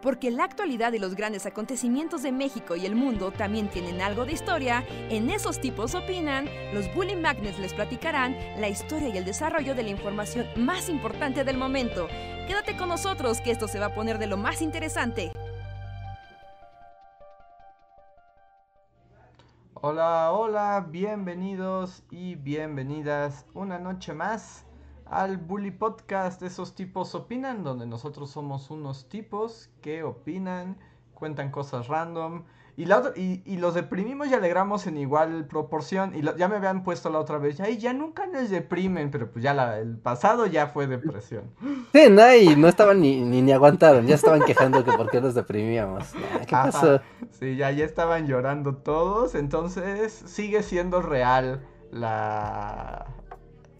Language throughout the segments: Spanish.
Porque la actualidad y los grandes acontecimientos de México y el mundo también tienen algo de historia, en esos tipos opinan, los Bully Magnets les platicarán la historia y el desarrollo de la información más importante del momento. Quédate con nosotros que esto se va a poner de lo más interesante. Hola, hola, bienvenidos y bienvenidas una noche más al Bully Podcast. Esos tipos opinan, donde nosotros somos unos tipos que opinan, cuentan cosas random. Y, la y, los deprimimos y alegramos en igual proporción. Y ya me habían puesto la otra vez, ay, ya nunca nos deprimen, pero pues ya la, el pasado ya fue depresión. Sí, no, y no estaban ni, ni, aguantaron, ya estaban quejando que por qué nos deprimíamos. ¿Qué pasó? Sí, ya, ya estaban llorando todos, entonces sigue siendo real la,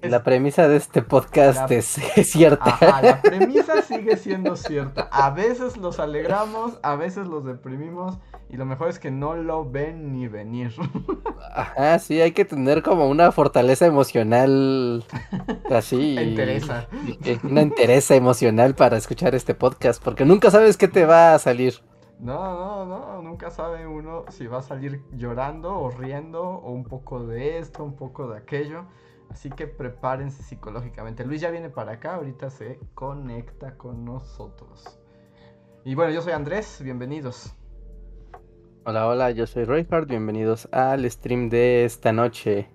la premisa de este podcast es, cierta. Ajá, la premisa sigue siendo cierta. A veces los alegramos, a veces los deprimimos y lo mejor es que no lo ven ni venir. Ajá, sí, hay que tener como una fortaleza emocional así. interesa. Una interesa emocional para escuchar este podcast, porque nunca sabes qué te va a salir. No, no, no, nunca sabe uno si va a salir llorando o riendo o un poco de esto, un poco de aquello. Así que prepárense psicológicamente. Luis ya viene para acá, ahorita se conecta con nosotros. Y bueno, yo soy Andrés, bienvenidos. Hola, hola, yo soy Royhard, bienvenidos al stream de esta noche.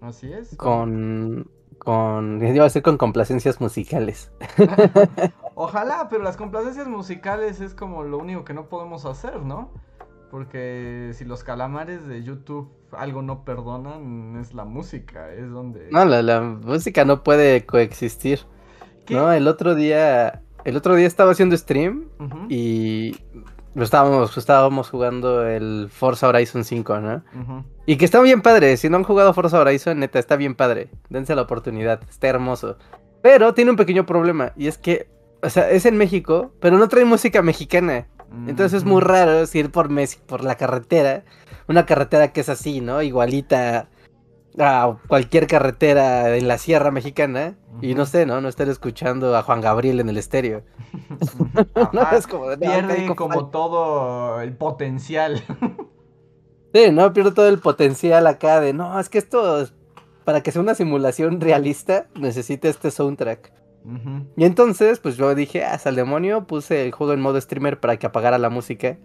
Así es. Con. con. iba a con complacencias musicales. Ojalá, pero las complacencias musicales es como lo único que no podemos hacer, ¿no? Porque si los calamares de YouTube algo no perdonan, es la música, es donde... No, la, música no puede coexistir. No, el otro día, el otro día estaba haciendo stream y estábamos, estábamos jugando el Forza Horizon 5, ¿no? Y que está bien padre, si no han jugado Forza Horizon, neta, está bien padre. Dense la oportunidad, está hermoso. Pero tiene un pequeño problema, y es que, o sea, es en México, pero no trae música mexicana. Entonces es muy raro ir por, por la carretera, una carretera que es así, ¿no? Igualita a cualquier carretera en la Sierra Mexicana y no sé, ¿no? No estar escuchando a Juan Gabriel en el estéreo. no, es como, pierde como todo el potencial. sí, ¿no? Pierde todo el potencial acá de, no, es que esto, para que sea una simulación realista, necesita este soundtrack. Y entonces, pues yo dije, hasta ah, el demonio, puse el juego en modo streamer para que apagara la música,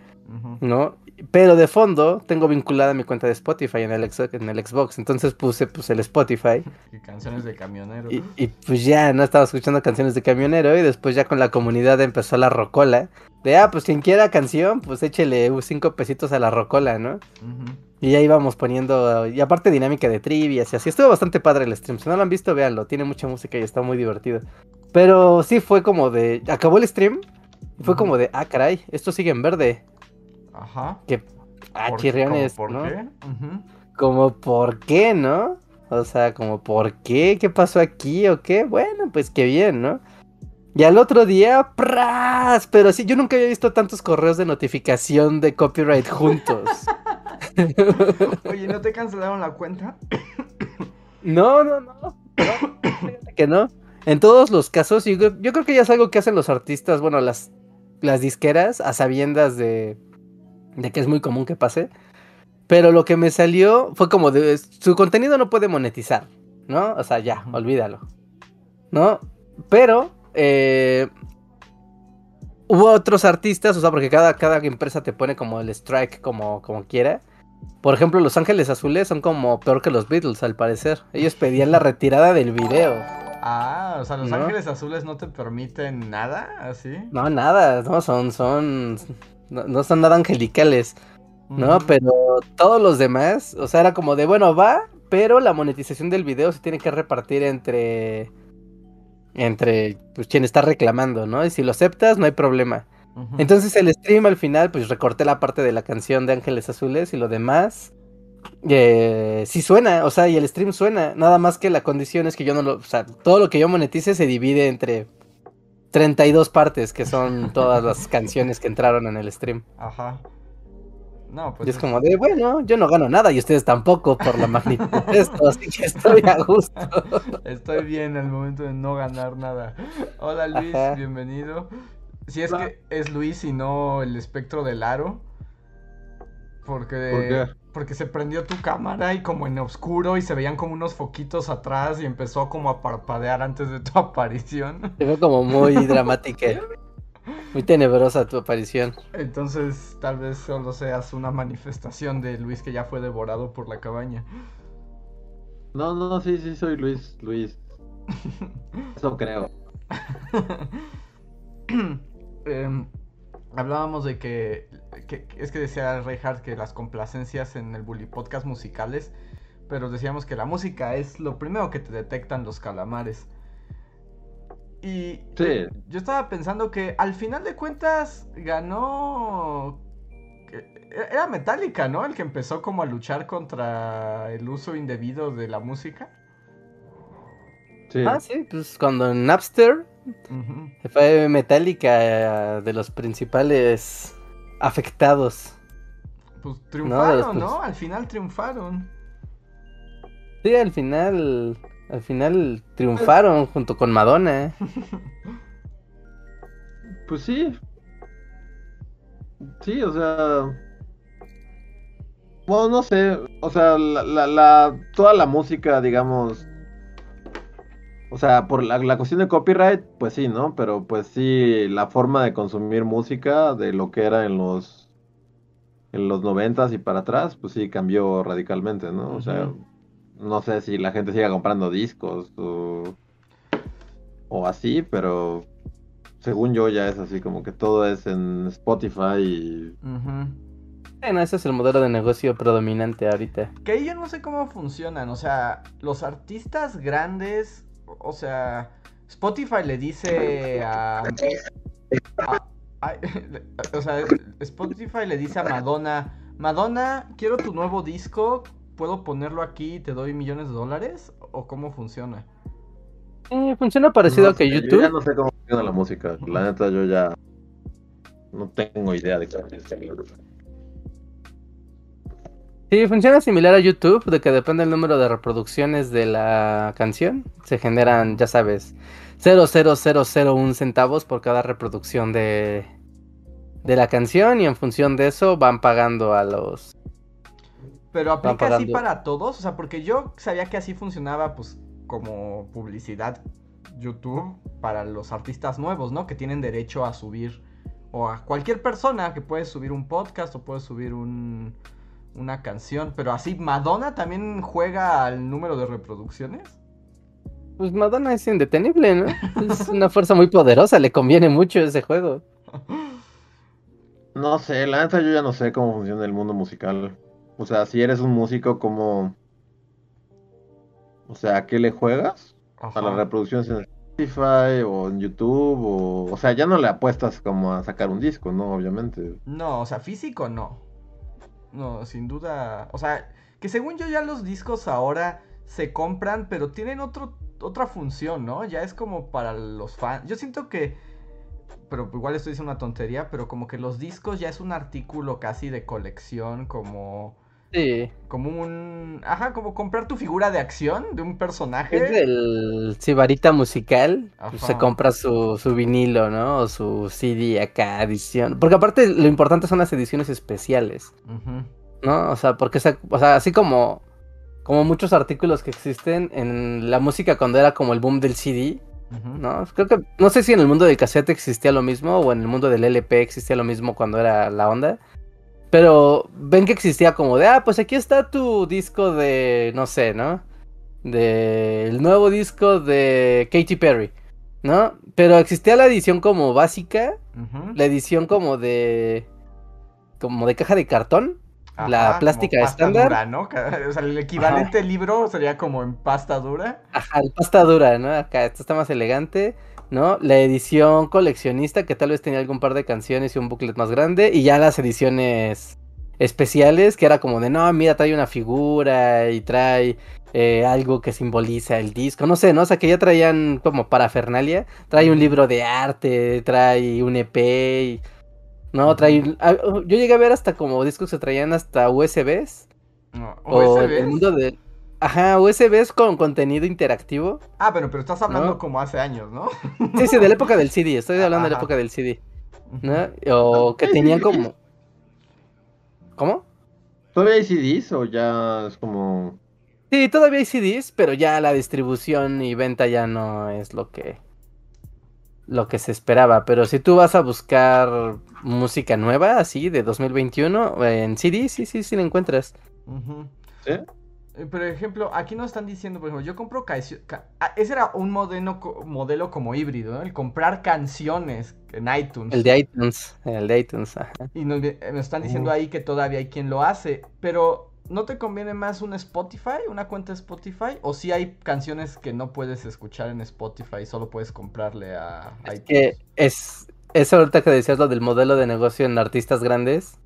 ¿no? Pero de fondo tengo vinculada mi cuenta de Spotify en el, en el Xbox, entonces puse pues el Spotify. Y canciones de camionero. Y, pues ya, no estaba escuchando canciones de camionero y después ya con la comunidad empezó la rocola. De, ah, pues quien quiera canción, pues échele cinco pesitos a la rocola, ¿no? Y ya íbamos poniendo, y aparte dinámica de trivia, y así. Estuvo bastante padre el stream. Si no lo han visto, véanlo. Tiene mucha música y está muy divertido. Pero sí fue como de. Acabó el stream. Fue como de, ah, caray, esto sigue en verde. Ajá. Que. Ah, chirriones, ¿Por ¿no? qué? Como, ¿por qué, no? O sea, como, ¿por qué? ¿Qué pasó aquí o qué? Bueno, pues qué bien, ¿no? Y al otro día, ¡pras! Pero sí, yo nunca había visto tantos correos de notificación de copyright juntos. Oye, ¿no te cancelaron la cuenta? no, no, no. que no. En todos los casos, yo, yo, creo que ya es algo que hacen los artistas, bueno, las, las disqueras, a sabiendas de, de que es muy común que pase. Pero lo que me salió fue como de su contenido no puede monetizar, ¿no? O sea, ya, olvídalo. ¿No? Pero eh, hubo otros artistas, o sea, porque cada, cada empresa te pone como el strike como, como quiera. Por ejemplo, Los Ángeles Azules son como peor que los Beatles, al parecer. Ellos pedían la retirada del video. Ah, o sea, Los Ángeles Azules no te permiten nada, así. No, nada, no, son, son, no, son nada angelicales, ¿no? Pero todos los demás, o sea, era como de, bueno, va, pero la monetización del video se tiene que repartir entre, entre, pues, quien está reclamando, ¿no? Y si lo aceptas, no hay problema. Entonces el stream al final, pues recorté la parte de la canción de Ángeles Azules y lo demás. Eh, sí suena, o sea, y el stream suena. Nada más que la condición es que yo no lo. O sea, todo lo que yo monetice se divide entre 32 partes, que son todas las canciones que entraron en el stream. Ajá. No, pues. Y es como de, bueno, yo no gano nada y ustedes tampoco por la magnitud de esto, así que estoy a gusto. Estoy bien al momento de no ganar nada. Hola Luis, bienvenido. si es que es Luis y no el espectro del aro. Porque, porque se prendió tu cámara y como en oscuro y se veían como unos foquitos atrás y empezó como a parpadear antes de tu aparición. Se ve como muy dramática. Muy tenebrosa tu aparición. Entonces, tal vez solo seas una manifestación de Luis que ya fue devorado por la cabaña. No, no, sí, sí, soy Luis, Luis. Eso creo. Em, hablábamos de que, es que decía Reinhardt que las complacencias en el Bully Podcast musicales, pero decíamos que la música es lo primero que te detectan los calamares. Y yo, estaba pensando que al final de cuentas ganó... Era Metallica, ¿no? El que empezó como a luchar contra el uso indebido de la música. Sí. Ah, sí, pues cuando Napster fue Metallica de los principales afectados. Pues triunfaron, ¿no? Al final triunfaron. Sí, al final. Al final triunfaron junto con Madonna. Pues sí. Sí, o sea. Bueno, no sé. O sea, la, la, toda la música, digamos, o sea, por la, la, cuestión de copyright, pues sí, ¿no? Pero pues sí, la forma de consumir música de lo que era en los en los noventas y para atrás, pues sí cambió radicalmente, ¿no? O sea, no sé si la gente siga comprando discos o, o así, pero según yo ya es así, como que todo es en Spotify y... Bueno, ese es el modelo de negocio predominante ahorita. Que yo no sé cómo funcionan, o sea, los artistas grandes o sea, Spotify le dice a, o sea, Spotify le dice a Madonna, Madonna, quiero tu nuevo disco, ¿puedo ponerlo aquí y te doy millones de dólares? ¿O cómo funciona? Eh, funciona parecido a que YouTube. Yo ya no sé cómo funciona la música. La neta, yo ya no tengo idea de cómo funciona. Sí, funciona similar a YouTube, de que depende del número de reproducciones de la canción. Se generan, ya sabes, 0,0001 centavos por cada reproducción de, de la canción y en función de eso van pagando a los... Pero aplica así para todos, o sea, porque yo sabía que así funcionaba pues como publicidad YouTube para los artistas nuevos, ¿no? Que tienen derecho a subir, o a cualquier persona que puede subir un podcast o puede subir un una canción, pero así, ¿Madonna también juega al número de reproducciones? Pues Madonna es indetenible, ¿no? Es una fuerza muy poderosa, le conviene mucho ese juego. No sé, la neta yo ya no sé cómo funciona el mundo musical. O sea, si eres un músico como... O sea, ¿a qué le juegas? A las reproducciones en Spotify o en YouTube o... O sea, ya no le apuestas como a sacar un disco, ¿no? Obviamente. No, o sea, físico no. No, sin duda. O sea, que según yo ya los discos ahora se compran, pero tienen otro, otra función, ¿no? Ya es como para los fans. Yo siento que. Pero igual estoy diciendo una tontería, pero como que los discos ya es un artículo casi de colección, como. Sí. Como un. Ajá, como comprar tu figura de acción de un personaje. Es del Cibarita musical. Pues se compra su, su vinilo, ¿no? O su CD acá, edición. Porque aparte lo importante son las ediciones especiales. ¿No? O sea, porque o sea, así como. Como muchos artículos que existen en la música cuando era como el boom del CD. ¿No? Creo que. No sé si en el mundo del cassette existía lo mismo. O en el mundo del LP existía lo mismo cuando era la onda. Pero ven que existía como de, ah, pues aquí está tu disco de, no sé, ¿no? De el nuevo disco de Katy Perry, ¿no? Pero existía la edición como básica, la edición como de, como de caja de cartón, la plástica estándar. ¿no? O sea, el equivalente libro sería como en pasta dura. Ajá, el pasta dura, ¿no? Acá esto está más elegante. ¿No? La edición coleccionista que tal vez tenía algún par de canciones y un booklet más grande y ya las ediciones especiales que era como de no, mira, trae una figura y trae eh, algo que simboliza el disco, no sé, ¿no? O sea, que ya traían como parafernalia, trae un libro de arte, trae un EP, no, trae... Ah, yo llegué a ver hasta como discos que traían hasta USBs. O el mundo de... Ajá, USBs con contenido interactivo. Ah, pero, pero estás hablando como hace años, ¿no? sí, sí, de la época del CD, estoy hablando de la época del CD. ¿no? O que tenían como... ¿Cómo? ¿Todavía hay CDs o ya es como...? Sí, todavía hay CDs, pero ya la distribución y venta ya no es lo que lo que se esperaba. Pero si tú vas a buscar música nueva, así, de 2021, en CD, sí, sí, sí la encuentras. ¿Sí? Eh, por ejemplo, aquí nos están diciendo, por ejemplo, yo compro. Ah, ese era un modelo, modelo como híbrido, ¿no? El comprar canciones en iTunes. El de iTunes, el de iTunes, ajá. Y nos, están diciendo ahí que todavía hay quien lo hace. Pero, ¿no te conviene más un Spotify, una cuenta Spotify? ¿O si hay canciones que no puedes escuchar en Spotify y solo puedes comprarle a iTunes? Que es, es ahorita que decías lo del modelo de negocio en artistas grandes.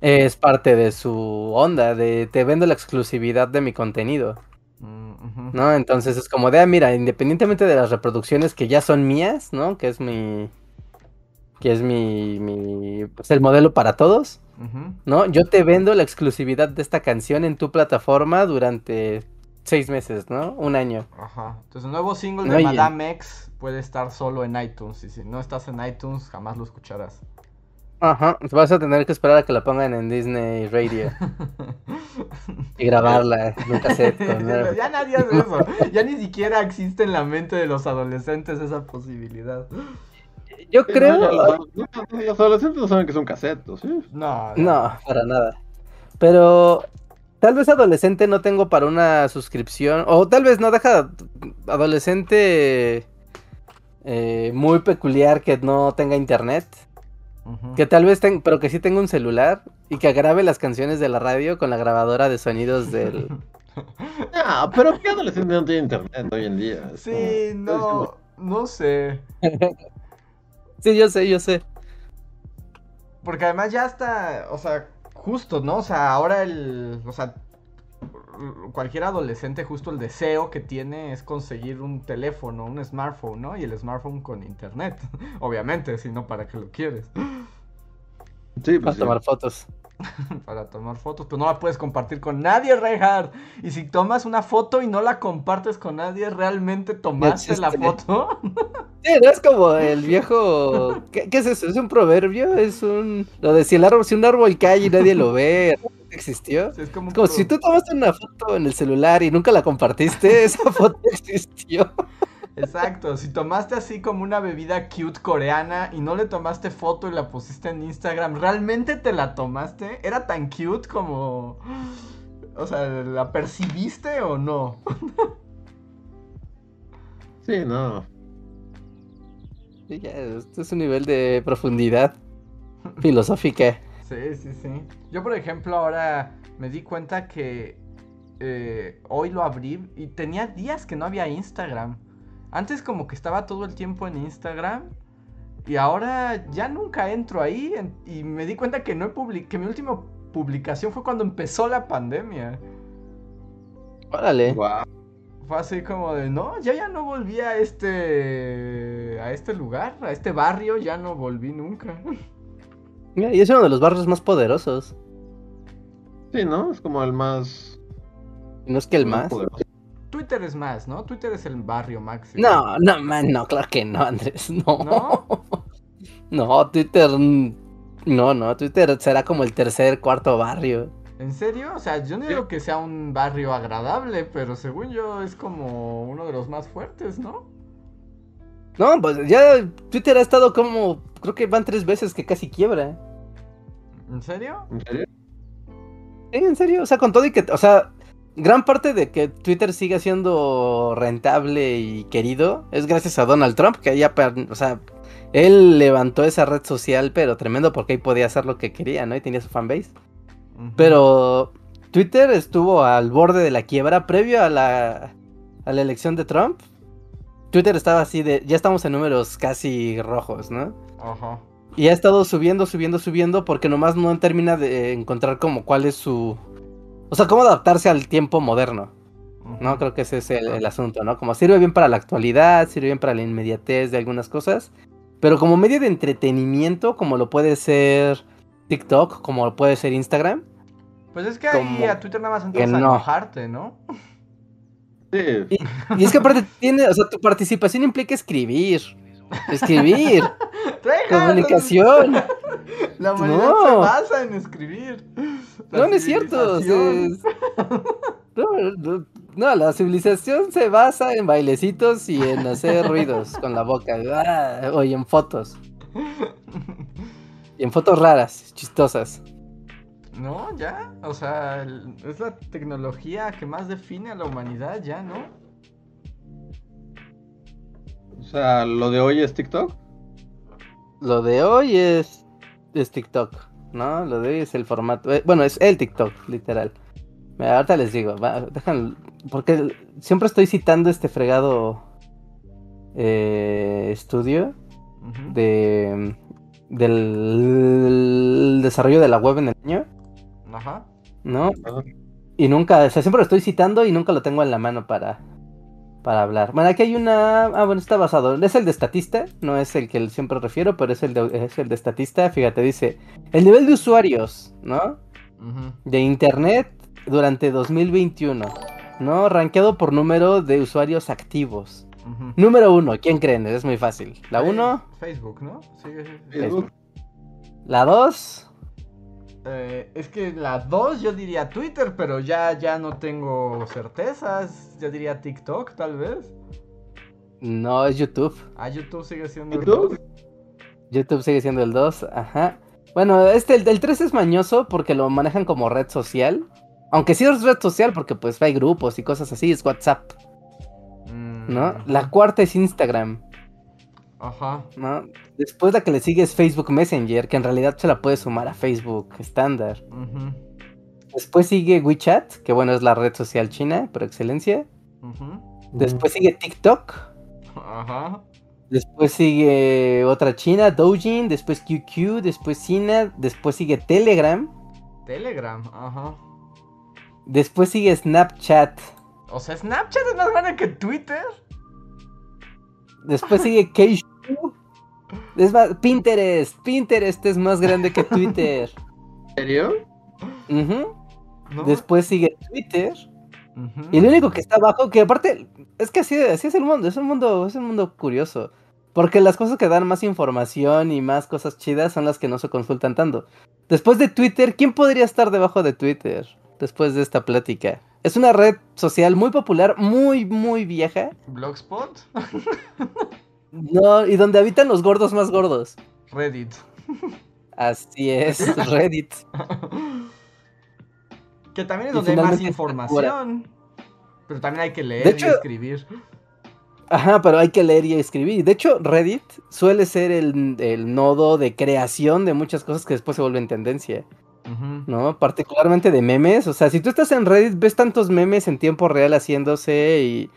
Es parte de su onda, de te vendo la exclusividad de mi contenido. Mm, ¿No? Entonces es como de, ah, mira, independientemente de las reproducciones que ya son mías, ¿no? Que es mi. Que es mi. mi pues el modelo para todos. ¿No? Yo te vendo la exclusividad de esta canción en tu plataforma durante seis meses, ¿no? Un año. Ajá. Entonces el nuevo single de Madame X puede estar solo en iTunes. Y si no estás en iTunes, jamás lo escucharás. Ajá, vas a tener que esperar a que la pongan en Disney Radio. y grabarla en un cassette. ya nadie hace eso. Ya ni siquiera existe en la mente de los adolescentes esa posibilidad. Yo creo. los, adolescentes no saben que son casetos, ¿sí? No, no, para nada. Pero tal vez adolescente no tengo para una suscripción. O tal vez no deja adolescente eh, muy peculiar que no tenga internet. Que tal vez tenga, pero que sí tenga un celular y que grabe las canciones de la radio con la grabadora de sonidos del. no, pero ¿qué adolescente no tiene internet hoy en día? Sí, no, no sé. sí, yo sé, yo sé. Porque además ya está, o sea, justo, ¿no? O sea, ahora el, o sea, cualquier adolescente justo el deseo que tiene es conseguir un teléfono, un smartphone, ¿no? Y el smartphone con internet, obviamente, si no, ¿para qué lo quieres? Sí, pues para tomar fotos. para tomar fotos, pero no la puedes compartir con nadie, Reinhardt. Y si tomas una foto y no la compartes con nadie, ¿realmente tomaste la foto? sí, no es como el viejo... ¿Qué, es eso? ¿Es un proverbio? Es un... Lo de si, el árbol, si un árbol cae y nadie lo ve, existió. es como, si tú tomaste una foto en el celular y nunca la compartiste, esa foto existió. Exacto, si tomaste así como una bebida cute coreana y no le tomaste foto y la pusiste en Instagram, ¿realmente te la tomaste? ¿Era tan cute como... O sea, ¿la percibiste o no? sí, no. Sí, ya, esto es un nivel de profundidad filosófica. Sí, sí, sí. Yo, por ejemplo, ahora me di cuenta que eh, hoy lo abrí y tenía días que no había Instagram. Antes como que estaba todo el tiempo en Instagram y ahora ya nunca entro ahí y me di cuenta que no he que mi última publicación fue cuando empezó la pandemia. Órale. Fue así como de, no, ya ya no volví a este a este lugar, a este barrio, ya no volví nunca. Y es uno de los barrios más poderosos. Sí, ¿no? Es como el más. No es que el más. Twitter es más, ¿no? Twitter es el barrio máximo. No, no, man, no, claro que no, Andrés. No. ¿No? Twitter. No, no, Twitter será como el tercer, cuarto barrio. ¿En serio? O sea, yo no digo que sea un barrio agradable, pero según yo es como uno de los más fuertes, ¿no? No, pues ya Twitter ha estado como. Creo que van tres veces que casi quiebra. ¿En serio? ¿En serio? Sí, en serio. O sea, con todo y que. O sea, gran parte de que Twitter siga siendo rentable y querido es gracias a Donald Trump, que ya. O sea, él levantó esa red social, pero tremendo porque ahí podía hacer lo que quería, ¿no? Y tenía su fanbase. Pero Twitter estuvo al borde de la quiebra previo a la, a la elección de Trump. Twitter estaba así de, ya estamos en números casi rojos, ¿no? Ajá. Y ha estado subiendo, subiendo, subiendo porque nomás no termina de encontrar como cuál es su... O sea, cómo adaptarse al tiempo moderno. ¿No? Creo que ese es el, asunto, ¿no? Como sirve bien para la actualidad, sirve bien para la inmediatez de algunas cosas, pero como medio de entretenimiento, como lo puede ser TikTok, como lo puede ser Instagram. Pues es que ahí a Twitter nada más entras a enojarte, ¿no? Y, es que aparte tiene, o sea, tu participación implica escribir. Escribir. Comunicación. La humanidad se basa en escribir. no, no es cierto. No, la civilización se basa en bailecitos y en hacer ruidos con la boca. Ah, o en fotos. Y en fotos raras, chistosas. No, ya. O sea, es la tecnología que más define a la humanidad, ya, ¿no? O sea, lo de hoy es TikTok. Lo de hoy es, es TikTok, ¿no? Lo de hoy es el formato. Eh, bueno, es el TikTok, literal. Ahorita les digo, dejan, porque siempre estoy citando este fregado eh, estudio de del desarrollo de la web en el año. Ajá. ¿No? Y nunca, o sea, siempre lo estoy citando y nunca lo tengo en la mano para, para hablar. Bueno, aquí hay una. Ah, bueno, está basado. Es el de estatista, no es el que siempre refiero, pero es el de, es el de estatista. Fíjate, dice: el nivel de usuarios, ¿no? De internet durante 2021, ¿no? Rankeado por número de usuarios activos. Número uno, ¿quién creen? Es muy fácil. La uno. Facebook, ¿no? Sí, Facebook. La dos. Eh, es que la dos yo diría Twitter, pero ya, ya no tengo certezas. Yo diría TikTok, tal vez. No, es YouTube. Ah, YouTube sigue siendo el 2. YouTube sigue siendo el 2, ajá. Bueno, este, el, 3 es mañoso porque lo manejan como red social. Aunque sí es red social porque pues hay grupos y cosas así, es WhatsApp. ¿No? Mm, la cuarta es Instagram. Ajá. ¿No? Después la que le sigue es Facebook Messenger, que en realidad se la puede sumar a Facebook estándar. Después sigue WeChat, que bueno, es la red social china por excelencia. Después sigue TikTok. Ajá. Después sigue otra china, Doujin, después QQ, después Sina, después sigue Telegram. Telegram, ajá. Después sigue Snapchat. O sea, Snapchat es más grande que Twitter. Después sigue Keishu. Es más, Pinterest. Pinterest es más grande que Twitter. ¿En serio? Después sigue Twitter. Y lo único que está abajo, que aparte, es que así, así es el mundo, es un mundo, es un mundo curioso. Porque las cosas que dan más información y más cosas chidas son las que no se consultan tanto. Después de Twitter, ¿quién podría estar debajo de Twitter? Después de esta plática. Es una red social muy popular, muy, muy vieja. ¿Blogspot? no, y donde habitan los gordos más gordos. Reddit. Así es, Reddit. que también es donde hay más información. Pero también hay que leer y escribir. Ajá, pero hay que leer y escribir. De hecho, Reddit suele ser el, el nodo de creación de muchas cosas que después se vuelven tendencia. ¿no? Particularmente de memes. O sea, si tú estás en Reddit, ves tantos memes en tiempo real haciéndose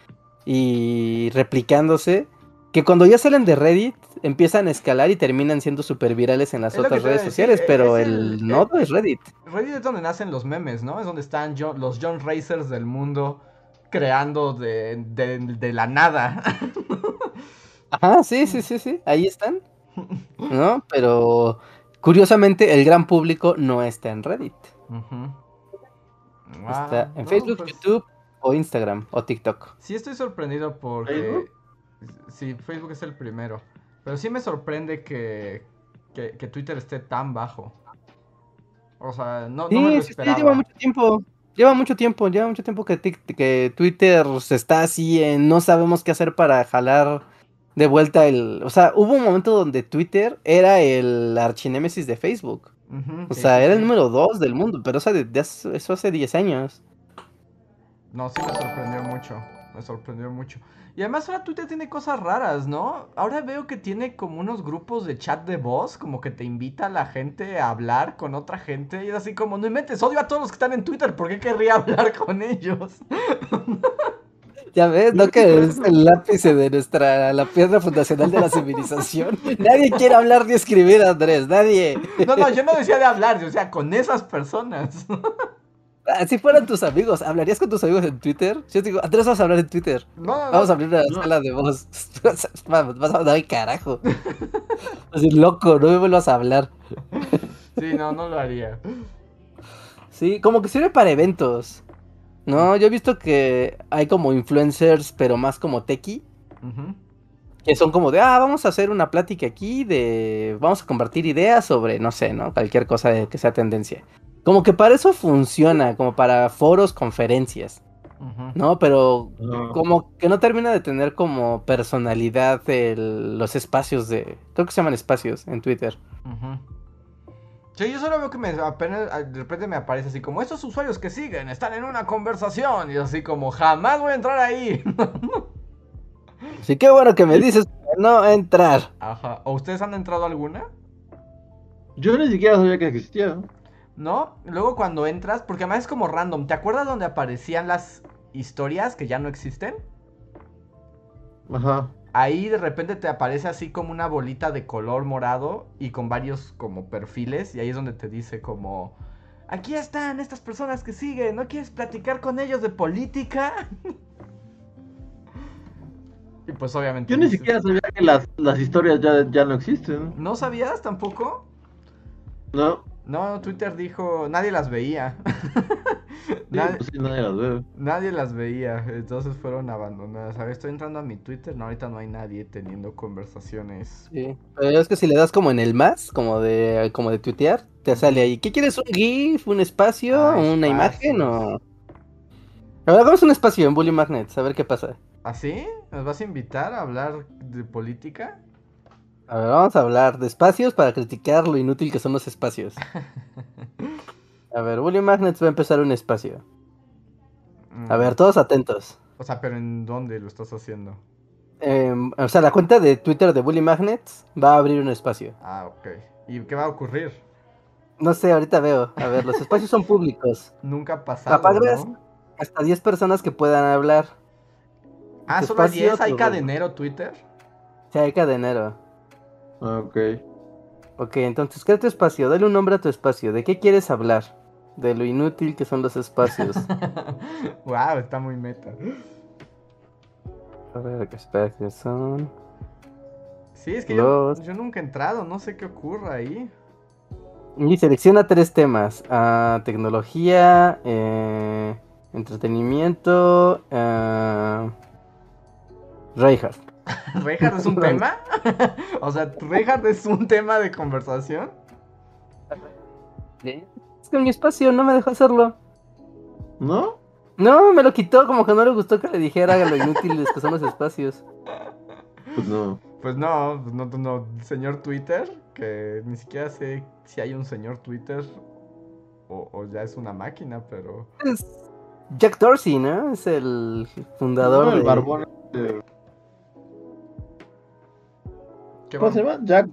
y, replicándose, que cuando ya salen de Reddit, empiezan a escalar y terminan siendo súper virales en las otras redes sociales, pero el, nodo es Reddit. Reddit es donde nacen los memes, ¿no? Es donde están los John Racers del mundo creando de, de la nada. Ajá, sí, sí, sí, sí, ahí están. ¿No? Pero Curiosamente, el gran público no está en Reddit. está en Facebook, pues YouTube o Instagram o TikTok. Sí, estoy sorprendido porque. ¿Facebook? Sí, Facebook es el primero. Pero sí me sorprende que, que, Twitter esté tan bajo. O sea, no, no me lo esperaba. Sí, lleva mucho tiempo. Lleva mucho tiempo, lleva mucho tiempo que, que Twitter se está así en no sabemos qué hacer para jalar de vuelta el. O sea, hubo un momento donde Twitter era el archinémesis de Facebook. o sea, era el número dos del mundo, pero eso, de, eso hace 10 años. No, sí me sorprendió mucho. Me sorprendió mucho. Y además ahora Twitter tiene cosas raras, ¿no? Ahora veo que tiene como unos grupos de chat de voz, como que te invita a la gente a hablar con otra gente. Y es así como, no metes odio a todos los que están en Twitter, ¿por qué querría hablar con ellos? Ya ves, ¿no? Que es el ápice de nuestra, la piedra fundacional de la civilización. Nadie quiere hablar ni escribir, Andrés, nadie. No, no, yo no decía de hablar, o sea, con esas personas. Si fueran tus amigos, ¿hablarías con tus amigos en Twitter? Yo te digo, Andrés, vamos a hablar en Twitter. No, no, vamos a abrir una sala de voz. Vas a dar carajo. Así loco, no me vuelvas a hablar. Sí, no, no lo haría. Sí, como que sirve para eventos. No, yo he visto que hay como influencers, pero más como techie. que son como de, ah, vamos a hacer una plática aquí de, vamos a compartir ideas sobre, no sé, ¿no? Cualquier cosa que sea tendencia. Como que para eso funciona, como para foros, conferencias. ¿no? Pero como que no termina de tener como personalidad los espacios de... Creo que se llaman espacios en Twitter. Sí, yo solo veo que me apenas de repente me aparece así como estos usuarios que siguen están en una conversación y así como jamás voy a entrar ahí. sí, qué bueno que me dices no entrar. Ajá. ¿O ustedes han entrado alguna? Yo ni siquiera sabía que existía. ¿No? Luego cuando entras, porque además es como random, ¿te acuerdas donde aparecían las historias que ya no existen? Ajá. Ahí de repente te aparece así como una bolita de color morado y con varios como perfiles y ahí es donde te dice como... Aquí están estas personas que siguen, ¿no quieres platicar con ellos de política? y pues obviamente... Yo ni siquiera sabía que las, historias ya, ya no existen. ¿No sabías tampoco? No. No, Twitter dijo, nadie las veía. nadie, pues nadie las ve. Nadie las veía, entonces fueron abandonadas. A ver, estoy entrando a mi Twitter, no, ahorita no hay nadie teniendo conversaciones. Sí, pero es que si le das como en el más, como de, como de tuitear, te sale ahí, ¿qué quieres? ¿Un GIF? ¿Un espacio? Ah, ¿Una imagen? O... A ver, hagamos un espacio en Bully Magnets, a ver qué pasa. ¿Ah, sí? ¿Nos vas a invitar a hablar de política? A ver, vamos a hablar de espacios para criticar lo inútil que son los espacios. A ver, William Magnets va a empezar un espacio. A ver, mm. todos atentos. O sea, pero ¿en dónde lo estás haciendo? Em, o sea, la cuenta de Twitter de Bully Magnets va a abrir un espacio. Ah, ok. ¿Y qué va a ocurrir? No sé, ahorita veo. A ver, los espacios son públicos. Nunca ha pasado. ¿no? hasta 10 personas que puedan hablar. Ah, solo 10. ¿Hay cadenero Twitter? Sí, hay cadenero. Ah, ok. Ok, entonces crea tu espacio, dale un nombre a tu espacio. ¿De qué quieres hablar? De lo inútil que son los espacios. wow, está muy meta. A ver, ¿qué espacios son? Sí, es que yo, nunca he entrado, no sé qué ocurra ahí. Y selecciona tres temas: ah, tecnología, eh, entretenimiento, uh, Reinhardt. ¿Reinhardt es un tema? o sea, ¿Reinhardt es un tema de conversación? Es que mi espacio no me dejó hacerlo. ¿No? No, me lo quitó, como que no le gustó que le dijera lo inútiles que son los espacios. Pues no. Pues no, pues no, no, señor Twitter, que ni siquiera sé si hay un señor Twitter o, ya es una máquina, pero... Es Jack Dorsey, ¿no? Es el fundador el barbón ¿Cómo se llama? Jack,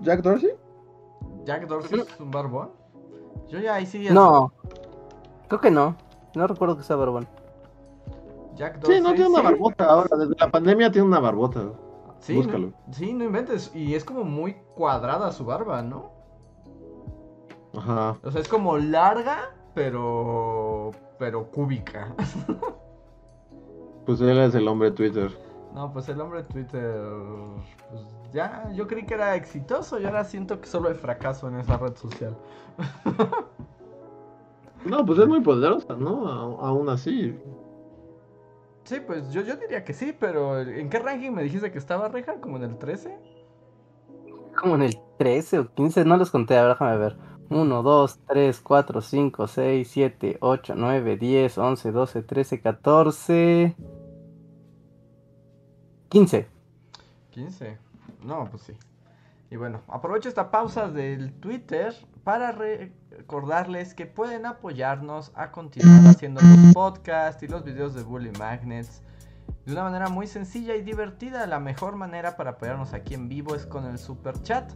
Jack, Dorsey. ¿Jack Dorsey es un barbón? Yo ya ahí sí. No, creo que no. No recuerdo que sea barbón. Jack Dorsey. Sí, no tiene una barbota ahora. Desde la pandemia tiene una barbota. Sí, Búscalo. sí, no inventes. Y es como muy cuadrada su barba, ¿no? Ajá. O sea, es como larga, pero. pero cúbica. pues él es el hombre Twitter. No, pues el hombre Twitter. Pues ya, yo creí que era exitoso y ahora siento que solo hay fracaso en esa red social. no, pues es muy poderosa, ¿no? aún así. Sí, pues yo, yo diría que sí, pero ¿en qué ranking me dijiste que estaba Reja? ¿Como en el 13? Como en el 13 o 15, no los conté, ahora déjame ver. 1, 2, 3, 4, 5, 6, 7, 8, 9, 10, 11, 12, 13, 14... 15. 15. No, pues sí. Y bueno, aprovecho esta pausa del Twitter para recordarles que pueden apoyarnos a continuar haciendo los podcasts y los videos de Bully Magnets de una manera muy sencilla y divertida. La mejor manera para apoyarnos aquí en vivo es con el super chat.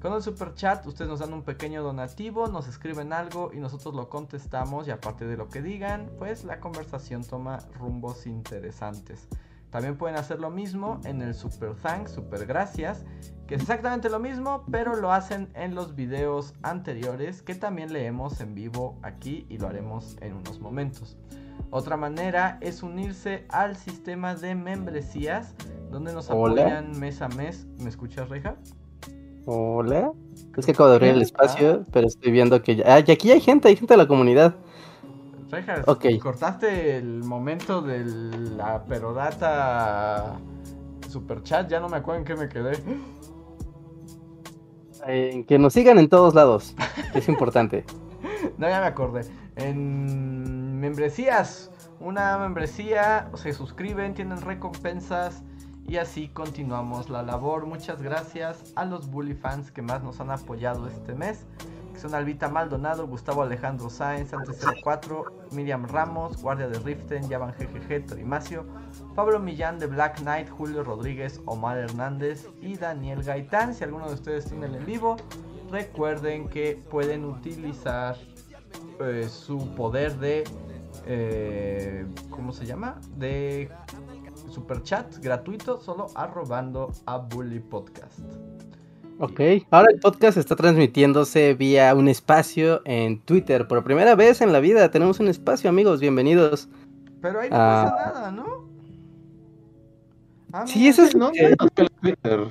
Con el super chat ustedes nos dan un pequeño donativo, nos escriben algo y nosotros lo contestamos y aparte de lo que digan, pues la conversación toma rumbos interesantes. También pueden hacer lo mismo en el Super Thanks, Super Gracias, que es exactamente lo mismo, pero lo hacen en los videos anteriores que también leemos en vivo aquí y lo haremos en unos momentos. Otra manera es unirse al sistema de membresías donde nos apoyan mes a mes. ¿Me escuchas, Reja? Hola. Es que acabo de abrir el espacio, pero estoy viendo que ya... Ah, y aquí hay gente, hay gente de la comunidad. Rejas, cortaste el momento de la perodata super chat, ya no me acuerdo en qué me quedé. Que nos sigan en todos lados, es importante. no, ya me acordé. En membresías, una membresía, se suscriben, tienen recompensas y así continuamos la labor. Muchas gracias a los Bully fans que más nos han apoyado este mes. Son Albita Maldonado, Gustavo Alejandro Sáenz, Antes 04, Miriam Ramos, Guardia de Riften, Yavan GGG, Torimacio, Pablo Millán de Black Knight, Julio Rodríguez, Omar Hernández y Daniel Gaitán. Si alguno de ustedes tiene el en vivo, recuerden que pueden utilizar eh, su poder de... Eh, ¿Cómo se llama? De super chat gratuito solo arrobando a Bully Podcast. Ok, ahora el podcast está transmitiéndose vía un espacio en Twitter. Por primera vez en la vida tenemos un espacio, amigos, bienvenidos. Pero ahí no pasa ah. nada, ¿no? Ah, sí, eso es no, Twitter.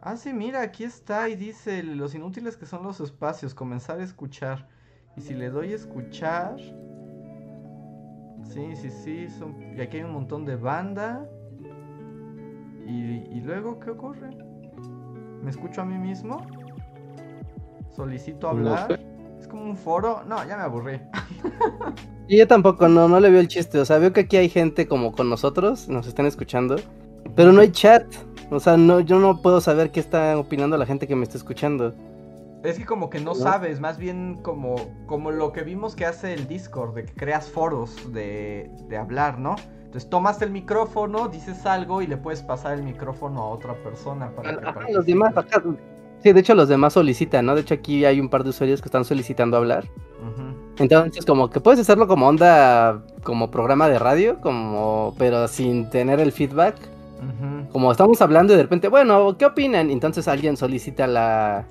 Ah, sí, mira, aquí está y dice los inútiles que son los espacios, comenzar a escuchar. Y si le doy a escuchar, Sí, sí, sí. Son... Y aquí hay un montón de banda. Y, luego, ¿qué ocurre? ¿Me escucho a mí mismo? ¿Solicito hablar? ¿Es como un foro? No, ya me aburrí. Y yo tampoco, no, no le veo el chiste. O sea, veo que aquí hay gente como con nosotros, nos están escuchando. Pero no hay chat. O sea, no, yo no puedo saber qué está opinando la gente que me está escuchando. Es que como que no sabes, más bien como, como lo que vimos que hace el Discord, de que creas foros de, de hablar, ¿no? Entonces tomas el micrófono, dices algo y le puedes pasar el micrófono a otra persona para que los demás Sí, de hecho los demás solicitan, ¿no? De hecho aquí hay un par de usuarios que están solicitando hablar. Entonces como que puedes hacerlo como onda, como programa de radio, como pero sin tener el feedback. Como estamos hablando y de repente, bueno, ¿qué opinan? Entonces alguien solicita la,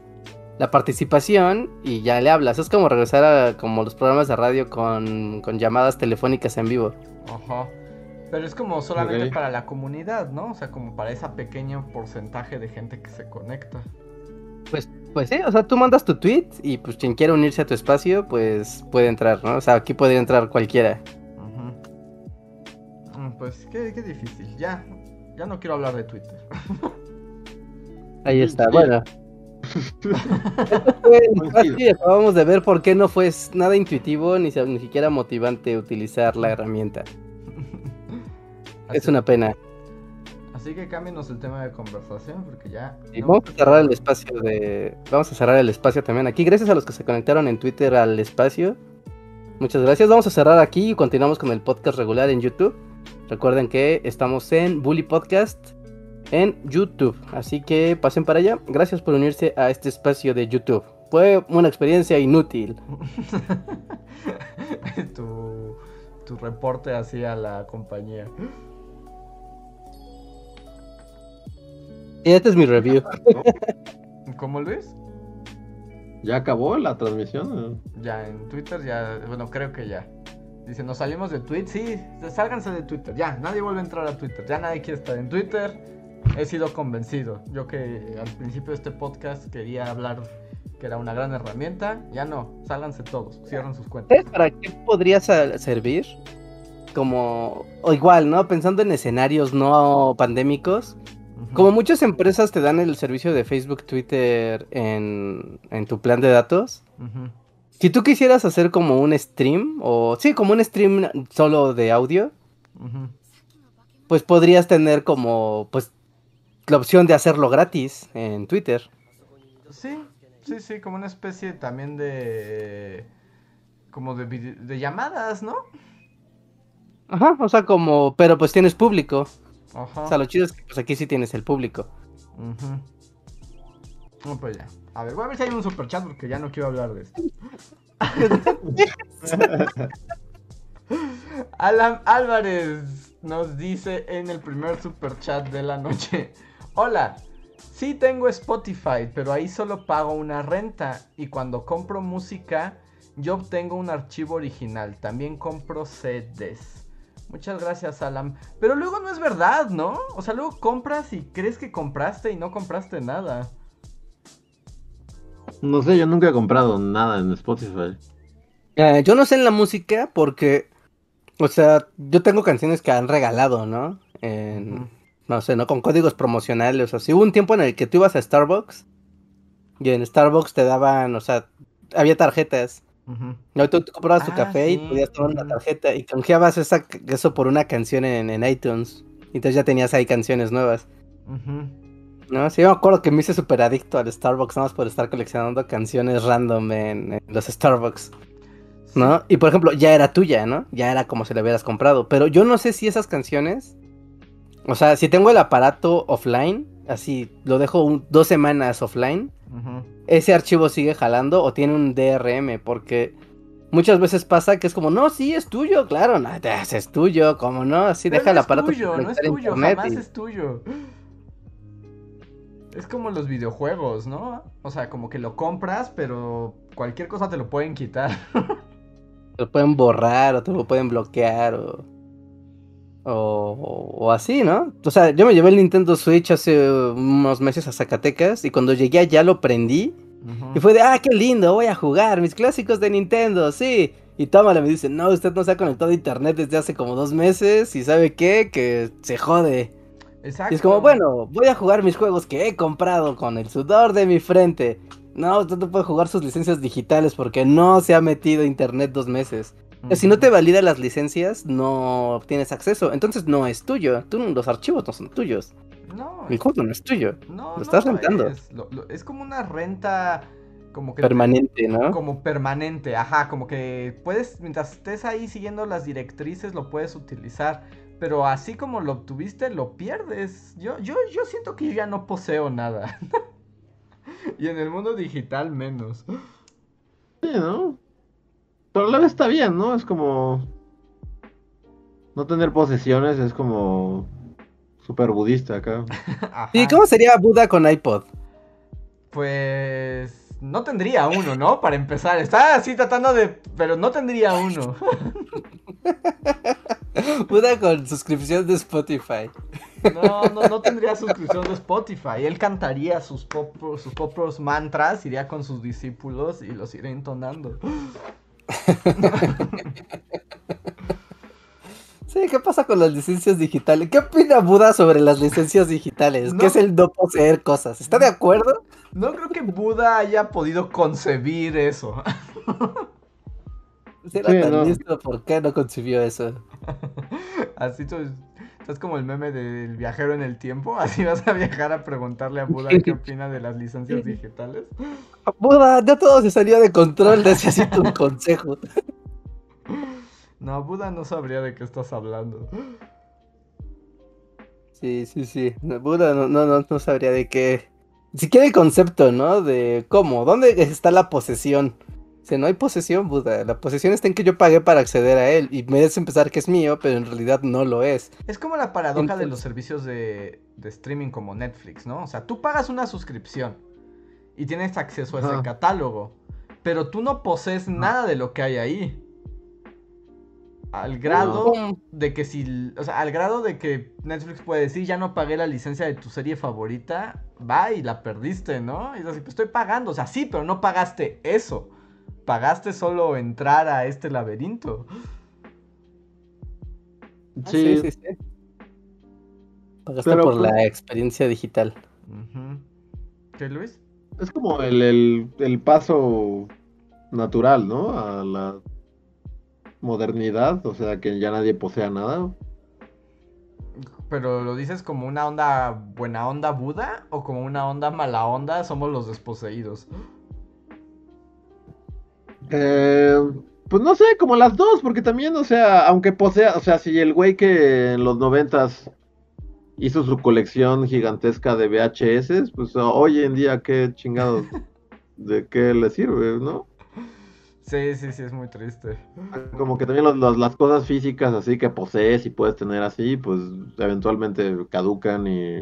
la participación y ya le hablas. Es como regresar a como los programas de radio con, llamadas telefónicas en vivo. Ajá. Pero es como solamente para la comunidad, ¿no? O sea, como para ese pequeño porcentaje de gente que se conecta. Pues, pues sí, o sea, tú mandas tu tweet y pues quien quiera unirse a tu espacio, pues puede entrar, ¿no? O sea, aquí podría entrar cualquiera. Mm, pues qué, qué difícil. Ya, ya no quiero hablar de Twitter. Ahí está, bueno. acabamos de ver por qué no fue nada intuitivo ni, ni siquiera motivante utilizar la herramienta. Es una pena. Así que cámbienos el tema de conversación porque ya. vamos a cerrar el espacio de. Vamos a cerrar el espacio también aquí. Gracias a los que se conectaron en Twitter al espacio. Muchas gracias. Vamos a cerrar aquí y continuamos con el podcast regular en YouTube. Recuerden que estamos en Bully Podcast en YouTube. Así que pasen para allá. Gracias por unirse a este espacio de YouTube. Fue una experiencia inútil. tu, tu reporte hacia la compañía. Y este es mi review. ¿Cómo Luis? ¿Ya acabó la transmisión? Ya, en Twitter ya, bueno, creo que ya. Dice, nos salimos de Twitter. Sí, sálganse de Twitter. Ya, nadie vuelve a entrar a Twitter. Ya nadie quiere estar en Twitter he sido convencido. Yo que al principio de este podcast quería hablar que era una gran herramienta, ya no, sálganse todos, cierren sus cuentas. ¿Para qué podría servir? Como, o igual, ¿no? Pensando en escenarios no pandémicos, como muchas empresas te dan el servicio de Facebook, Twitter en, en tu plan de datos. Si tú quisieras hacer como un stream, o sí, como un stream solo de audio, pues podrías tener como, pues la opción de hacerlo gratis en Twitter. Sí, sí, sí, como una especie también de... como de, de llamadas, ¿no? Ajá, o sea, como... pero pues tienes público. Ajá. O sea, lo chido es que pues aquí sí tienes el público. Ajá. No, pues ya. A ver, voy a ver si hay un super chat porque ya no quiero hablar de esto. Alan Álvarez nos dice en el primer super chat de la noche. Hola, sí tengo Spotify, pero ahí solo pago una renta y cuando compro música yo obtengo un archivo original. También compro CDs. Muchas gracias, Alan. Pero luego no es verdad, ¿no? O sea, luego compras y crees que compraste y no compraste nada. No sé, yo nunca he comprado nada en Spotify. Eh, yo no sé en la música porque, o sea, yo tengo canciones que han regalado, ¿no? En, no sé, ¿no? Con códigos promocionales. O sea, hubo un tiempo en el que tú ibas a Starbucks y en Starbucks te daban, o sea, había tarjetas. No, tú, comprabas tu ah, café y podías tomar una tarjeta y canjeabas esa, eso por una canción en, en iTunes. Y entonces ya tenías ahí canciones nuevas. No, sí, yo me acuerdo que me hice súper adicto al Starbucks nada más por estar coleccionando canciones random en, los Starbucks. ¿No? Y por ejemplo, ya era tuya, ¿no? Ya era como si la hubieras comprado. Pero yo no sé si esas canciones. O sea, si tengo el aparato offline, así lo dejo dos semanas offline, ese archivo sigue jalando o tiene un DRM, porque muchas veces pasa que es como, no, sí, es tuyo, claro, no, es tuyo, como no, así deja el aparato. Es tuyo, no es tuyo, jamás es tuyo. Es como los videojuegos, ¿no? O sea, como que lo compras, pero cualquier cosa te lo pueden quitar. te lo pueden borrar o te lo pueden bloquear o... O, o, así, ¿no? O sea, yo me llevé el Nintendo Switch hace unos meses a Zacatecas y cuando llegué allá lo prendí y fue de, ah, qué lindo, voy a jugar mis clásicos de Nintendo, sí. Y tómala, me dice, no, usted no se ha conectado a internet desde hace como dos meses y sabe qué, que se jode. Exacto. Y es como, bueno, voy a jugar mis juegos que he comprado con el sudor de mi frente. No, usted no puede jugar sus licencias digitales porque no se ha metido a internet dos meses. Si no te valida las licencias, no tienes acceso. Entonces no es tuyo. Tú, los archivos no son tuyos. No. Mi juego no es tuyo. No, lo estás rentando. Es, como una renta como que permanente, ¿no? Como permanente, ajá, como que puedes mientras estés ahí siguiendo las directrices lo puedes utilizar, pero así como lo obtuviste lo pierdes. Yo yo yo siento que yo ya no poseo nada. y en el mundo digital menos. Sí, ¿no? Pero a la vez está bien, ¿no? Es como. No tener posesiones es como. Super budista acá. ¿Y cómo sería Buda con iPod? Pues. No tendría uno, ¿no? Para empezar. Estaba así tratando de. Pero no tendría uno. Buda con suscripción de Spotify. No, no, no tendría suscripción de Spotify. Él cantaría sus, sus propios mantras, iría con sus discípulos y los iría entonando. Sí, ¿qué pasa con las licencias digitales? ¿Qué opina Buda sobre las licencias digitales? ¿Qué es el no poseer cosas? ¿Está de acuerdo? No creo que Buda haya podido concebir eso. Si era tan listo, ¿por qué no concibió eso? Así tú, es como el meme del viajero en el tiempo. Así vas a viajar a preguntarle a Buda qué opina de las licencias digitales. Buda, ya todo se salió de control. Necesito un consejo. No, Buda no sabría de qué estás hablando. Sí, sí, sí. Buda no, no, no, sabría de qué. Si quiere el concepto, ¿no? De cómo, dónde está la posesión. Si no hay posesión, Buda. La posesión está en que yo pagué para acceder a él. Y me a pensar que es mío, pero en realidad no lo es. Es como la paradoja de los servicios de, streaming como Netflix, ¿no? O sea, tú pagas una suscripción y tienes acceso a ese catálogo. Pero tú no posees nada de lo que hay ahí. Al grado de que si. O sea, al grado de que Netflix puede decir, ya no pagué la licencia de tu serie favorita, va y la perdiste, ¿no? Y es así, pues estoy pagando. O sea, sí, pero no pagaste eso pagaste solo entrar a este laberinto. Ah, sí, sí, sí. Pagaste por la pues experiencia digital. ¿Qué, Luis? Es como el, el, paso natural, ¿no? A la modernidad, o sea, que ya nadie posea nada. Pero lo dices como una onda buena onda Buda o como una onda mala onda, somos los desposeídos. Eh, pues no sé, como las dos, porque también, o sea, aunque posea, o sea, si el güey que en los noventas hizo su colección gigantesca de VHS, pues hoy en día qué chingados, de qué le sirve, ¿no? Sí, sí, sí, es muy triste. Como que también las cosas físicas así que posees y puedes tener así, pues eventualmente caducan y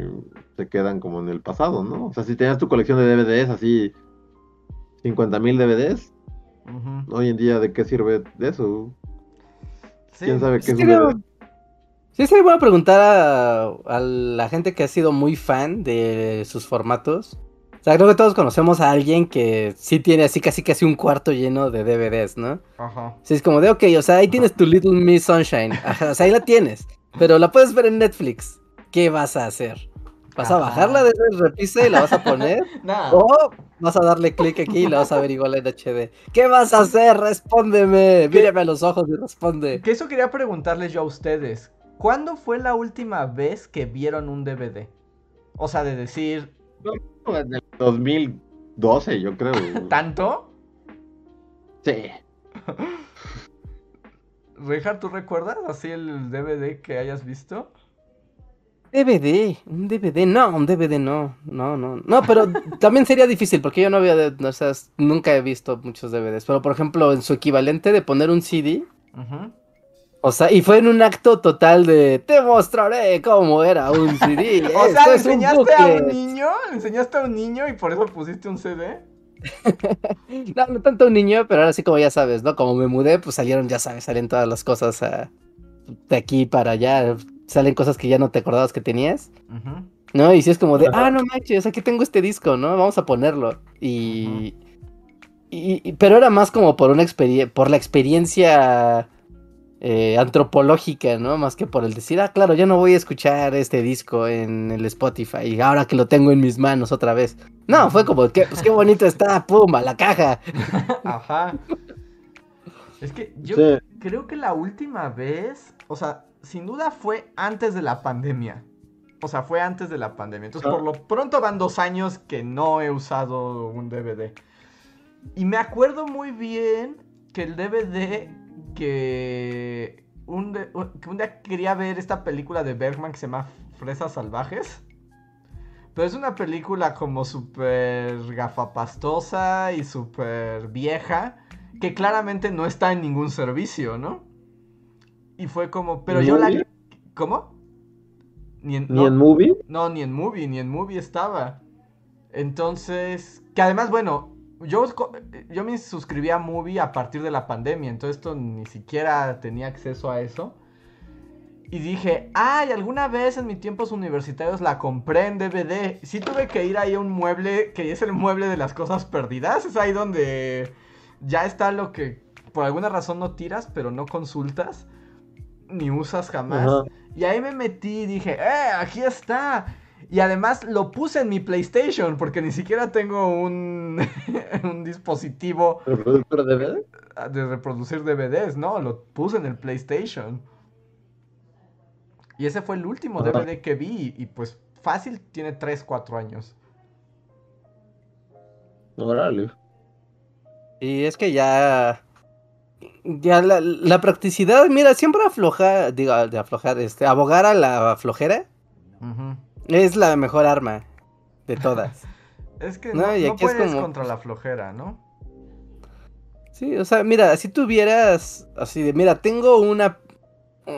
se quedan como en el pasado, ¿no? O sea, si tenías tu colección de DVDs así, 50 mil DVDs, Hoy en día, ¿de qué sirve eso? ¿Quién sabe qué sirve? Sí, sí, voy a preguntar a, la gente que ha sido muy fan de sus formatos. O sea, creo que todos conocemos a alguien que sí tiene así casi casi un cuarto lleno de DVDs, ¿no? Ajá. Sí, es como de, ok, o sea, ahí tienes tu Little Miss Sunshine. Ajá, o sea, ahí la tienes. Pero la puedes ver en Netflix. ¿qué vas a hacer? ¿Vas a bajarla de ese repise y la vas a poner? No. ¿O vas a darle clic aquí y la vas a ver igual en HD? ¿Qué vas a hacer? Respóndeme. Míreme a los ojos y responde. Que eso quería preguntarles yo a ustedes. ¿Cuándo fue la última vez que vieron un DVD? O sea, de decir. En el 2012, yo creo. ¿Tanto? Sí. Richard, ¿tú recuerdas así el DVD que hayas visto? DVD, un DVD, no, un DVD no, no, no, no, pero también sería difícil porque yo no había, o sea, nunca he visto muchos DVDs, pero por ejemplo en su equivalente de poner un CD, Ujú. O sea, y fue en un acto total de te mostraré cómo era un CD. O sea, ¿le un enseñaste a un booklet". niño? ¿Le enseñaste a un niño y por eso pusiste un CD? No, no tanto un niño, pero ahora sí como ya sabes, ¿no? Como me mudé, pues salieron, ya sabes, salen todas las cosas ah, de aquí para allá, salen cosas que ya no te acordabas que tenías. ¿No? Y si es como de, ah, no manches, aquí tengo este disco, ¿no? Vamos a ponerlo. Y. y- y- pero era más como por una experiencia. Por la experiencia eh, antropológica, ¿no? Más que por el decir, ah, claro, ya no voy a escuchar este disco en el Spotify. Ahora que lo tengo en mis manos otra vez. No, fue como, que, pues qué bonito está, pum, a la caja. Ajá. Es que yo Sí. creo que la última vez, o sea, sin duda fue antes de la pandemia. O sea, fue antes de la pandemia. Entonces, Ah. por lo pronto van dos años que no he usado un DVD. Y me acuerdo muy bien que el DVD que un, de- un- que un día quería ver esta película de Bergman que se llama Fresas Salvajes. Pero es una película como súper gafapastosa y súper vieja. Que claramente no está en ningún servicio, ¿no? Y fue como, pero yo la... ¿Movie? ¿Cómo? Ni en, ¿Ni no, en movie? no, ni en movie, ni en movie estaba. Entonces, que además, bueno, yo, yo me suscribí a movie a partir de la pandemia, entonces esto ni siquiera tenía acceso a eso. Y dije, ay, alguna vez en mis tiempos universitarios la compré en DVD. Sí tuve que ir ahí a un mueble, que es el mueble de las cosas perdidas. Es ahí donde ya está lo que por alguna razón no tiras, pero no consultas, ni usas jamás. Y ahí me metí y dije, ¡eh! Aquí está. Y además lo puse en mi PlayStation, porque ni siquiera tengo un, un dispositivo ¿Reproductor de DVD? de reproducir DVDs, ¿no? Lo puse en el PlayStation. Y ese fue el último Ajá. DVD que vi. Y pues fácil tiene 3, 4 años. Órale. Y es que ya. Ya la, la practicidad, mira, siempre aflojar, digo, de aflojar, este, abogar a la flojera Ujú. Es la mejor arma de todas. Es que No, no, y no aquí es puedes como- contra la flojera, ¿no? Sí, o sea, mira, si tuvieras así de, mira, tengo una,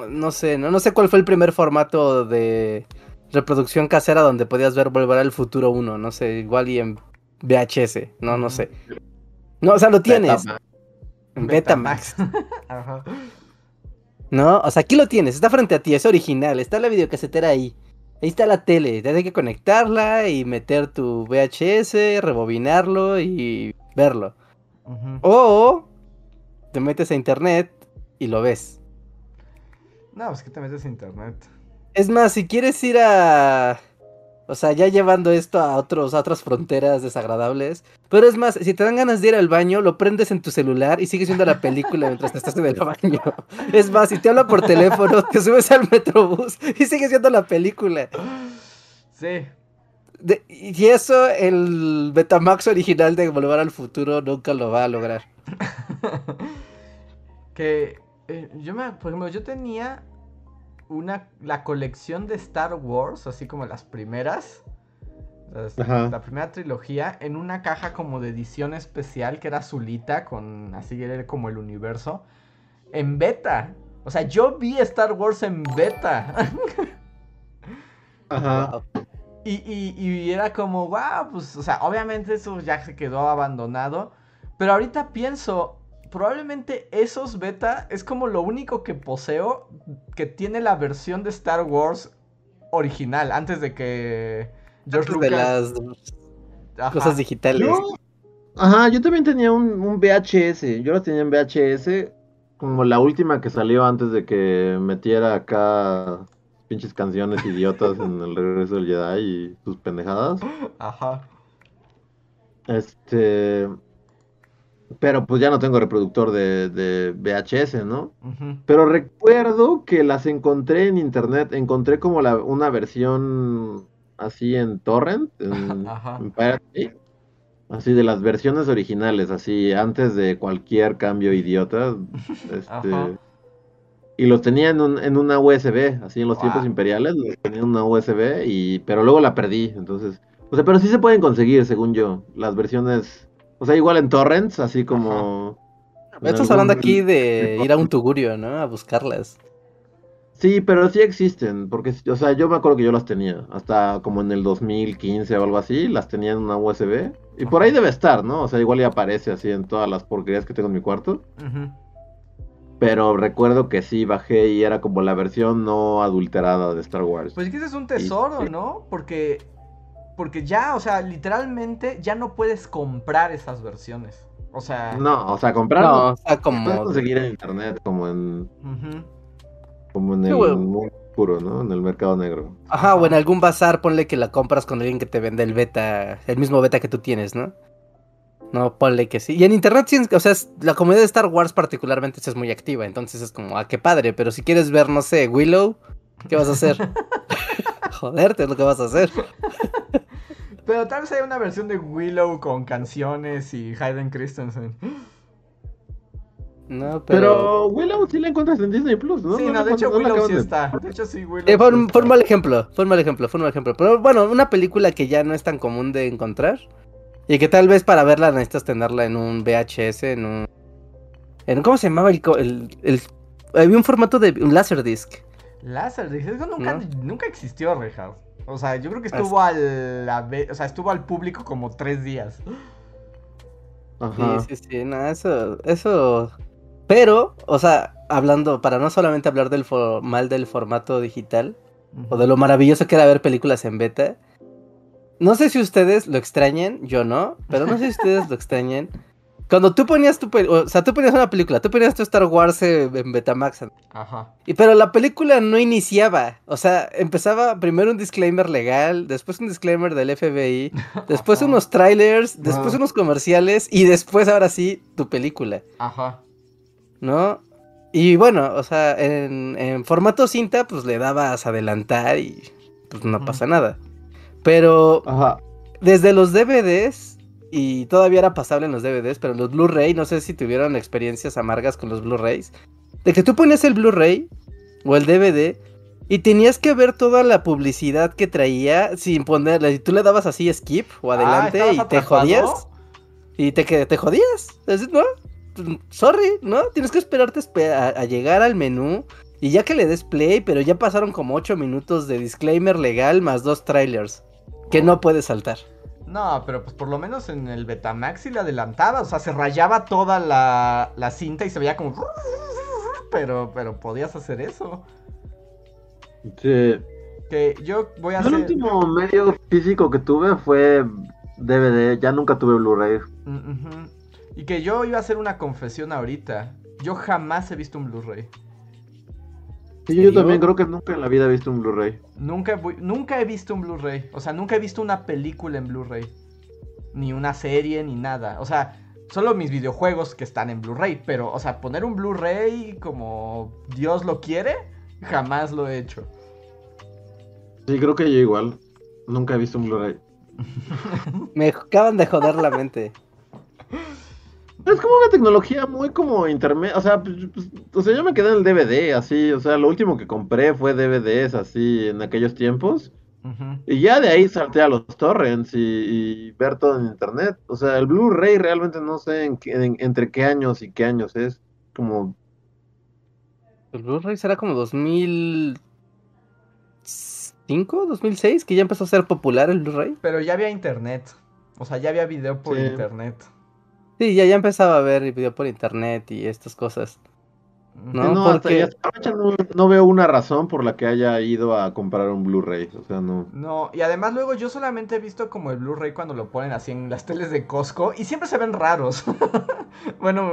no sé, no, no sé cuál fue el primer formato de reproducción casera donde podías ver Volver al Futuro 1, no sé, igual y en VHS, no, no sé. No, o sea, lo tienes. Betamax. En Betamax. Ajá. No, o sea, aquí lo tienes, está frente a ti, es original, está la videocasetera ahí. Ahí está la tele, tienes que conectarla y meter tu VHS, rebobinarlo y verlo. O te metes a internet y lo ves. No, pues que te metes a internet. Es más, si quieres ir a... O sea, ya llevando esto a, otros, a otras fronteras desagradables. Pero es más, si te dan ganas de ir al baño, lo prendes en tu celular y sigues viendo la película mientras te estás en el baño. Es más, si te habla por teléfono, te subes al metrobús y sigues viendo la película. Sí. De- y eso el Betamax original de Volver al Futuro nunca lo va a lograr. que eh, yo me, por ejemplo, yo tenía una la colección de Star Wars, así como las primeras, las- la primera trilogía, en una caja como de edición especial que era azulita, con así era como el universo, en beta. O sea, yo vi Star Wars en beta. Ajá. Y, y- y era como, wow, pues, o sea, obviamente eso ya se quedó abandonado. Pero ahorita pienso, probablemente esos beta es como lo único que poseo que tiene la versión de Star Wars original, antes de que George Antes de Lucas... las Ajá. cosas digitales. Yo, ajá, yo también tenía un, un VHS. Yo lo tenía en VHS como la última que salió antes de que metiera acá pinches canciones idiotas en el regreso del Jedi y sus pendejadas. Ajá. Este. Pero pues ya no tengo reproductor de, de VHS, ¿no? Pero recuerdo que las encontré en internet. Encontré como la, una versión así en torrent, en, Así de las versiones originales, así antes de cualquier cambio idiota. Este, y los tenía en, un, en, una USB, así en los tiempos imperiales, los tenía en una USB, y, pero luego la perdí. Entonces, o sea, pero sí se pueden conseguir, según yo, las versiones o sea, igual en torrents, así como... Estás hablando aquí de ir a un tugurio, ¿no? A buscarlas. Sí, pero sí existen, porque, o sea, yo me acuerdo que yo las tenía, hasta como en el 2015 o algo así, las tenía en una USB, y por ahí debe estar, ¿no? O sea, igual ya aparece así en todas las porquerías que tengo en mi cuarto. Pero recuerdo que sí bajé y era como la versión no adulterada de Star Wars. Pues es que ese es un tesoro, ¿no? Porque porque ya, o sea, literalmente ya no puedes comprar esas versiones. O sea. No, o sea, comprar. No, o sea, como. Puedes conseguir en internet, como en. Como en el mundo puro, ¿no? En el mercado negro. Ajá, o en algún bazar, ponle que la compras con alguien que te vende el beta, el mismo beta que tú tienes, ¿no? No, ponle que sí. Y en internet, o sea, la comunidad de Star Wars particularmente es muy activa, entonces es como, ah, qué padre, pero si quieres ver, no sé, Willow, ¿qué vas a hacer? Joderte es lo que vas a hacer. Pero tal vez haya una versión de Willow con canciones y Hayden Christensen. No, pero... Willow sí la encuentras en Disney Plus, ¿no? Sí, no, de hecho Willow sí está. De hecho sí, Willow. Eh, fue, un, mal ejemplo, fue un mal ejemplo, fue un mal ejemplo. Pero bueno, una película que ya no es tan común de encontrar. Y que tal vez para verla necesitas tenerla en un VHS, en un... En, ¿Cómo se llamaba el, el, Había un formato de un Laserdisc. Laserdisc, eso nunca, nunca existió, Rejard. O sea, yo creo que estuvo al, o sea, estuvo al público como tres días. Ajá. Sí, sí, sí, no, eso, eso. Pero, o sea, hablando, para no solamente hablar del mal del formato digital, o de lo maravilloso que era ver películas en beta, no sé si ustedes lo extrañen, yo no, pero no sé si ustedes lo extrañen. Cuando tú ponías tu o sea, tú ponías una película, tú ponías tu Star Wars en Betamax. Ajá. Y pero la película no iniciaba, o sea, empezaba primero un disclaimer legal, después un disclaimer del FBI, después unos trailers, después unos comerciales y después ahora sí tu película. Ajá. ¿No? Y bueno, o sea, en, formato cinta pues le dabas adelantar y pues no pasa nada. Pero Ajá. desde los DVDs y todavía era pasable en los DVDs, pero los Blu-ray, no sé si tuvieron experiencias amargas con los Blu-rays, de que tú ponías el Blu-ray o el DVD y tenías que ver toda la publicidad que traía sin ponerle, tú le dabas así skip o ah, adelante y te jodías. Y te, te jodías, ¿no? Sorry, ¿no? Tienes que esperarte a, a llegar al menú y ya que le des play, pero ya pasaron como 8 minutos de disclaimer legal más dos trailers que no puedes saltar. No, pero pues por lo menos en el Betamax sí le adelantaba, o sea, se rayaba toda la, la cinta y se veía como... Pero, pero podías hacer eso. Sí. Que yo voy a hacer... El último medio físico que tuve fue DVD, ya nunca tuve Blu-ray. Y que yo iba a hacer una confesión ahorita. Yo jamás he visto un Blu-ray. Sí, yo también creo que nunca en la vida he visto un Blu-ray. Nunca, nunca he visto un Blu-ray. O sea, nunca he visto una película en Blu-ray. Ni una serie, ni nada. O sea, solo mis videojuegos que están en Blu-ray. Pero, o sea, poner un Blu-ray como Dios lo quiere, jamás lo he hecho. Sí, creo que yo igual. Nunca he visto un Blu-ray. Me acaban de joder la mente. Es como una tecnología muy como intermedia, o sea, pues, pues, o sea, yo me quedé en el DVD, así, o sea, lo último que compré fue DVDs, así, en aquellos tiempos. Y ya de ahí salté a los torrents y, ver todo en internet. O sea, el Blu-ray realmente no sé en, entre qué años y qué años es. Como... El Blu-ray será como 2005, 2006, que ya empezó a ser popular el Blu-ray. Pero ya había internet. O sea, ya había video por internet. Sí, ya, ya empezaba a ver video por internet y estas cosas. No, no, Porque... no, veo una razón por la que haya ido a comprar un Blu-ray, o sea, no. No, y además luego yo solamente he visto como el Blu-ray cuando lo ponen así en las teles de Costco y siempre se ven raros. bueno,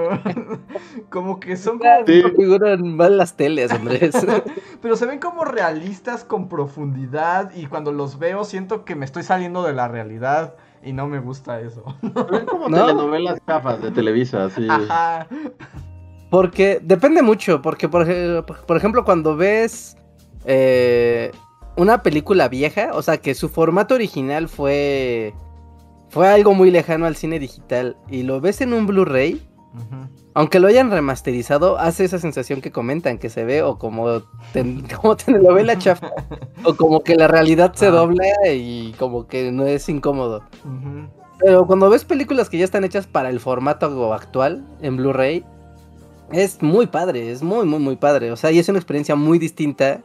como que son como... Sí. figuran mal las teles, Andrés. Pero se ven como realistas con profundidad y cuando los veo siento que me estoy saliendo de la realidad y no me gusta eso. Ven como telenovelas chafas de Televisa, así. Ajá. Porque depende mucho, porque por, ejemplo cuando ves eh, una película vieja, o sea que su formato original fue fue algo muy lejano al cine digital y lo ves en un Blu-ray, aunque lo hayan remasterizado, hace esa sensación que comentan, que se ve o como, como telenovela chafa, o como que la realidad se dobla y como que no es incómodo. Pero cuando ves películas que ya están hechas para el formato actual en Blu-ray, es muy padre, es muy, muy, muy padre. O sea, y es una experiencia muy distinta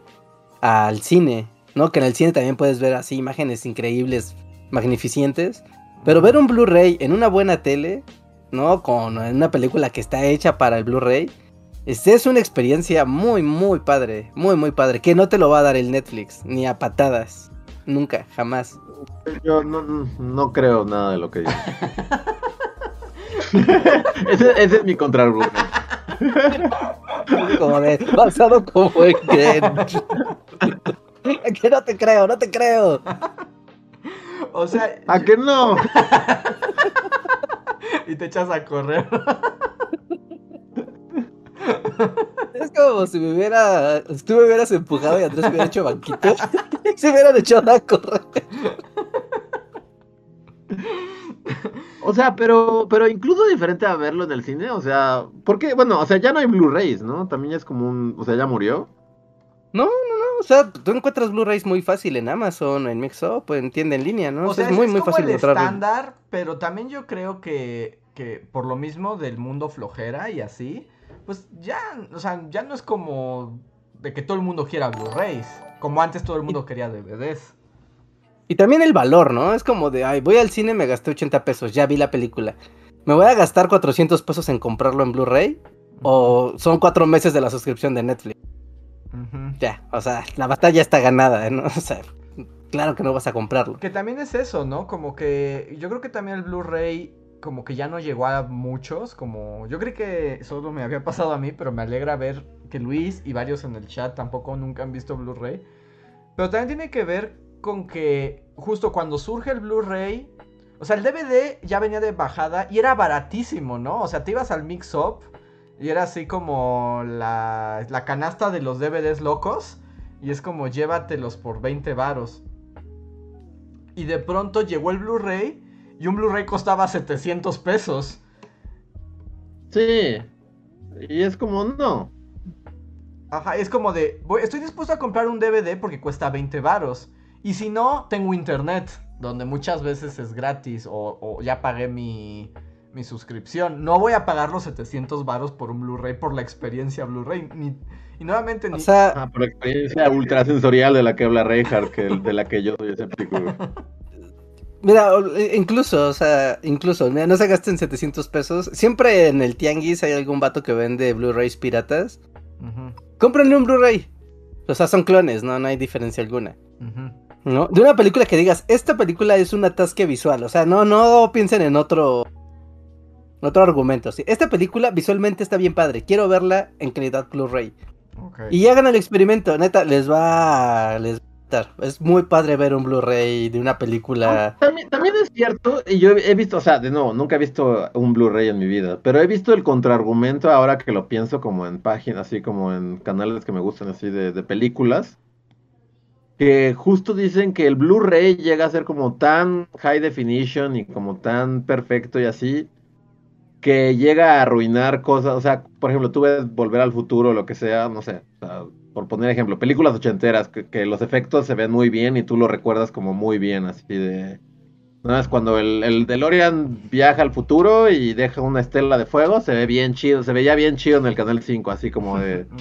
al cine, ¿no? Que en el cine también puedes ver así imágenes increíbles, magnificentes. Pero ver un Blu-ray en una buena tele, ¿no? Con una película que está hecha para el Blu-ray, es, es una experiencia muy, muy padre, muy, muy padre. Que no te lo va a dar el Netflix, ni a patadas. Nunca, jamás. Yo no, no creo nada de lo que dices. ese, ese, es mi contraargumento. como de, basado como en que... que no te creo, no te creo. O sea... ¿A que no? y te echas a correr. Es como si me hubiera. Si tú me hubieras empujado y Andrés me hubiera hecho banquito. se hubieran echado a correr. O sea, pero, pero incluso diferente a verlo en el cine, o sea, porque, bueno, o sea, ya no hay Blu-rays, ¿no? También es como un, o sea, ya murió. No, no, no, o sea, tú encuentras Blu-rays muy fácil en Amazon, en Mixup, en tienda en línea, ¿no? O sea, es muy, muy fácil el estándar, pero también yo creo que, que por lo mismo del mundo flojera y así, pues ya, o sea, ya no es como de que todo el mundo quiera Blu-rays, como antes todo el mundo quería DVDs. Y también el valor, ¿no? Es como de, ay, voy al cine, me gasté 80 pesos, ya vi la película. ¿Me voy a gastar 400 pesos en comprarlo en Blu-ray? ¿O son cuatro meses de la suscripción de Netflix? Ya, o sea, la batalla está ganada, ¿no? O sea, claro que no vas a comprarlo. Que también es eso, ¿no? Como que yo creo que también el Blu-ray como que ya no llegó a muchos, como yo creo que solo me había pasado a mí, pero me alegra ver que Luis y varios en el chat tampoco nunca han visto Blu-ray. Pero también tiene que ver con que justo cuando surge el Blu-ray, o sea, el DVD ya venía de bajada y era baratísimo, ¿no? O sea, te ibas al Mix Up y era así como la, la canasta de los DVDs locos y es como llévatelos por 20 varos. Y de pronto llegó el Blu-ray y un Blu-ray costaba 700 pesos. Sí. Y es como, no. Ajá, es como de, estoy dispuesto a comprar un DVD porque cuesta 20 varos. Y si no, tengo internet, donde muchas veces es gratis o, ya pagué mi, suscripción. No voy a pagar los 700 varos por un Blu-ray por la experiencia Blu-ray. y nuevamente... O sea... Ah, por la experiencia ultrasensorial de la que habla Reinhardt, que, de la que yo soy escéptico. Mira, incluso, o sea, incluso, no se gasten 700 pesos. Siempre en el tianguis hay algún vato que vende Blu-rays piratas. Cómprenle un Blu-ray. O sea, son clones, ¿no? No hay diferencia alguna. ¿no? De una película que digas, esta película es un atasque visual, o sea, no, no piensen en otro, otro argumento. Esta película visualmente está bien padre, quiero verla en calidad Blu-ray. Y hagan el experimento, neta, les va, les es muy padre ver un Blu-ray de una película. También, también, es cierto, y yo he visto, o sea, de nuevo, nunca he visto un Blu-ray en mi vida, pero he visto el contraargumento ahora que lo pienso como en páginas, así como en canales que me gustan así de, de películas que justo dicen que el Blu-ray llega a ser como tan high definition y como tan perfecto y así, que llega a arruinar cosas, o sea, por ejemplo, tú ves Volver al Futuro o lo que sea, no sé, por poner ejemplo, películas ochenteras, que, los efectos se ven muy bien y tú lo recuerdas como muy bien, así de... ¿no? Es cuando el, el DeLorean viaja al futuro y deja una estela de fuego, se ve bien chido, se veía bien chido en el Canal 5, así como de...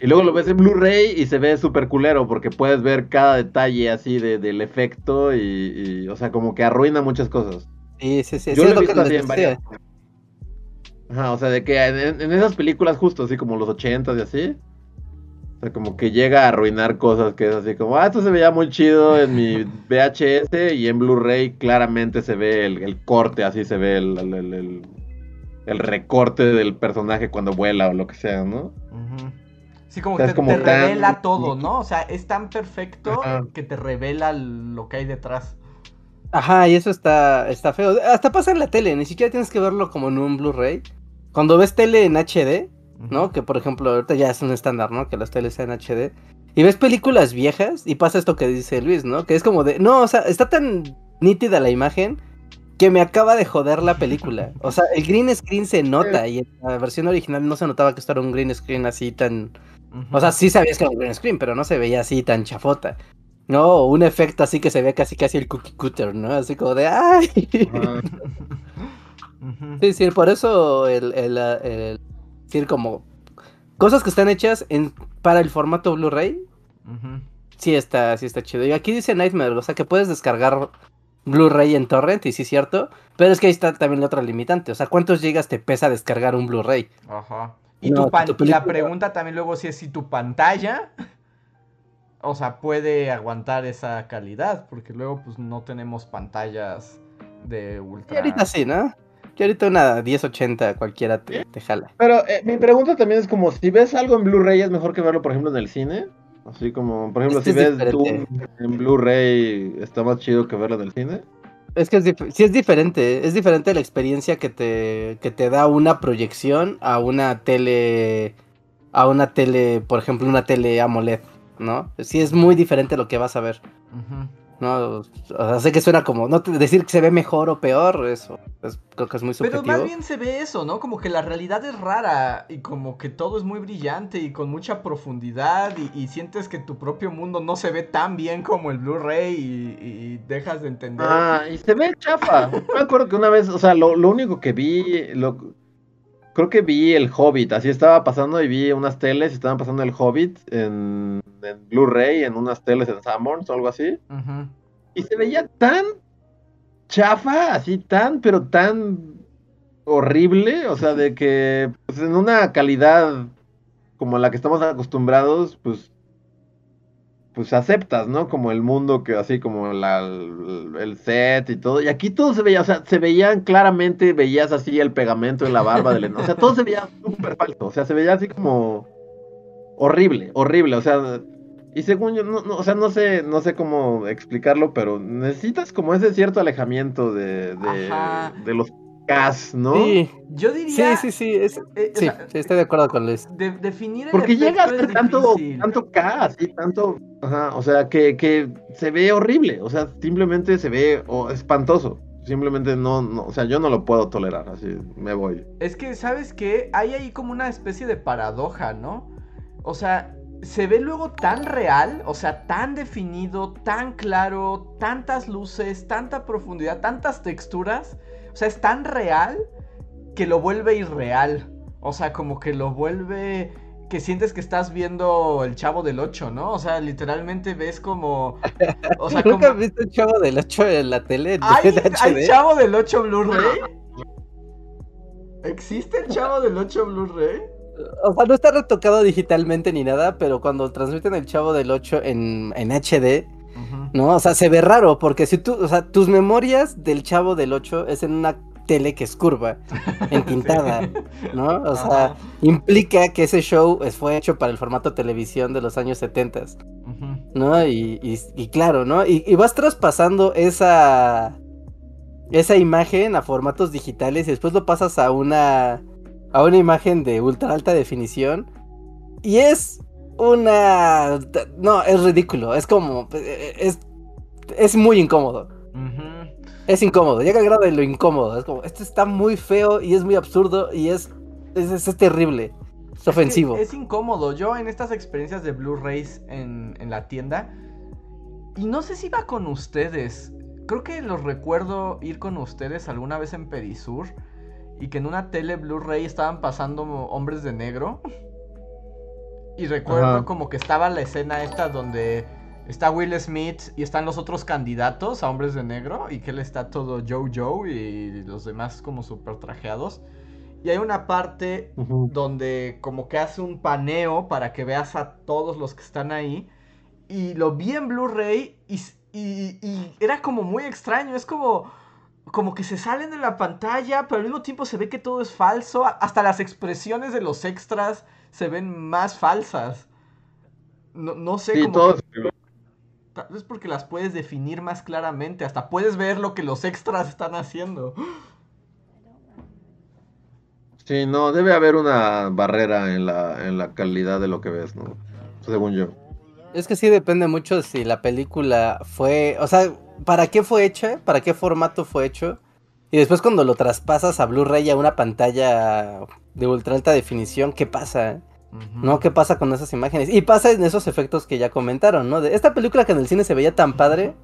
Y luego lo ves en Blu-ray y se ve súper culero porque puedes ver cada detalle así de, del efecto y, o sea, como que arruina muchas cosas. Sí, sí, sí. Yo lo he visto así en Ajá, o sea, de que en, esas películas justo así como los 80 y así. O sea, como que llega a arruinar cosas que es así como, ah, esto se veía muy chido en mi VHS y en Blu-ray claramente se ve el, corte, así se ve el, el, recorte del personaje cuando vuela o lo que sea, ¿no? Sí, como que te, revela todo, ¿no? O sea, es tan perfecto que te revela lo que hay detrás. Ajá, y eso está, está feo. Hasta pasa en la tele, ni siquiera tienes que verlo como en un Blu-ray. Cuando ves tele en HD, ¿no? Que por ejemplo, ahorita ya es un estándar, ¿no? Que las teles sean HD. Y ves películas viejas y pasa esto que dice Luis, ¿no? Que es como de, no, o sea, está tan nítida la imagen que me acaba de joder la película. O sea, el green screen se nota y en la versión original no se notaba que esto era un green screen así tan... O sea, sí sabías que era un green screen, pero no se veía así tan chafota. No, un efecto así que se ve casi casi el cookie cutter, ¿no? Así como de ¡ay! Sí, sí, por eso el, el, el, decir como cosas que están hechas en, para el formato Blu-ray. Sí está, sí está chido. Y aquí dice Nightmare, o sea que puedes descargar Blu-ray en torrent, y sí es cierto, pero es que ahí está también la otra limitante, o sea, ¿cuántos gigas te pesa descargar un Blu-ray? Ajá. Y tu, la pregunta también luego si es si tu pantalla o sea, puede aguantar esa calidad, porque luego pues no tenemos pantallas de ultra. Y ahorita sí, ¿no? Y ahorita una 1080 cualquiera te, jala. Pero eh, mi pregunta también es como, si ves algo en Blu-ray, ¿es mejor que verlo, por ejemplo, en el cine? Así como, por ejemplo, si ves Doom en Blu-ray, ¿está más chido que verlo en el cine? Es que es sí es diferente, es diferente la experiencia que te, que te da una proyección a una tele, a una tele, por ejemplo, una tele AMOLED. ¿No? Sí es muy diferente lo que vas a ver. No, o sea, sé que suena como, no decir que se ve mejor o peor, eso creo que es muy subjetivo. Pero más bien se ve eso, ¿no? Como que la realidad es rara y como que todo es muy brillante y con mucha profundidad y, sientes que tu propio mundo no se ve tan bien como el Blu-ray y, dejas de entender. Ah, y se ve chafa. Me acuerdo que una vez, o sea, lo, lo único que vi, lo, creo que vi el Hobbit, así estaba pasando y vi unas teles estaban pasando el Hobbit en, Blu-ray, en unas teles en Sanborns o algo así. Y se veía tan chafa, así tan, pero tan horrible, o sea, de que pues, en una calidad como la que estamos acostumbrados, pues pues aceptas, ¿no? Como el mundo que así como la, el, set y todo. Y aquí todo se veía, o sea, se veían claramente, veías así el pegamento en la barba del... O sea, todo se veía súper falso. O sea, se veía así como horrible, horrible. O sea, y según yo, no, o sea, no sé, no sé cómo explicarlo, pero necesitas como ese cierto alejamiento de, de, de los Cas, ¿no? Sí, yo diría. Sí, sí, sí. Eh, sí, estoy de acuerdo con Luis. definir el Porque llega a ser tanto, tanto K, tanto. Ajá, o sea, que, que, se ve horrible. O sea, simplemente se ve espantoso. Simplemente no, no, o sea, yo no lo puedo tolerar, así me voy. Es que, ¿sabes qué? Hay ahí como una especie de paradoja, ¿no? O sea, se ve luego tan real, o sea, tan definido, tan claro, tantas luces, tanta profundidad, tantas texturas o sea, es tan real que lo vuelve irreal. O sea, como que lo vuelve que sientes que estás viendo el Chavo del 8, ¿no? O sea, literalmente ves como... O sea, ¿Nunca has visto el Chavo del 8 en la tele? ¿Hay, Chavo del 8 Blu-ray? ¿Existe el Chavo del 8 Blu-ray? O sea, no está retocado digitalmente ni nada, pero cuando transmiten el Chavo del 8 en, en HD, ¿no? O sea, se ve raro, porque si tú, o sea, tus memorias del chavo del 8 es en una tele que es curva, entintada, ¿no? O sea, implica que ese show fue hecho para el formato televisión de los años 70, ¿no? Y, claro, ¿no? Y, y, vas traspasando esa, esa imagen a formatos digitales y después lo pasas a una, a una imagen de ultra alta definición. Y es una... No, es ridículo. Es como... Es, es muy incómodo. Es incómodo. Llega al grado de lo incómodo. Es como, esto está muy feo y es muy absurdo y es... Es, terrible. Es ofensivo. Es, incómodo. Yo en estas experiencias de Blu-rays en, en la tienda... Y no sé si iba con ustedes. Creo que los recuerdo ir con ustedes alguna vez en Perisur. Y que en una tele Blu-ray estaban pasando hombres de negro. Y recuerdo como que estaba la escena esta donde está Will Smith y están los otros candidatos a hombres de negro y que él está todo Joe Joe y los demás como súper trajeados. Y hay una parte donde como que hace un paneo para que veas a todos los que están ahí. Y lo vi en Blu-ray y, y, era como muy extraño. Es como, como que se salen de la pantalla, pero al mismo tiempo se ve que todo es falso. Hasta las expresiones de los extras se ven más falsas. No, no sé cómo... Tal vez porque las puedes definir más claramente. Hasta puedes ver lo que los extras están haciendo. Sí, no, debe haber una barrera en la, en la calidad de lo que ves, ¿no? Según yo. Es que sí depende mucho si la película fue, o sea, ¿para qué fue hecha? ¿Para qué formato fue hecho? Y después cuando lo traspasas a Blu-ray a una pantalla de ultra alta definición, ¿qué pasa? ¿No? ¿Qué pasa con esas imágenes? Y pasa en esos efectos que ya comentaron, ¿no? De esta película que en el cine se veía tan padre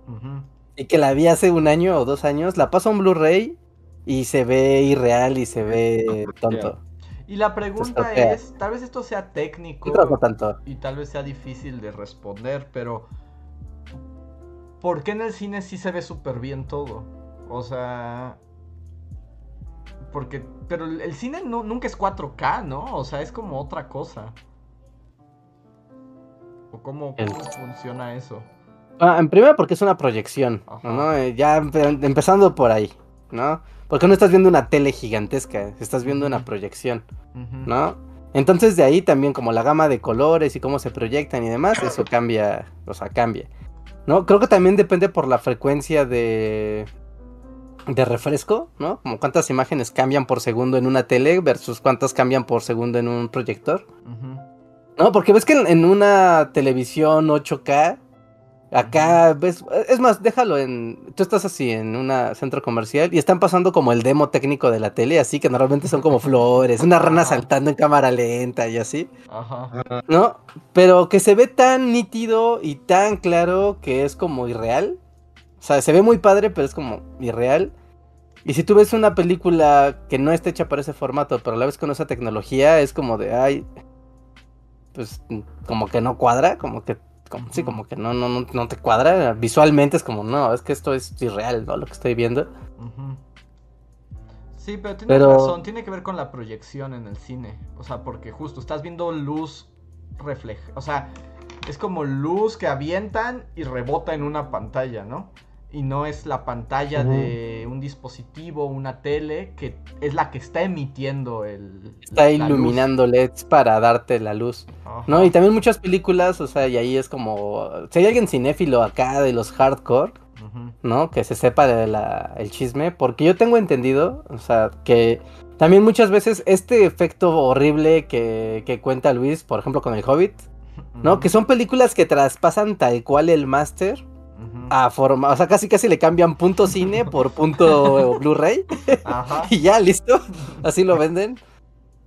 y que la vi hace un año o dos años, la paso a un Blu-ray y se ve irreal y se ve tonto. Y la pregunta es, tal vez esto sea técnico tanto. y tal vez sea difícil de responder, pero ¿por qué en el cine sí se ve súper bien todo? O sea, porque, pero el cine no, nunca es 4K, ¿no? O sea, es como otra cosa. ¿O cómo, funciona eso? Ah, en primera porque es una proyección, ¿no? Eh, ya empezando por ahí, ¿no? Porque no estás viendo una tele gigantesca, estás viendo una proyección, ¿no? Entonces de ahí también como la gama de colores y cómo se proyectan y demás, eso cambia, o sea, cambia. ¿No? Creo que también depende por la frecuencia de de refresco, ¿no? Como cuántas imágenes cambian por segundo en una tele versus cuántas cambian por segundo en un proyector. No, porque ves que en, una televisión 8K, acá ves, es más, déjalo en, tú estás así en un centro comercial y están pasando como el demo técnico de la tele, así que normalmente son como flores, una rana saltando en cámara lenta y así. Ajá. ¿No? Pero que se ve tan nítido y tan claro que es como irreal. O sea, se ve muy padre, pero es como irreal. Y si tú ves una película que no está hecha para ese formato, pero la ves con esa tecnología, es como de, ay, pues como que no cuadra, como que, como, sí, como que no, no, no, te cuadra. Visualmente es como, no, es que esto es irreal, ¿no? Lo que estoy viendo. Sí, pero tiene razón, tiene que ver con la proyección en el cine. O sea, porque justo estás viendo luz refleja, o sea, es como luz que avientan y rebota en una pantalla, ¿no? Y no es la pantalla de un dispositivo, una tele, que es la que está emitiendo el... Está iluminando LEDs para darte la luz. ¿No? Y también muchas películas, o sea, y ahí es como... Si hay alguien cinéfilo acá de los hardcore, ¿no? Que se sepa del el chisme, porque yo tengo entendido, o sea, que también muchas veces este efecto horrible que, que cuenta Luis, por ejemplo, con El Hobbit, ¿no? Que son películas que traspasan tal cual el máster a forma, o sea, casi casi le cambian punto cine por punto Blu-ray. y ya, listo. Así lo venden.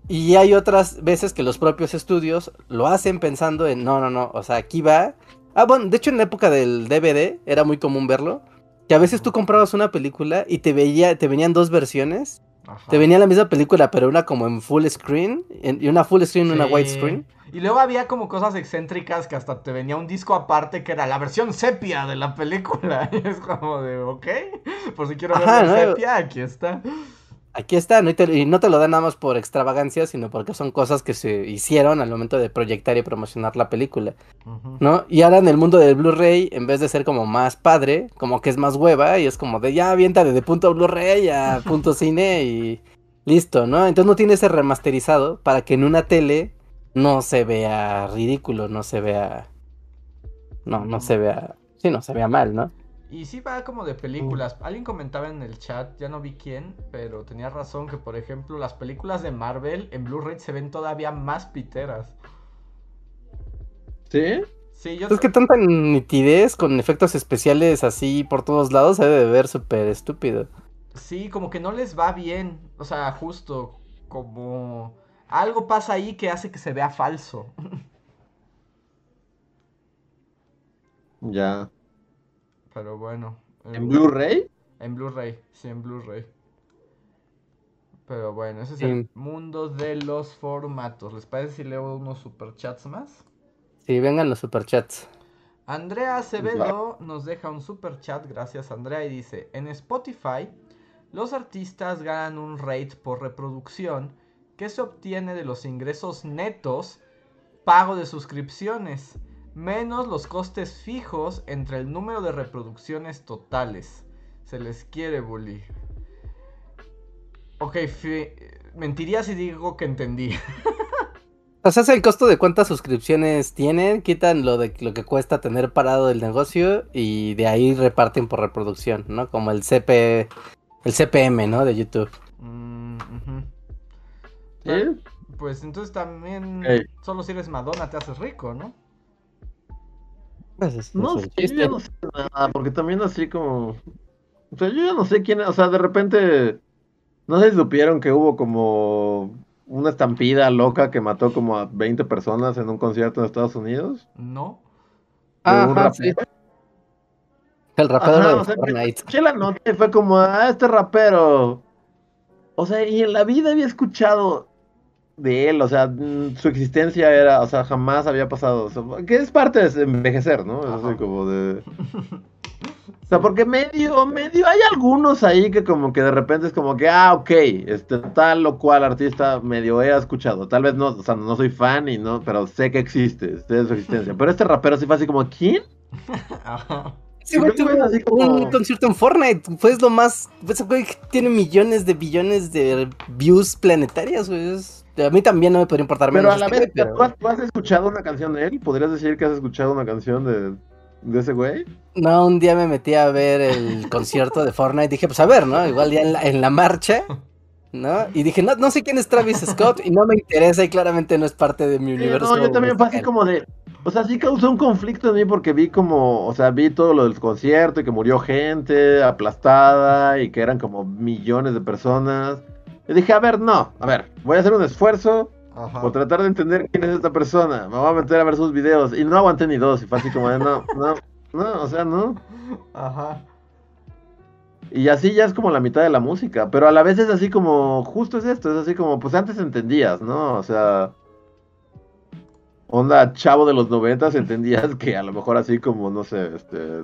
Y hay otras veces que los propios estudios lo hacen pensando en, no, no, no, o sea, aquí va. Ah, bueno, de hecho en la época del DVD era muy común verlo. Que a veces tú comprabas una película y te veía, te venían dos versiones. Te venía la misma película, pero una como en full screen y una full screen y una widescreen. Y luego había como cosas excéntricas que hasta te venía un disco aparte que era la versión sepia de la película. Y es como de, ok, por si quiero ver sepia, aquí está. Aquí está, ¿no? Y, no te lo dan nada más por extravagancia, sino porque son cosas que se hicieron al momento de proyectar y promocionar la película, ¿no? Y ahora en el mundo del Blu-ray, en vez de ser como más padre, como que es más hueva y es como de ya avienta de punto Blu-ray a punto cine y listo, ¿no? Entonces no tiene ese remasterizado para que en una tele no se vea ridículo, no se vea. No, no se vea. Sí, no se vea mal, ¿no? Y sí va como de películas. Alguien comentaba en el chat, ya no vi quién, pero tenía razón que, por ejemplo, las películas de Marvel en Blu-ray se ven todavía más piteras. ¿Sí? Sí, yo Es que tanta nitidez con efectos especiales así por todos lados se debe ver súper estúpido. Sí, como que no les va bien. O sea, justo como algo pasa ahí que hace que se vea falso. Ya. Pero bueno. ¿En Blu-ray? En Blu-ray, sí, en Blu-ray. Pero bueno, ese es el mundo de los formatos. ¿Les parece si leo unos superchats más? Sí, vengan los superchats. Andrea Acevedo nos deja un superchat, gracias Andrea, y dice, en Spotify los artistas ganan un rate por reproducción que se obtiene de los ingresos netos pago de suscripciones, menos los costes fijos entre el número de reproducciones totales. Se les quiere, Bully. Ok, mentiría si digo que entendí. O sea, es el costo de cuántas suscripciones tienen, quitan lo de lo que cuesta tener parado el negocio y de ahí reparten por reproducción, ¿no? Como el CP, el CPM, ¿no? De YouTube. Mm, pues entonces también solo si eres Madonna te haces rico, ¿no? Pues no, sé, yo ya no sé nada, porque también así como... O sea, yo ya no sé quién, o sea, de repente... No sé si supieron que hubo como una estampida loca que mató como a 20 personas en un concierto en Estados Unidos. No. Ah, sí. El rapero de Fortnite. Que la nota y fue como, ah, este rapero. O sea, y en la vida había escuchado de él, o sea, mm, su existencia era, o sea, jamás había pasado. que es parte de envejecer, ¿no? Es así como de. O sea, porque medio, medio, hay algunos ahí que como que de repente es como que, ah, ok, este tal o cual artista medio he escuchado. Tal vez no, o sea, no soy fan y no, pero sé que existe, sé su existencia. Pero este rapero sí fue así como, ¿quién? Sí, güey, un concierto en Fortnite, pues lo más, pues güey tiene millones de billones de views planetarias, güey. A mí también no me podría importar menos. Pero a la vez, ¿tú has escuchado una canción de él? ¿Podrías decir que has escuchado una canción de, de ese güey? No, un día me metí a ver el concierto de Fortnite. Dije, pues a ver, ¿no? Igual ya en la, marcha, ¿no? Y dije, no, no sé quién es Travis Scott y no me interesa y claramente no es parte de mi universo. No, yo también fue así como de. O sea, sí causó un conflicto en mí porque vi como, o sea, vi todo lo del concierto y que murió gente aplastada y que eran como millones de personas. Y dije, a ver, no, a ver, voy a hacer un esfuerzo por tratar de entender quién es esta persona. Me voy a meter a ver sus videos. Y no aguanté ni dos. Y fue así como de, no, no, no, o sea, no. Ajá. Y así ya es como la mitad de la música. Pero a la vez es así como, justo es esto. Es así como, pues antes entendías, ¿no? O sea. Onda chavo de los noventas, entendías que a lo mejor así como, no sé, este.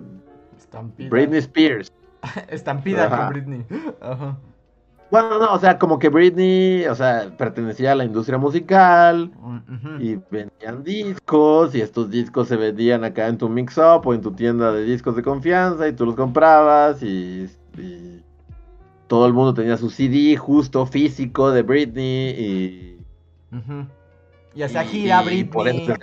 Estampida. Britney Spears. Estampida con Britney. Ajá. Bueno, no, o sea, como que Britney, o sea, pertenecía a la industria musical y vendían discos y estos discos se vendían acá en tu mix-up o en tu tienda de discos de confianza y tú los comprabas y, todo el mundo tenía su CD justo físico de Britney y... Y hacía gira Britney. Por eso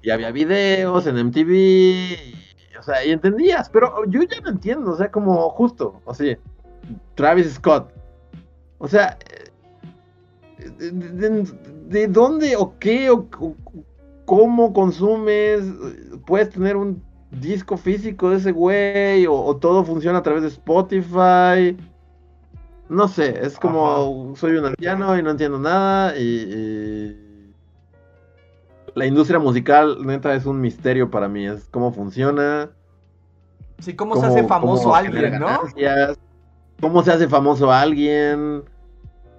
y había videos en MTV, y, o sea, y entendías, pero yo ya no entiendo, o sea, como justo, así. Travis Scott. O sea, ¿de, dónde o qué o, cómo consumes? ¿Puedes tener un disco físico de ese güey? O, todo funciona a través de Spotify? No sé, es como soy un anciano y no entiendo nada y, la industria musical neta es un misterio para mí, es cómo funciona. Sí, cómo, se hace famoso alguien, ¿no? ¿Cómo se hace famoso alguien?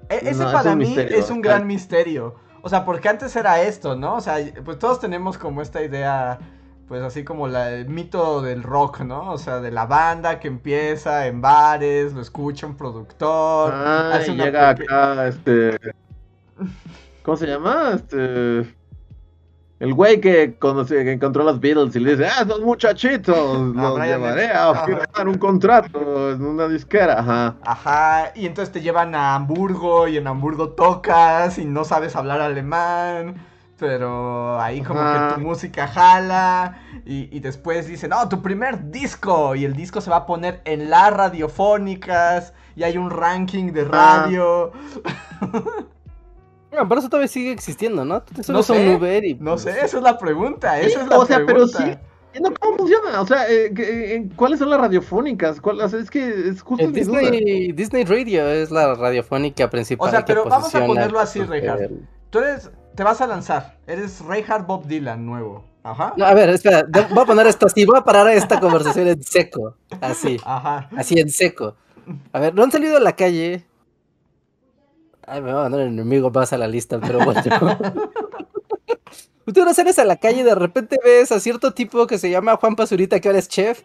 E, ese para mí es un gran misterio. O sea, porque antes era esto, ¿no? O sea, pues todos tenemos como esta idea, pues así como la, el mito del rock, ¿no? O sea, de la banda que empieza en bares, lo escucha un productor. Ah, y llega acá, este... ¿Cómo se llama? Este... El güey que, que encontró los Beatles y le dice, ah, esos muchachitos, los llevaré a firmar un contrato en una disquera, ajá. Ajá, y entonces te llevan a Hamburgo y en Hamburgo tocas y no sabes hablar alemán, pero ahí como que tu música jala y, después dicen, no, tu primer disco y el disco se va a poner en las radiofónicas y hay un ranking de radio. Bueno, pero eso todavía sigue existiendo, ¿no? no sé, Uber y... No sé, esa es la pregunta, esa es la o sea, pero sí... ¿Cómo funciona? O sea, eh, eh, ¿cuáles son las radiofónicas? ¿Cuál, o sea, es que es justo Disney, Disney Radio es la radiofónica principal. O sea, pero vamos a ponerlo así, Reinhardt. Tú eres, te vas a lanzar. Eres Reinhardt Bob Dylan nuevo. Ajá. No, a ver, espera, voy a poner esto así, voy a parar esta conversación en seco. Así. Ajá. Así en seco. A ver, no han salido a la calle Ay, me va a mandar el enemigo más a la lista, pero bueno. Tú no sales a la calle y de repente ves a cierto tipo que se llama Juan Pazurita, que ahora es chef.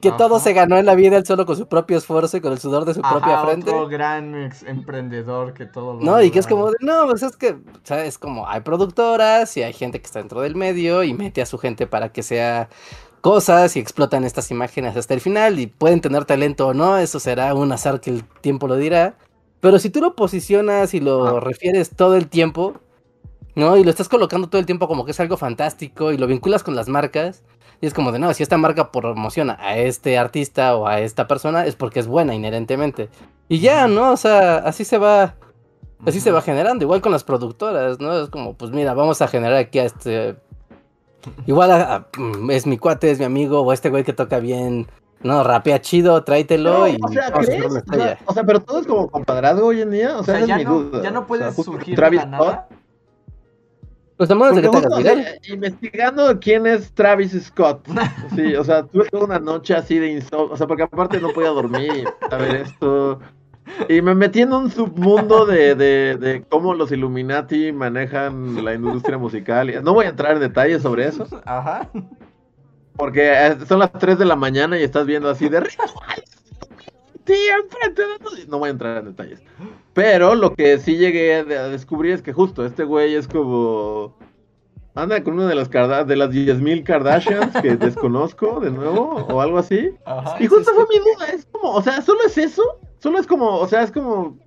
que todo se ganó en la vida él solo con su propio esfuerzo y con el sudor de su propia frente. Otro gran emprendedor que todo lo No, y que es como, no, pues es que, ¿sabes? Como hay productoras y hay gente que está dentro del medio y mete a su gente para que sea cosas y explotan estas imágenes hasta el final y pueden tener talento o no, eso será un azar que el tiempo lo dirá. Pero si tú lo posicionas y lo refieres todo el tiempo, ¿no? Y lo estás colocando todo el tiempo como que es algo fantástico y lo vinculas con las marcas, y es como de, no, si esta marca promociona a este artista o a esta persona es porque es buena inherentemente. Y ya, ¿no? O sea, así se va, así se va generando, igual con las productoras, ¿no? Es como, pues mira, vamos a generar aquí a este... Igual mm, es mi cuate, es mi amigo, o este güey que toca bien, no, rapea chido, tráetelo y... O sea, o sea, pero todo es como compadrado hoy en día, o sea, ya, no, ya no puedes surgir de la nada. Pues de que te Investigando quién es Travis Scott. Sí, o sea, tuve una noche así de insomnio. O sea, porque aparte no podía dormir a ver esto. Y me metí en un submundo de, de, de, cómo los Illuminati manejan la industria musical. No voy a entrar en detalles sobre eso. Ajá. Porque eh, son las 3 de la mañana y estás viendo así de no voy a entrar en detalles. Pero lo que sí llegué a descubrir es que justo este güey es como. Anda con una de las de las 10.000 Kardashians que desconozco de nuevo o algo así. y justo fue mi duda, es como, o sea, solo es eso, solo es como, o sea, es como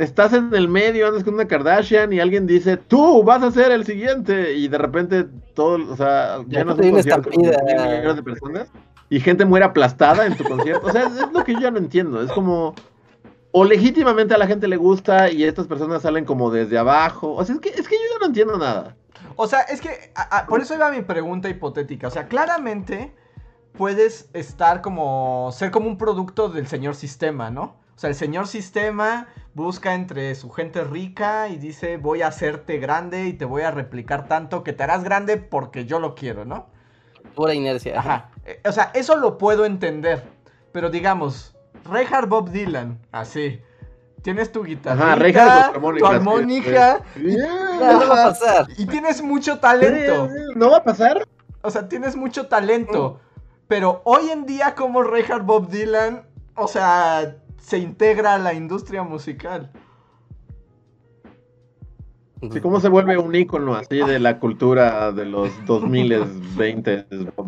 estás en el medio, andas con una Kardashian y alguien dice, tú vas a ser el siguiente y de repente todo, o sea, ya no un millones de personas y gente muere aplastada en tu concierto. O sea, es, lo que yo ya no entiendo. Es como. O legítimamente a la gente le gusta y estas personas salen como desde abajo. O sea, es que, es que yo ya no entiendo nada. O sea, es que. por eso iba mi pregunta hipotética. O sea, claramente puedes estar como. ser como un producto del señor sistema, ¿no? O sea, el señor sistema busca entre su gente rica y dice: Voy a hacerte grande y te voy a replicar tanto que te harás grande porque yo lo quiero, ¿no? Pura inercia. Ajá. Eh, o sea, eso lo puedo entender. Pero digamos, Reinhard Bob Dylan, así. Tienes tu guitarra, tu armónica. no va a pasar. Y tienes mucho talento. ¿No va a pasar? O sea, tienes mucho talento. Pero hoy en día, como Reinhard Bob Dylan, o sea, se integra a la industria musical. Sí, ¿cómo se vuelve un ícono así de la cultura de los 2020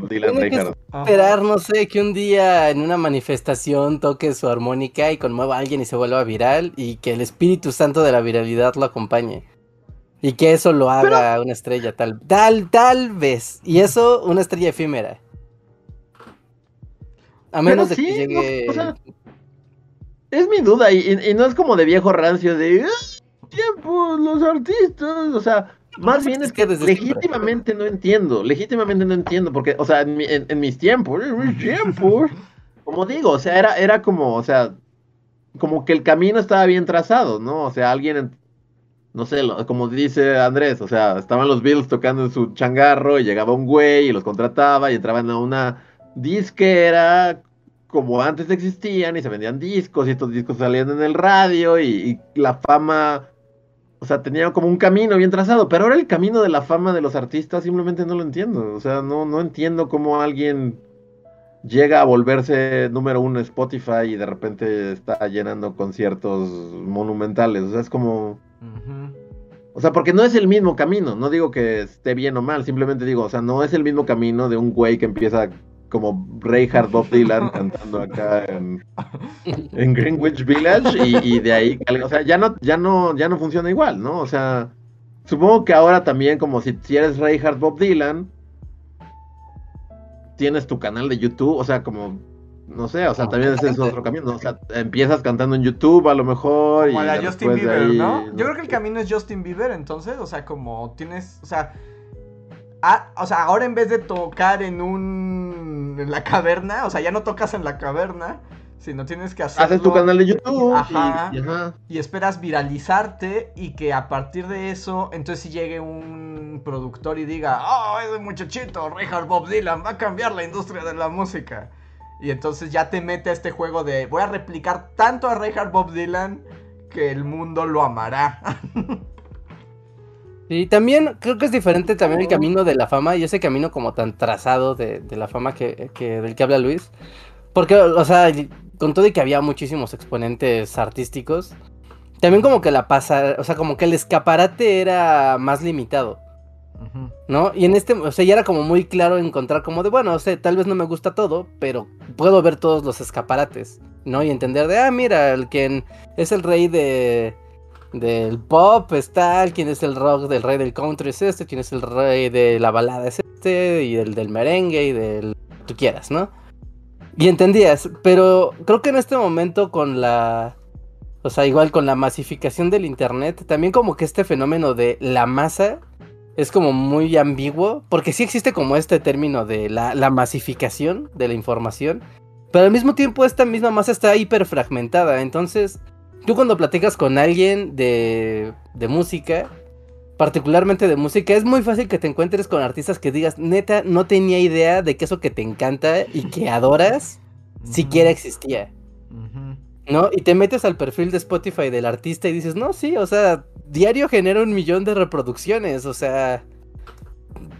Dylan Tiene que esperar, no sé, que un día en una manifestación toque su armónica y conmueva a alguien y se vuelva viral y que el Espíritu Santo de la viralidad lo acompañe. Y que eso lo haga una estrella, tal, tal, tal vez. Y eso, una estrella efímera. A menos de que llegue... es mi duda y, y, no es como de viejo rancio de tiempo los artistas, o sea, más bien es que legítimamente no entiendo, legítimamente no entiendo, porque, o sea, en, mis tiempos, en mis tiempos, como digo, o sea, era, era como, o sea, como que el camino estaba bien trazado, ¿no? O sea, alguien, no sé, como dice Andrés, o sea, estaban los Beatles tocando en su changarro y llegaba un güey y los contrataba y entraban a una disquera como antes existían y se vendían discos y estos discos salían en el radio y la fama o sea, tenía como un camino bien trazado, pero ahora el camino de la fama de los artistas simplemente no lo entiendo. O sea, no, no entiendo cómo alguien llega a volverse número uno en Spotify y de repente está llenando conciertos monumentales. O sea, es como... O sea, porque no es el mismo camino. No digo que esté bien o mal, simplemente digo, o sea, no es el mismo camino de un güey que empieza como Reinhard Bob Dylan cantando acá en, Greenwich Village y, de ahí, o sea, ya no, ya no, ya no funciona igual, ¿no? O sea, supongo que ahora también como si, si eres Reinhard Bob Dylan, tienes tu canal de YouTube, o sea, como, no sé, o sea, también ese es otro camino, o sea, empiezas cantando en YouTube a lo mejor. Como la Justin Bieber, ¿no? Yo creo que el camino es Justin Bieber, entonces, o sea, como tienes, o sea Ah, o sea, ahora en vez de tocar en un. en la caverna, o sea, ya no tocas en la caverna, sino tienes que hacer. Haces tu canal de YouTube. Ajá, y, esperas viralizarte y que a partir de eso, entonces si llegue un productor y diga, oh, ese muchachito, Richard Bob Dylan, va a cambiar la industria de la música. Y entonces ya te mete a este juego de voy a replicar tanto a Richard Bob Dylan que el mundo lo amará. Sí, también creo que es diferente también el camino de la fama y ese camino como tan trazado de, de la fama que, que, del que habla Luis. Porque, o sea, con todo y que había muchísimos exponentes artísticos, también como que la pasa, o sea, como que el escaparate era más limitado. ¿No? Y en este, o sea, ya era como muy claro encontrar como de, bueno, o sea, tal vez no me gusta todo, pero puedo ver todos los escaparates, ¿no? Y entender de, ah, mira, el quien es el rey de del pop es tal, quien es el rock del rey del country es este, quien es el rey de la balada es este, y el del merengue y del tú quieras, ¿no? Y entendías, pero creo que en este momento con la o sea, igual con la masificación del internet, también como que este fenómeno de la masa es como muy ambiguo, porque sí existe como este término de la, masificación de la información, pero al mismo tiempo esta misma masa está hiper fragmentada, entonces tú cuando platicas con alguien de, de música, particularmente de música, es muy fácil que te encuentres con artistas que digas, neta, no tenía idea de que eso que te encanta y que adoras siquiera existía. ¿No? Y te metes al perfil de Spotify del artista y dices, no, sí, o sea, diario genera un millón de reproducciones, o sea...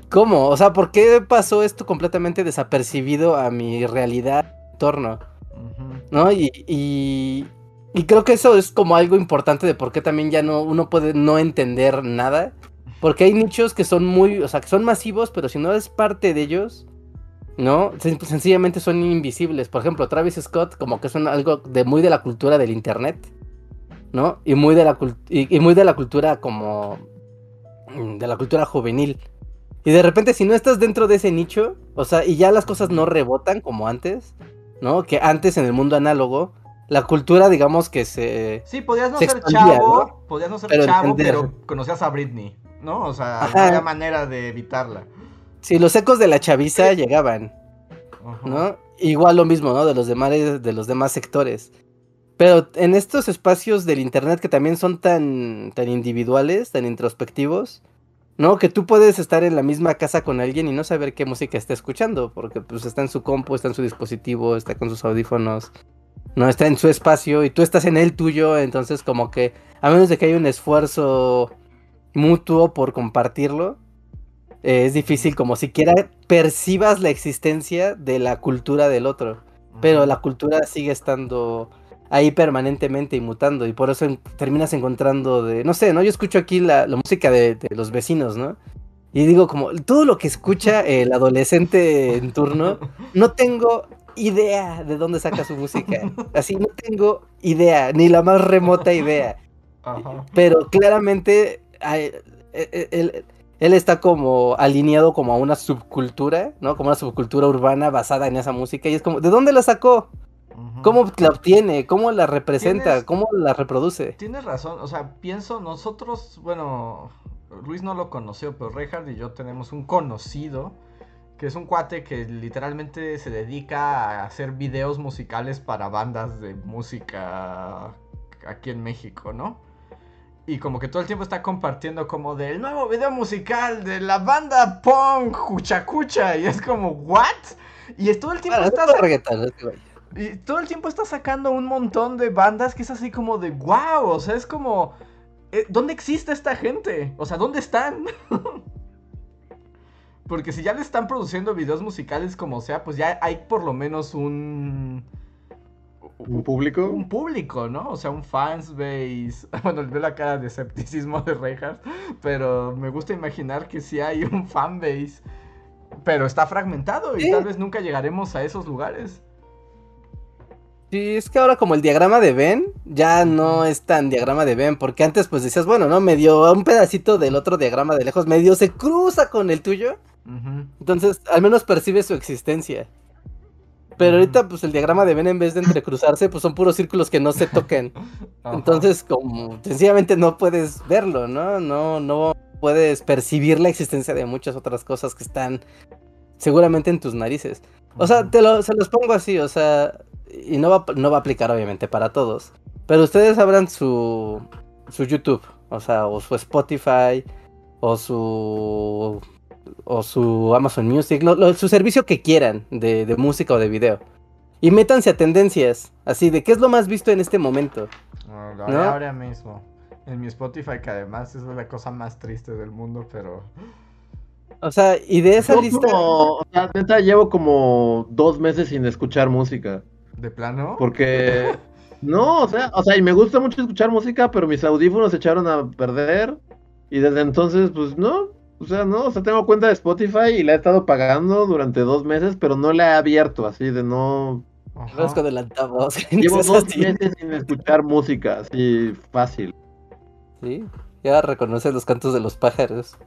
¿Cómo? O sea, ¿por qué pasó esto completamente desapercibido a mi realidad torno? ¿No? Y, y, y, creo que eso es como algo importante de por qué también ya no uno puede no entender nada. Porque hay nichos que son muy, o sea, que son masivos, pero si no es parte de ellos, ¿no? sencillamente son invisibles. Por ejemplo, Travis Scott, como que son algo de muy de la cultura del internet, ¿no? Y muy de la, y, muy de la cultura como... Mm, de la cultura juvenil. Y de repente, si no estás dentro de ese nicho, o sea, y ya las cosas no rebotan como antes, ¿no? Que antes en el mundo análogo, la cultura, digamos que se. Sí, podías no ser chavo, podías no ser pero chavo, pero conocías a Britney, ¿no? O sea, había manera de evitarla. Sí, los ecos de la chaviza llegaban, ¿no? Igual lo mismo, ¿no? De los demás, de los demás sectores. Pero en estos espacios del internet que también son tan, tan individuales, tan introspectivos, ¿no? Que tú puedes estar en la misma casa con alguien y no saber qué música está escuchando, porque pues está en su compu, está en su dispositivo, está con sus audífonos, no está en su espacio y tú estás en el tuyo, entonces como que a menos de que haya un esfuerzo mutuo por compartirlo, eh, es difícil como siquiera percibas la existencia de la cultura del otro. Pero la cultura sigue estando ahí permanentemente y mutando. Y por eso terminas encontrando de. No sé, ¿no? Yo escucho aquí la, música de, los vecinos, ¿no? Y digo, como todo lo que escucha el adolescente en turno, no tengo idea de dónde saca su música. Así, no tengo idea, ni la más remota idea. Pero claramente e, e, él está como alineado como a una subcultura, ¿no? Como una subcultura urbana basada en esa música y es como, ¿de dónde la sacó? ¿Cómo la obtiene? ¿Cómo la representa? ¿Cómo la reproduce? Tienes razón, o sea, pienso, nosotros, bueno, Luis no lo conoció, pero Reinhardt y yo tenemos un conocido que es un cuate que literalmente se dedica a hacer videos musicales para bandas de música aquí en México, ¿no? Y como que todo el tiempo está compartiendo como del nuevo video musical de la banda Punk Cucha Y es como, ¿what? Y todo el tiempo está... y todo el tiempo está sacando un montón de bandas que es así como de, wow, o sea, es como... Eh, ¿Dónde existe esta gente? O sea, ¿dónde están? Porque si ya le están produciendo videos musicales como sea, pues ya hay por lo menos un ¿Un público? Un público, ¿no? O sea, un fans base. Bueno, veo la cara de escepticismo de Reinhardt, pero me gusta imaginar que sí hay un fan base. Pero está fragmentado y tal vez nunca llegaremos a esos lugares. Sí, es que ahora como el diagrama de Ben ya no es tan diagrama de Ben, porque antes pues decías, bueno, ¿no? Medio un pedacito del otro diagrama de lejos, medio se cruza con el tuyo. Entonces, al menos percibe su existencia. Pero ahorita, pues el diagrama de Ben en vez de entrecruzarse, pues son puros círculos que no se toquen. Entonces, como sencillamente no puedes verlo, ¿no? No, no puedes percibir la existencia de muchas otras cosas que están seguramente en tus narices. O sea, te lo, se los pongo así, o sea, y no va, no va a aplicar obviamente para todos. Pero ustedes abran su, su YouTube, o sea, o su Spotify, o su o su Amazon Music, su servicio que quieran de, música o de video. Y métanse a tendencias, así de qué es lo más visto en este momento. ahora mismo. En mi Spotify, que además es la cosa más triste del mundo, pero. O sea, y de esa Yo lista. como- o sea, neta, llevo como dos meses sin escuchar música. ¿De plano? Porque. No, o sea, o sea, y me gusta mucho escuchar música, pero mis audífonos se echaron a perder. Y desde entonces, pues no. O sea, no, o sea, tengo cuenta de Spotify y la he estado pagando durante dos meses, pero no la he abierto, así de no. Vas con el altavoz. Llevo dos meses sin escuchar música, así fácil. Sí, ya reconoces los cantos de los pájaros.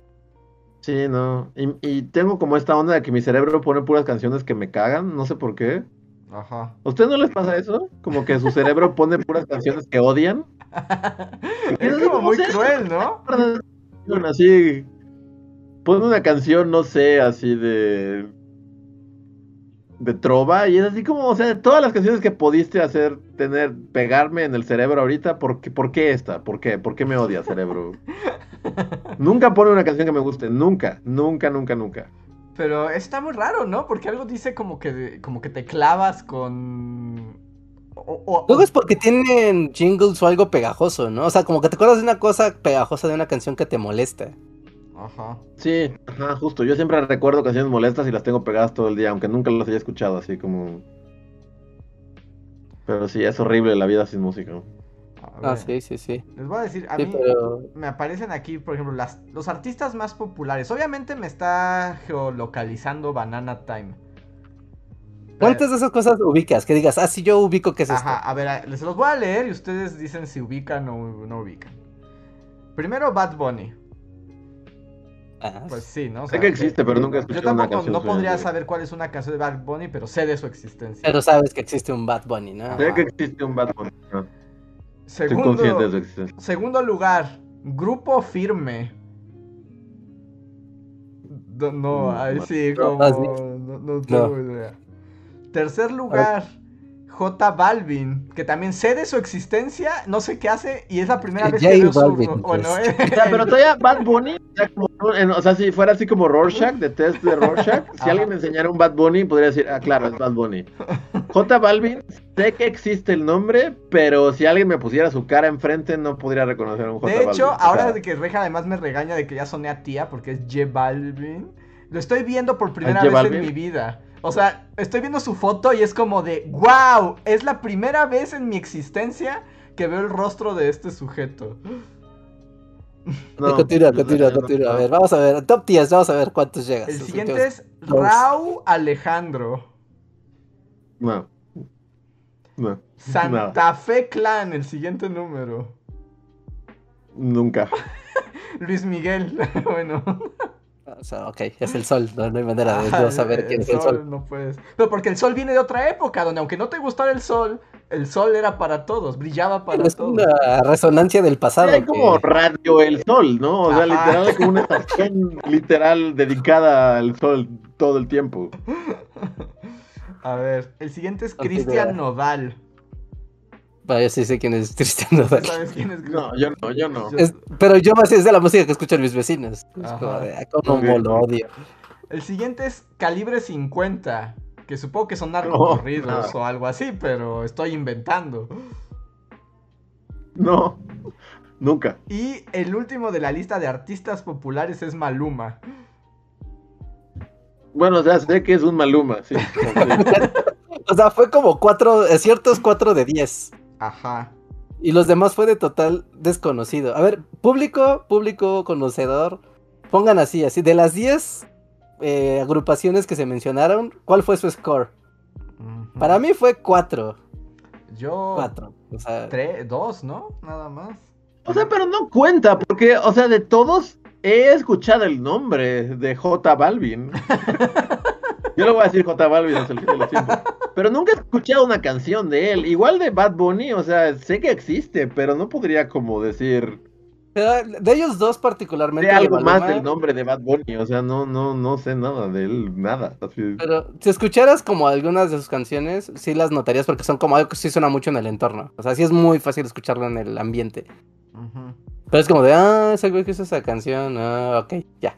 Sí, no. Y, y tengo como esta onda de que mi cerebro pone puras canciones que me cagan, no sé por qué. Ajá. ¿A ustedes no les pasa eso? Como que su cerebro pone puras canciones que odian. es como muy cruel, ¿no? Así. Pone una canción, no sé, así de. de trova. Y es así como, o sea, de todas las canciones que pudiste hacer, tener, pegarme en el cerebro ahorita, ¿por qué, por qué esta? ¿Por qué? ¿Por qué me odia cerebro? nunca pone una canción que me guste, nunca, nunca, nunca, nunca. Pero está muy raro, ¿no? Porque algo dice como que, como que te clavas con... o- o- Luego es porque tienen jingles o algo pegajoso, ¿no? O sea, como que te acuerdas de una cosa pegajosa de una canción que te molesta. Ajá. Sí, ajá, justo. Yo siempre recuerdo canciones molestas y las tengo pegadas todo el día, aunque nunca las haya escuchado, así como. Pero sí, es horrible la vida sin música. Ah, ver, sí, sí, sí. Les voy a decir, a Sí, mí pero me aparecen aquí, por ejemplo, las, los artistas más populares. Obviamente me está geolocalizando Banana Time. ¿cuántas de esas cosas ubicas? Que digas, ah, sí, yo ubico que es esto. Ajá, a ver, les los voy a leer y ustedes dicen si ubican o no ubican. Primero Bad Bunny. Ah, Pues sí, ¿no? O Sé que existe, pero nunca he Yo escuchado una tampoco canción. no podría saber cuál es una canción de Bad Bunny, pero sé de su existencia. Pero sabes que existe un Bad Bunny, ¿no? Sé que existe un Bad Bunny. ¿no? Estoy Segundo, consciente de su existencia. segundo lugar, Grupo Firme. No, no, Mm, ahí sí, como... No, no tengo idea. Tercer lugar, J Balvin, que también sé de su existencia, no sé qué hace, y es la primera Eh, vez J que veo su... Balvin, Bueno, pues. eh, O sea, pero todavía Bad Bunny, o sea, como en- o sea, si fuera así como Rorschach, de test de Rorschach, si Ajá. alguien me enseñara un Bad Bunny, podría decir, ah, claro, es Bad Bunny. J Balvin, sé que existe el nombre, pero si alguien me pusiera su cara enfrente, no podría reconocer a un J De Balvin. hecho, O sea, ahora de que Reja además me regaña de que ya soné a tía porque es J Balvin, lo estoy viendo por primera vez Balvin? en mi vida. O sea, estoy viendo su foto y es como de, wow, es la primera vez en mi existencia que veo el rostro de este sujeto. no, continúa, continúa, continúa. A ver, vamos a ver. Top 10, vamos a ver cuántos llegas. El siguiente últimos. es. Rau Alejandro. No. No. Santa Nada. Fe Clan, el siguiente número. Nunca. Luis Miguel, bueno. O sea, ok, es el sol, no, no hay manera de yo saber quién es el sol. No puedes. Pero porque el sol viene de otra época, donde aunque no te gustara el sol, el sol era para todos, brillaba para Es todos. una resonancia del pasado. hay como que- Radio El Sol, ¿no? O sea, Ajá. literal, como una estación literal dedicada al sol todo el tiempo. A ver, el siguiente es. Cristian Nodal. Vaya, yo sí sé quién es Cristian Nodal. ¿Sabes quién es No, yo no, yo no. Es- pero yo más es de la música que escuchan mis vecinos. Es como de, ah, lo odio. El siguiente es Calibre 50. Que supongo que son No, narcocorridos no. o algo así, pero estoy inventando. No. Nunca. Y el último de la lista de artistas populares es Maluma. Bueno, o sea, sé que es un Maluma, sí. O sea, fue como cuatro, eh, ciertos cuatro de diez. Ajá. Y los demás fue de total desconocido. A ver, público, público conocedor, pongan así, así, de las 10 eh, agrupaciones que se mencionaron, ¿cuál fue su score? Para mí fue 4. Yo. 4. O sea, Tres, dos, ¿no? Nada más. O sea, pero no cuenta, porque, o sea, de todos he escuchado el nombre de J Balvin. Yo le voy a decir J Balvin hasta el fin de los tiempos. Pero nunca he escuchado una canción de él. Igual de Bad Bunny, o sea, sé que existe, pero no podría como decir de ellos dos particularmente. de de algo más del nombre de Bad Bunny. O sea, no, no, no sé nada de él, nada. Así- Pero si escucharas como algunas de sus canciones, sí las notarías porque son como algo que sí suena mucho en el entorno. O sea, sí es muy fácil escucharlo en el ambiente. Ujú. Pero es como de, ah, ese güey que hizo esa canción, ah, ok, ya.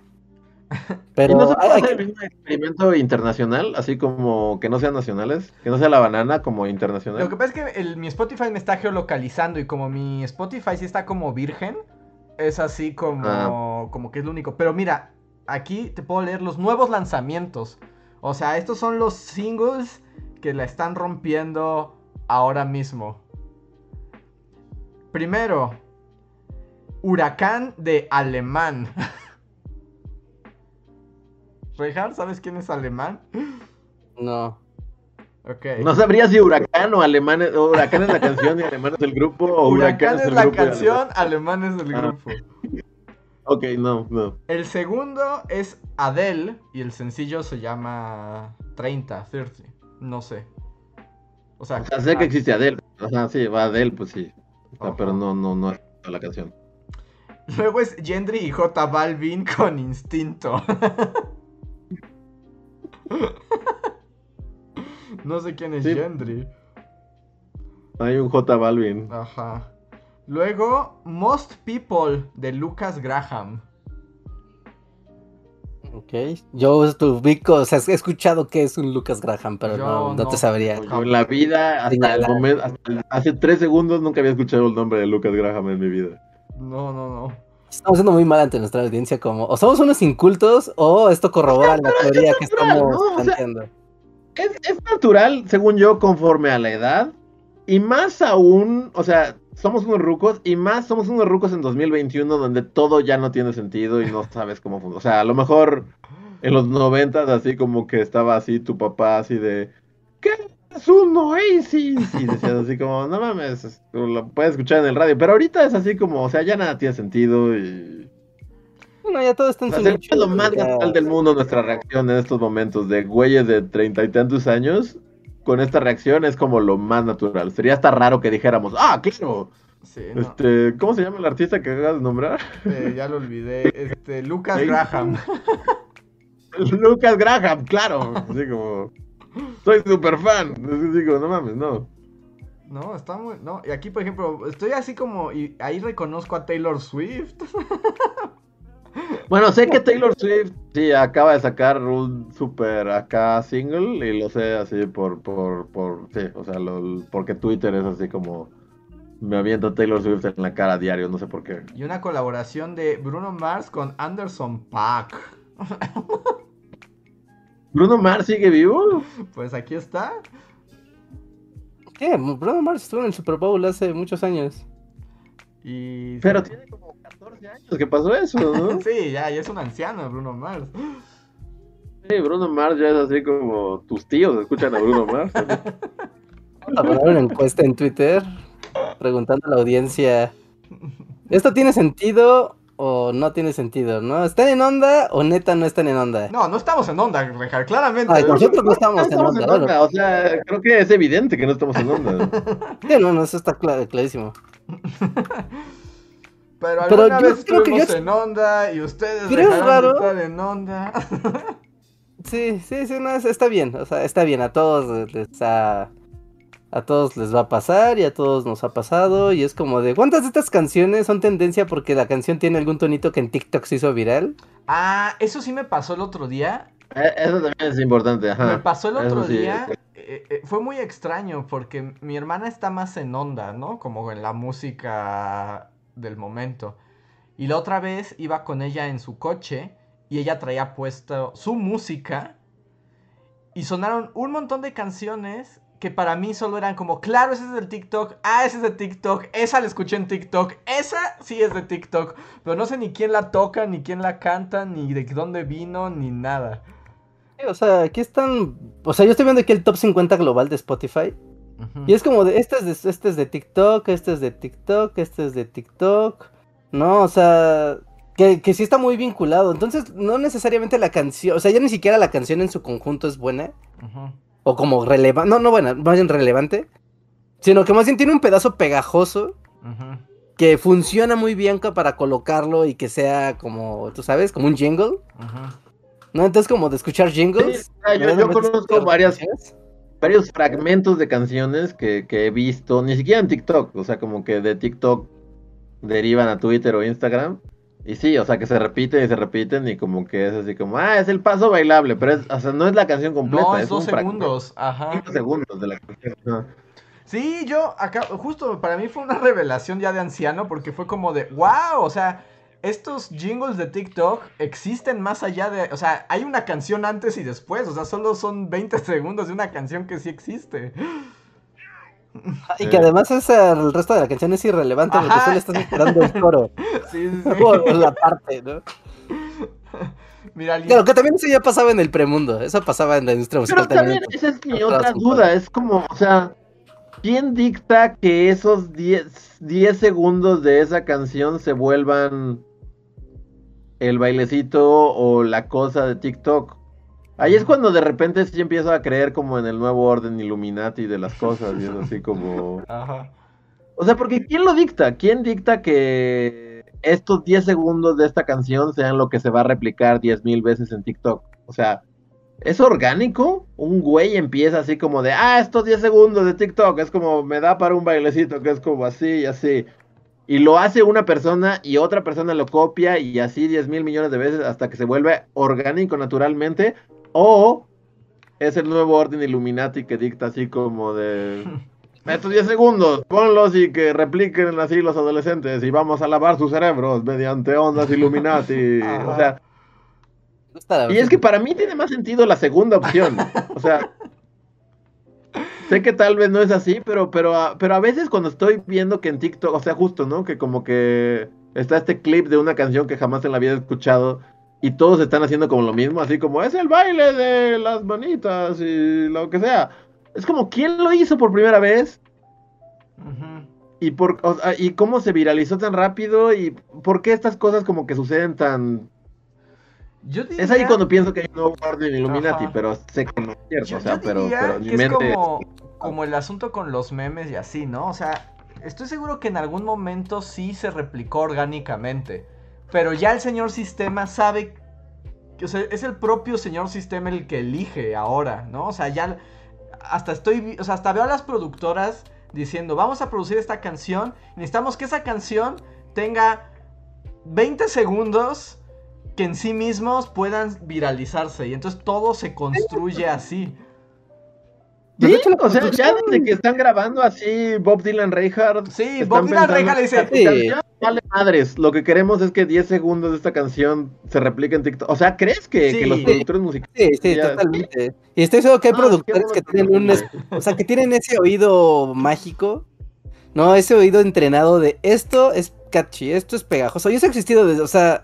Pero ¿Y no se puede hacer un experimento internacional, así como que no sean nacionales? Que no sea la banana como internacional. Lo que pasa es que el, mi Spotify me está geolocalizando y como mi Spotify sí está como virgen, es así como, ah. como que es lo único. Pero mira, aquí te puedo leer los nuevos lanzamientos. O sea, estos son los singles que la están rompiendo ahora mismo. Primero, Huracán de Alemán. Rejar, ¿sabes quién es Alemán? No. Okay. No sabría si Huracán o Alemán es, Huracán es la canción y Alemán es el grupo o Huracán, es, la canción, Alemán es el ah. grupo. Ok, no, no. El segundo es Adele y el sencillo se llama 30, 30, no sé. O sea, sé que existe Adele. O sea, sí, va Adele, pues sí. pero no, no, no es la canción. Luego es Gendry y J Balvin con Instinto. no sé quién es Gendry. Hay un J Balvin. Ajá. Luego, Most People de Lucas Graham. Ok, yo ubico, o sea, he escuchado que es un Lucas Graham, pero no, no, te sabría. en la vida, hasta el momento, hace tres segundos nunca había escuchado el nombre de Lucas Graham en mi vida. No, no, no. Estamos siendo muy mal ante nuestra audiencia, como o somos unos incultos o esto corrobora la teoría que estamos planteando. es, es natural, según yo, conforme a la edad, y más aún, o sea, somos unos rucos y más somos unos rucos en 2021 donde todo ya no tiene sentido y no sabes cómo funciona. O sea, a lo mejor en los 90 así como que estaba así tu papá así de ¿qué es un Oasis? Y decías así como, no mames, lo puedes escuchar en el radio, pero ahorita es así como, o sea, ya nada tiene sentido y no, ya todo está en su Es lo más natural del mundo nuestra reacción en estos momentos de güeyes de treinta y tantos años con esta reacción es como lo más natural. Sería hasta raro que dijéramos, ah, claro. este, ¿Cómo se llama el artista que acabas de nombrar? Eh, ya lo olvidé. Este, Lucas Graham. Lucas Graham, claro. Así como, soy súper fan. Digo, no mames, no. No, está muy. No, y aquí, por ejemplo, estoy así como. Y ahí reconozco a Taylor Swift. Bueno, sé que Taylor Swift sí acaba de sacar un super acá single y lo sé así por, por, por, sí, o sea, porque Twitter es así como me avienta Taylor Swift en la cara a diario, no sé por qué. Y una colaboración de Bruno Mars con Anderson Paak. ¿Bruno Mars sigue vivo? Pues aquí está. ¿Qué? Bruno Mars estuvo en el Super Bowl hace muchos años. Y... Pero tiene como 14 años que pasó eso, ¿no? sí, ya, ya es un anciano Bruno Mars. Sí, Bruno Mars ya es así como tus tíos escuchan a Bruno Mars. Vamos a poner una encuesta en Twitter preguntando a la audiencia, ¿esto tiene sentido o no tiene sentido, ¿no? ¿Están en onda o neta no están en onda? No, no estamos en onda, Rejar, claramente. nosotros no estamos, en, onda, O sea, creo que es evidente que no estamos en onda. sí, no, no, eso está clarísimo. Pero alguna vez creo que yo... en onda y ustedes dejaron de estar en onda. sí, sí, sí, no, está bien, o sea, está bien, a todos les ha a todos les va a pasar y a todos nos ha pasado. Y es como de, ¿cuántas de estas canciones son tendencia porque la canción tiene algún tonito que en TikTok se hizo viral? Ah, eso sí me pasó el otro día. Eh, eso también es importante, ajá. Me pasó el otro día. Eh, eh, fue muy extraño porque mi hermana está más en onda, ¿no? Como en la música del momento. Y la otra vez iba con ella en su coche y ella traía puesto su música. Y sonaron un montón de canciones que para mí solo eran como, claro, ese es del TikTok, ah, ese es de TikTok, esa la escuché en TikTok, esa sí es de TikTok, pero no sé ni quién la toca, ni quién la canta, ni de dónde vino, ni nada. o sea, aquí están, o sea, yo estoy viendo aquí el top 50 global de Spotify. Y es como de, este es de, este es de TikTok, este es de TikTok, este es de TikTok. No, o sea, que, que sí está muy vinculado. Entonces, no necesariamente la canción, o sea, ya ni siquiera la canción en su conjunto es buena. Ajá o como relevante, no, no bueno, más bien relevante, sino que más bien tiene un pedazo pegajoso que funciona muy bien para colocarlo y que sea como, tú sabes, como un jingle. ¿No? Entonces como de escuchar jingles. yo, conozco varias, varios fragmentos de canciones que, he visto, ni siquiera en TikTok, o sea, como que de TikTok derivan a Twitter o Instagram. Y sí, o sea, que se repiten y se repiten y como que es así como, ah, es el paso bailable, pero es, o sea, no es la canción completa. No, es, dos segundos, ajá. Cinco segundos de la canción. Sí, yo acá, justo para mí fue una revelación ya de anciano porque fue como de, wow, o sea, estos jingles de TikTok existen más allá de, o sea, hay una canción antes y después, o sea, solo son 20 segundos de una canción que sí existe. Y que además es, el resto de la canción es irrelevante porque solo estás esperando el coro. Sí, sí, sí. la parte, ¿no? Mira, Claro, que también eso ya pasaba en el premundo. Eso pasaba en la industria musical Pero también. esa es mi otra duda. Es como, o sea, ¿quién dicta que esos 10, 10 segundos de esa canción se vuelvan el bailecito o la cosa de TikTok? Ahí es cuando de repente sí empiezo a creer como en el nuevo orden Illuminati de las cosas, y es así como... Ajá. O sea, porque ¿quién lo dicta? ¿Quién dicta que estos 10 segundos de esta canción sean lo que se va a replicar 10.000 veces en TikTok? O sea, ¿es orgánico? Un güey empieza así como de, ah, estos 10 segundos de TikTok, es como, me da para un bailecito, que es como así y así. Y lo hace una persona y otra persona lo copia y así 10 mil millones de veces hasta que se vuelve orgánico naturalmente o es el nuevo orden Illuminati que dicta así como de... Estos 10 segundos, ponlos y que repliquen así los adolescentes y vamos a lavar sus cerebros mediante ondas Illuminati. o sea... Y es que para mí tiene más sentido la segunda opción. O sea, sé que tal vez no es así, pero, pero, pero a veces cuando estoy viendo que en TikTok, o sea, justo, ¿no? Que como que está este clip de una canción que jamás en la había escuchado y todos están haciendo como lo mismo, así como es el baile de las manitas y lo que sea. Es como, ¿quién lo hizo por primera vez? y, por, y cómo se viralizó tan rápido y por qué estas cosas como que suceden tan... Es ahí cuando pienso que hay un nuevo orden Illuminati, pero sé que no es cierto. o sea, pero, es como, como el asunto con los memes y así, ¿no? O sea, estoy seguro que en algún momento sí se replicó orgánicamente pero ya el señor sistema sabe. Sea, es el propio señor sistema el que elige ahora, ¿no? O sea, ya. Hasta estoy. O sea, hasta veo a las productoras diciendo: Vamos a producir esta canción. Necesitamos que esa canción tenga 20 segundos que en sí mismos puedan viralizarse. Y entonces todo se construye así. Sí, o sea, ya desde que están grabando así Bob Dylan Reinhardt. Sí, Bob Dylan Reinhardt dice. Sí. Vale madres, lo que queremos es que 10 segundos de esta canción se replique en TikTok. O sea, ¿crees que, los productores musicales. Sí, sí, totalmente. Y estoy seguro que hay ah, productores que tienen un. O sea, que tienen ese oído mágico. No, ese oído entrenado de esto es catchy, esto es pegajoso. Y eso ha existido desde. O sea,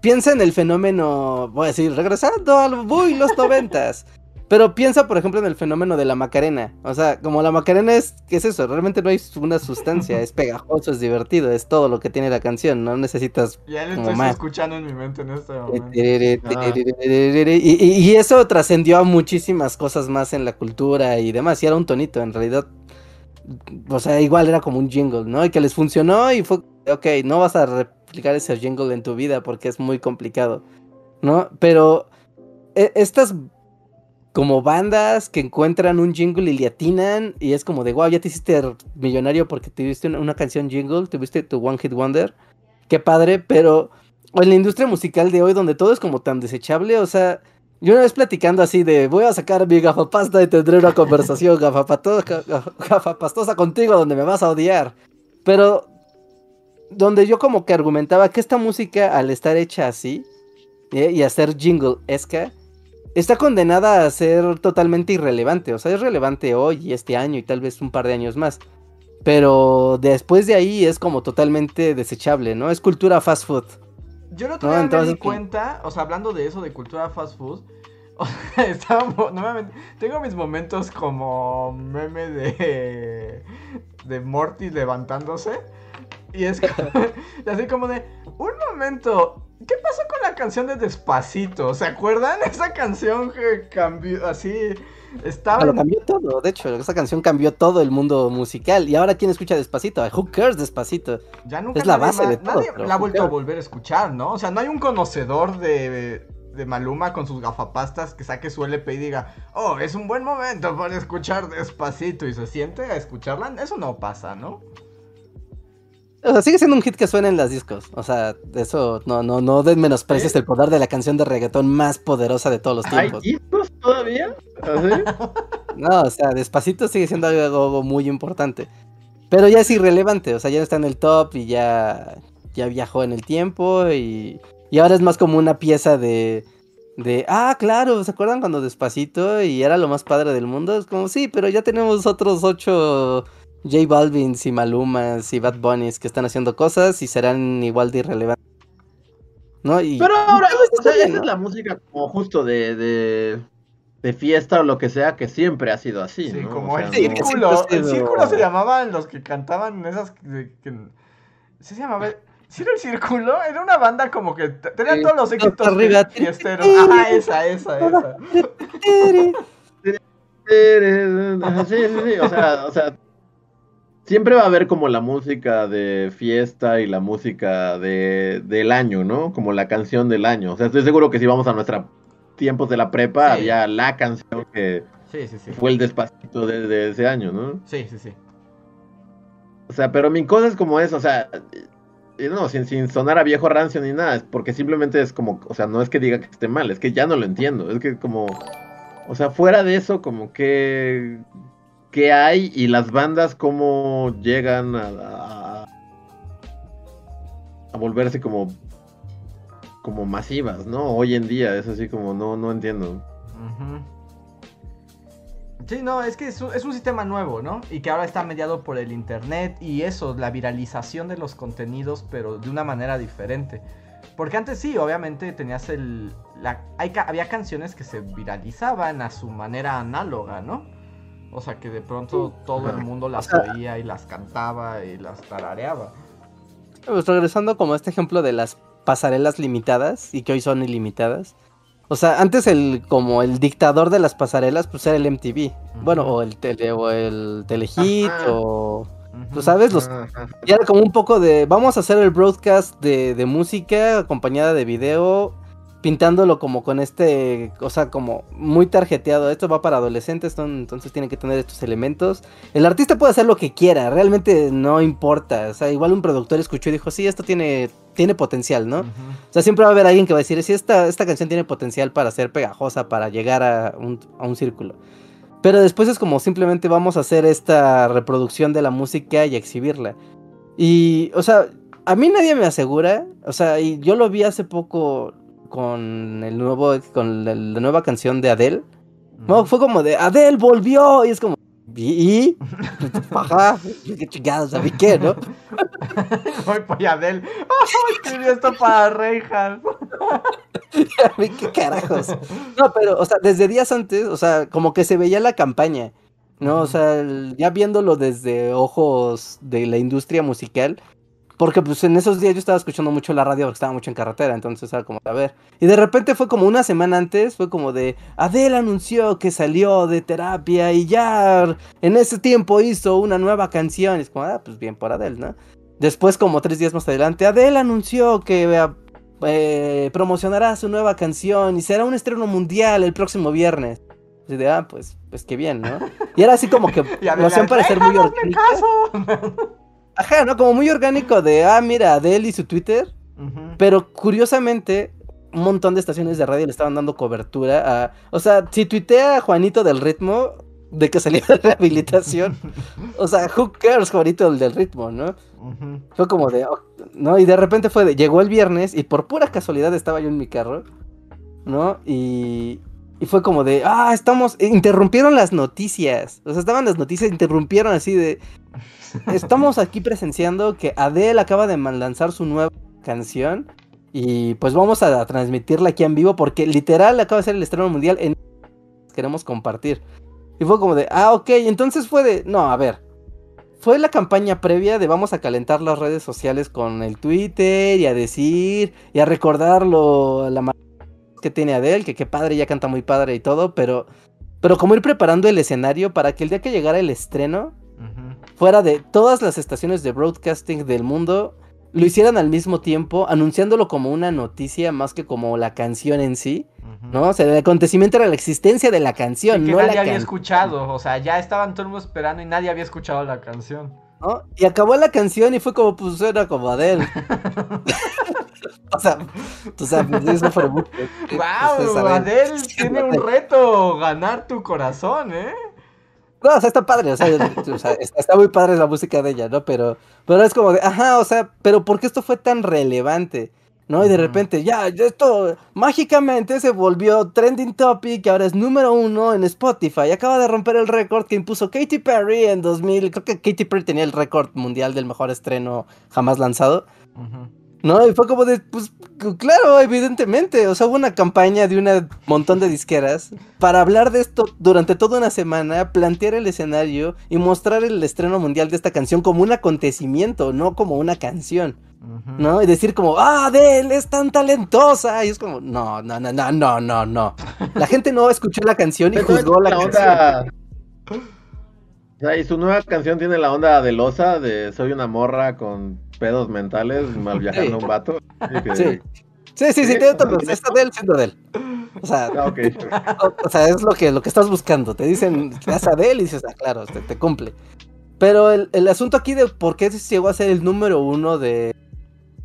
piensa en el fenómeno. Voy a decir, regresando al Uy, los noventas. Pero piensa, por ejemplo, en el fenómeno de la Macarena. O sea, como la Macarena es, ¿qué es eso? Realmente no hay una sustancia, es pegajoso, es divertido, es todo lo que tiene la canción, no necesitas. Ya le estoy escuchando en mi mente en este momento. Y, eso trascendió a muchísimas cosas más en la cultura y demás. Y era un tonito, en realidad. O sea, igual era como un jingle, ¿no? Y que les funcionó y fue, ok, no vas a replicar ese jingle en tu vida porque es muy complicado, ¿no? Pero estas como bandas que encuentran un jingle y le atinan y es como de wow, ya te hiciste millonario porque tuviste una, una canción jingle, tuviste tu One Hit Wonder. Qué padre, pero en la industria musical de hoy donde todo es como tan desechable, o sea, yo una vez platicando así de voy a sacar mi gafapasta y tendré una conversación gafapastosa contigo donde me vas a odiar. Pero donde yo como que argumentaba que esta música al estar hecha así ¿eh? y hacer jingle esca está condenada a ser totalmente irrelevante. O sea, es relevante hoy y este año y tal vez un par de años más. Pero después de ahí es como totalmente desechable, ¿no? Es cultura fast food. Yo no, me di cuenta, o sea, hablando de eso, de cultura fast food, estaba, nuevamente, tengo mis momentos como meme de, de Morty levantándose. Y es así como de, un momento, ¿Qué pasó con la canción de Despacito? ¿Se acuerdan? Esa canción que cambió así. Estaba. Cambió todo, de hecho, esa canción cambió todo el mundo musical. Y ahora, ¿quién escucha Despacito? Who cares Despacito? Ya nunca es la base de todo. Nadie la ha vuelto a volver a escuchar, ¿no? O sea, no hay un conocedor de, de Maluma con sus gafapastas que saque su LP y diga, oh, es un buen momento para escuchar Despacito y se siente a escucharla. Eso no pasa, ¿no? O sea, sigue siendo un hit que suena en las discos. O sea, eso no, no, no den menosprecies el poder de la canción de reggaetón más poderosa de todos los tiempos. ¿Hay discos todavía? no, o sea, despacito sigue siendo algo, muy importante. Pero ya es irrelevante, o sea, ya está en el top y ya, ya viajó en el tiempo y, y ahora es más como una pieza de, de, ah, claro, ¿se acuerdan cuando despacito y era lo más padre del mundo? Es como, sí, pero ya tenemos otros ocho J Balvin y Malumas y Bad Bunnies que están haciendo cosas y serán igual de irrelevantes. ¿No? Y, Pero ahora, o sea, esa es la música como justo de, de, de, fiesta o lo que sea, que siempre ha sido así. Sí, como el círculo. El círculo se llamaban los que cantaban esas. Que, ¿Se llamaba? ¿Sí era el círculo? Era una banda como que tenía todos los éxitos arriba. fiesteros. Ajá, esa, esa, esa. Sí, sí, sí. O sea, o sea siempre va a haber como la música de fiesta y la música de, del año, ¿no? Como la canción del año. O sea, estoy seguro que si vamos a nuestros tiempos de la prepa, había la canción que fue el despacito de, ese año, ¿no? Sí, sí, sí. O sea, pero mi cosa es como eso, o sea, no, sin, sin sonar a viejo rancio ni nada, es porque simplemente es como, o sea, no es que diga que esté mal, es que ya no lo entiendo, es que como, o sea, fuera de eso, como que, qué hay y las bandas cómo llegan a, a, volverse como como masivas, ¿no? Hoy en día es así como no no entiendo. Sí, no, es que es un, sistema nuevo, ¿no? Y que ahora está mediado por el internet y eso, la viralización de los contenidos, pero de una manera diferente. Porque antes sí, obviamente tenías el... Hay, había canciones que se viralizaban a su manera análoga, ¿no? O sea, que de pronto todo el mundo las oía y las cantaba y las tarareaba. Pues regresando como a este ejemplo de las pasarelas limitadas y que hoy son ilimitadas. O sea, antes el como el dictador de las pasarelas pues era el MTV. Bueno, o el tele o el Telehit o tú sabes, los y era como un poco de vamos a hacer el broadcast de, de música acompañada de video pintándolo como con este, o sea, como muy tarjeteado. Esto va para adolescentes, entonces tienen que tener estos elementos. El artista puede hacer lo que quiera, realmente no importa. O sea, igual un productor escuchó y dijo, sí, esto tiene, tiene potencial, ¿no? O sea, siempre va a haber alguien que va a decir, sí, esta, esta canción tiene potencial para ser pegajosa, para llegar a un, a un círculo. Pero después es como simplemente vamos a hacer esta reproducción de la música y exhibirla. Y, o sea, a mí nadie me asegura, o sea, y yo lo vi hace poco, con el nuevo con la, nueva canción de Adele. No, fue como de Adele volvió y es como ¿y? Ajá, qué chingados, ¿sabes qué, no? Voy por Adele. escribí esto para Reinhardt. qué carajos. No, pero, o sea, desde días antes, o sea, como que se veía la campaña, ¿no? O sea, ya viéndolo desde ojos de la industria musical, porque pues en esos días yo estaba escuchando mucho la radio porque estaba mucho en carretera, entonces era como, a ver. Y de repente fue como una semana antes, fue como de, Adele anunció que salió de terapia y ya en ese tiempo hizo una nueva canción. Y es como, ah, pues bien por Adele, ¿no? Después como tres días más adelante, Adele anunció que eh, promocionará su nueva canción y será un estreno mundial el próximo viernes. Y de, ah, pues, pues qué bien, ¿no? Y era así como que lo hacían parecer muy orgánico. Ajá, ¿no? Como muy orgánico de, ah, mira, Adele y su Twitter. Pero curiosamente, un montón de estaciones de radio le estaban dando cobertura a. O sea, si tuitea Juanito del ritmo de que salió de rehabilitación. o sea, who cares, Juanito del ritmo, ¿no? Fue como de. Oh, ¿No? Y de repente fue de. Llegó el viernes y por pura casualidad estaba yo en mi carro. ¿No? Y. Y fue como de, ah, estamos, interrumpieron las noticias. O sea, estaban las noticias, interrumpieron así de, estamos aquí presenciando que Adele acaba de lanzar su nueva canción. Y pues vamos a transmitirla aquí en vivo porque literal acaba de ser el estreno mundial en queremos compartir. Y fue como de, ah, ok, entonces fue de, no, a ver. Fue la campaña previa de vamos a calentar las redes sociales con el Twitter y a decir y a recordarlo la que tiene Adele, que qué padre, ya canta muy padre y todo, pero pero como ir preparando el escenario para que el día que llegara el estreno fuera de todas las estaciones de broadcasting del mundo, lo hicieran al mismo tiempo, anunciándolo como una noticia más que como la canción en sí. ¿No? O sea, el acontecimiento era la existencia de la canción, que nadie había escuchado, o sea, ya estaban todo el mundo esperando y nadie había escuchado la canción. ¿no? Y acabó la canción y fue como, pues era como Adele. o sea, o sea, pues, eso fue mucho. ¡Wow! Adele tiene un reto, ganar tu corazón, ¿eh? No, o sea, está padre, o sea, está, muy padre la música de ella, ¿no? Pero, pero es como de, ajá, o sea, pero ¿por qué esto fue tan relevante? ¿No? Y de repente, ya, esto mágicamente se volvió trending topic, ahora es número uno en Spotify. Acaba de romper el récord que impuso Katy Perry en 2000. Creo que Katy Perry tenía el récord mundial del mejor estreno jamás lanzado. ¿No? Y fue como de, pues claro, evidentemente. O sea, hubo una campaña de un montón de disqueras para hablar de esto durante toda una semana, plantear el escenario y mostrar el estreno mundial de esta canción como un acontecimiento, no como una canción. ¿No? Y decir como, ah, Adele es tan talentosa. Y es como, no, no, no, no, no, no, no. La gente no escuchó la canción y juzgó la, canción. O sea, y su nueva canción tiene la onda adelosa de soy una morra con pedos mentales mal viajando a un vato. Sí. Sí, sí, sí, tiene todo, está de él siendo de él. O sea, ah, o, sea, es lo que, lo que estás buscando. Te dicen, te das a de él y dices, ah, claro, te, te cumple. Pero el, el, asunto aquí de por qué llegó a ser el número uno de,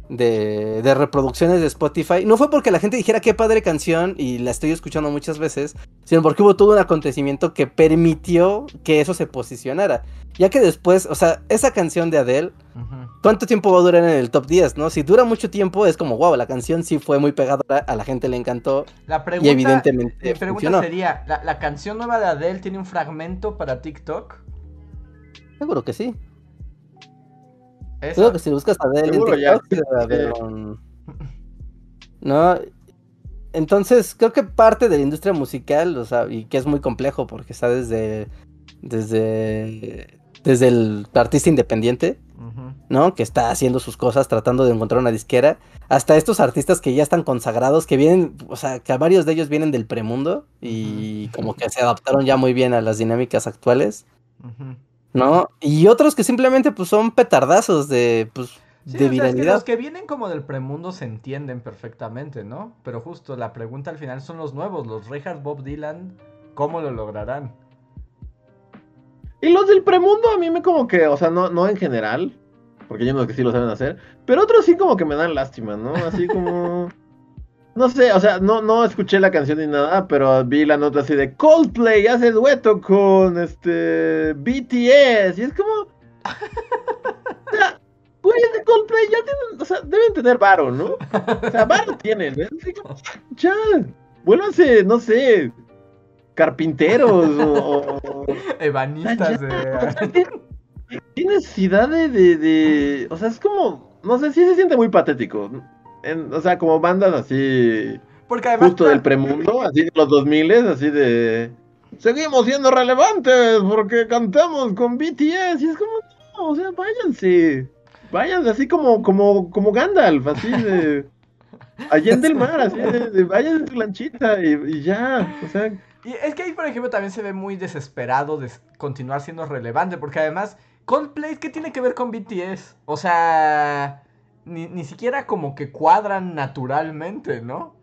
de, de, reproducciones de Spotify, no fue porque la gente dijera qué padre canción y la estoy escuchando muchas veces, sino porque hubo todo un acontecimiento que permitió que eso se posicionara. Ya que después, o sea, esa canción de Adele, ¿cuánto tiempo va a durar en el top 10? ¿no? Si dura mucho tiempo, es como, wow, la canción sí fue muy pegadora, a la gente le encantó. La pregunta, y evidentemente. pregunta sería: ¿la, ¿la canción nueva de Adele tiene un fragmento para TikTok? Seguro que sí. Creo que si buscas a Adele en TikTok, No, entonces creo que parte de la industria musical, o sea, y que es muy complejo porque está desde desde desde el artista independiente, ¿no? Que está haciendo sus cosas, tratando de encontrar una disquera, hasta estos artistas que ya están consagrados, que vienen, o sea, que varios de ellos vienen del premundo y como que se adaptaron ya muy bien a las dinámicas actuales. ¿no? Y otros que simplemente pues son petardazos de, pues, de viralidad. los que vienen como del premundo se entienden perfectamente, ¿no? Pero justo la pregunta al final son los nuevos, los Richard Bob Dylan, ¿cómo lo lograrán? Y los del premundo a mí me como que, o sea, no, no en general, porque hay unos que sí lo saben hacer, pero otros sí como que me dan lástima, ¿no? Así como... No sé, o sea, no, no escuché la canción ni nada, pero vi la nota así de Coldplay hace dueto con este BTS. Y es como. o sea, güeyes de Coldplay ya tienen, o sea, deben tener varo, ¿no? O sea, varo tienen, ¿ves? Ya, vuélvanse, no sé, carpinteros o. Ebanistas. ¿Qué necesidad de, de, de. O sea, es como. No sé, sí se siente muy patético o sea, como bandas así. Porque además, justo del premundo, así de los 2000 así de. Seguimos siendo relevantes porque cantamos con BTS. Y es como, no, o sea, váyanse. Váyanse así como, como, como Gandalf, así de. Allende el mar, así de, vayan en su lanchita y, y, ya, o sea. Y es que ahí, por ejemplo, también se ve muy desesperado de continuar siendo relevante, porque además, Coldplay, ¿qué tiene que ver con BTS? O sea, ni, siquiera como que cuadran naturalmente, ¿no?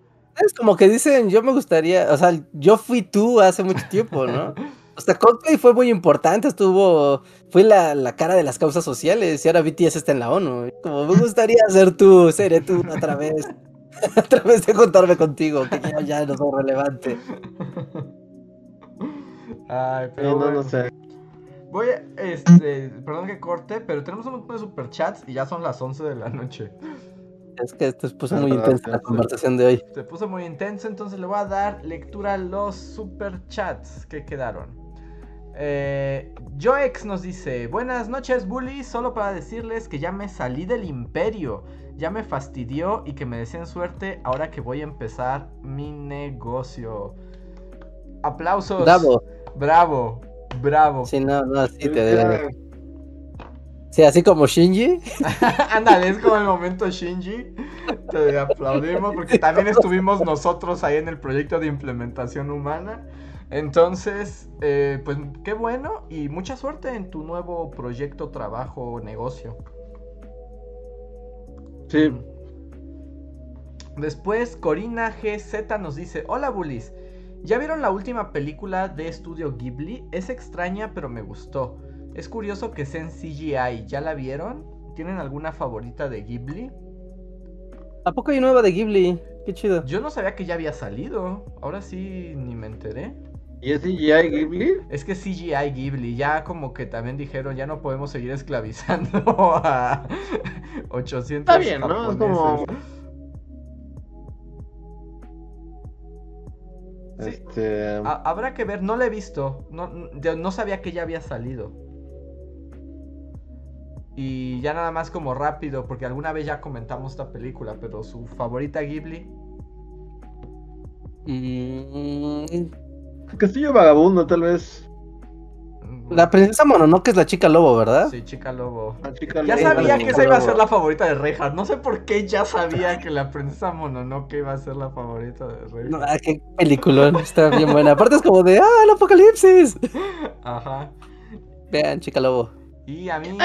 Es como que dicen, yo me gustaría, o sea, yo fui tú hace mucho tiempo, ¿no? O sea, Coldplay fue muy importante, estuvo, fue la, cara de las causas sociales y ahora BTS está en la ONU. Como me gustaría ser tú, seré tú otra vez. a través de contarme contigo, que ya, ya no soy relevante. Ay, pero no, no sé. Voy a, este, perdón que corte, pero tenemos un montón de superchats y ya son las 11 de la noche. Es que esto se puso muy intensa la conversación de hoy. Se puso muy intenso, entonces le voy a dar lectura a los superchats que quedaron. Eh, Joex nos dice, buenas noches bullies, solo para decirles que ya me salí del imperio, ya me fastidió y que me deseen suerte ahora que voy a empezar mi negocio. Aplausos. Bravo. Bravo. Bravo. Sí, no, no, sí te debe. Sí, así como Shinji. Ándale, es como el momento Shinji. Te aplaudimos porque también estuvimos nosotros ahí en el proyecto de implementación humana. Entonces, eh, pues qué bueno y mucha suerte en tu nuevo proyecto, trabajo, negocio. Sí. Después, Corina GZ nos dice: Hola, Bulis. ¿Ya vieron la última película de estudio Ghibli? Es extraña, pero me gustó. Es curioso que sea en CGI. ¿Ya la vieron? ¿Tienen alguna favorita de Ghibli? ¿A poco hay nueva de Ghibli? Qué chido. Yo no sabía que ya había salido. Ahora sí ni me enteré. ¿Y es CGI Ghibli? Es que CGI Ghibli, ya como que también dijeron, ya no podemos seguir esclavizando a 800 Está bien, ¿no? Es como... Este... habrá que ver, no la he visto, no, no sabía que ya había salido. Y ya nada más como rápido, porque alguna vez ya comentamos esta película, pero su favorita Ghibli. Mm, Castillo Vagabundo, tal vez. La princesa Mononoke es la chica lobo, ¿verdad? Sí, chica lobo. ya sabía que esa iba a ser la favorita de Reinhardt. No sé por qué ya sabía que la princesa Mononoke iba a ser la favorita de Reinhardt. No, ah, qué peliculón, está bien buena. Aparte es como de, ¡ah, el apocalipsis! Ajá. Vean, chica lobo. Y a mí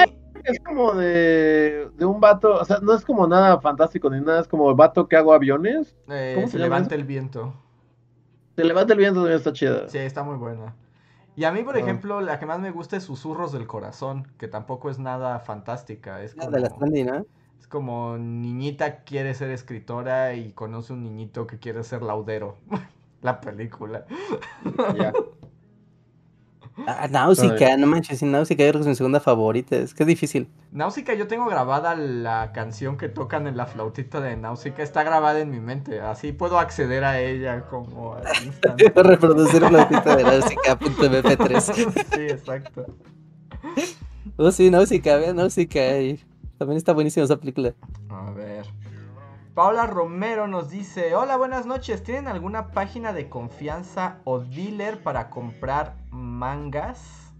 es como de, de un vato, o sea, no es como nada fantástico ni nada, es como el vato que hago aviones. Eh, se, levanta el viento. Se levanta el viento, también está chida. Sí, está muy buena. Y a mí, por ah. ejemplo, la que más me gusta es Susurros del Corazón, que tampoco es nada fantástica. Es como, de la Es como niñita quiere ser escritora y conoce un niñito que quiere ser laudero. la película. Ya. Ah, Náusica, no manches, Náusica yo creo que es mi segunda favorita, es que es difícil. Náusica, yo tengo grabada la canción que tocan en la flautita de Náusica, está grabada en mi mente, así puedo acceder a ella como al instante. Reproducir flautita de Náusica.mp3. sí, exacto. Oh, sí, Náusica, vean Náusica, también está buenísima esa película. A ver. Paula Romero nos dice, hola, buenas noches, ¿tienen alguna página de confianza o dealer para comprar mangas?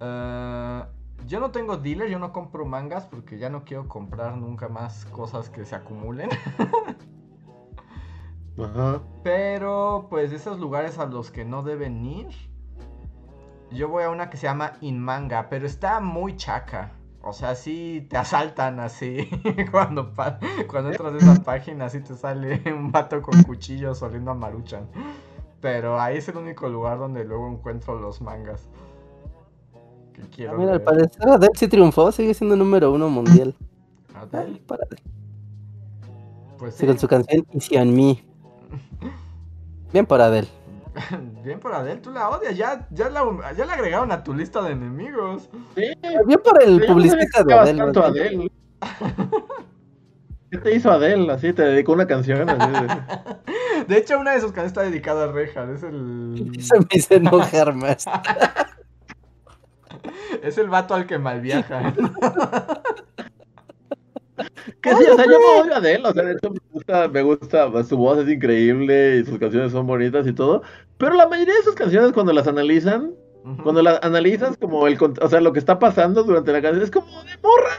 Eh, yo no tengo dealer, yo no compro mangas porque ya no quiero comprar nunca más cosas que se acumulen. Pero pues esos lugares a los que no deben ir. Yo voy a una que se llama Inmanga, pero está muy chaca. O sea, sí te asaltan así cuando, cuando entras a esa página, así te sale un vato con cuchillos oliendo a Maruchan. Pero ahí es el único lugar donde luego encuentro los mangas. Que quiero ah, mira, al parecer Adele sí triunfó, sigue siendo número uno mundial. Adele. Para Pues sí. con su canción Easy on Me. Bien por Adele. Bien por Adele, tú la odias, ya, ya, la, ya la agregaron a tu lista de enemigos. Sí, bien por el publicista de Adele. Adele. ¿Qué te hizo Adele? Así te dedicó una canción. de... hecho, una de sus canciones está dedicada a Reja. Es el. Se me hizo enojar más. es el vato al que malviaja. Que sí, o sea, yo no odio a Adele, o sea, de hecho gusta, me gusta, su voz es increíble y sus canciones son bonitas y todo, pero la mayoría de sus canciones cuando las analizan, cuando las analizas como el, o sea, lo que está pasando durante la canción es como de morra.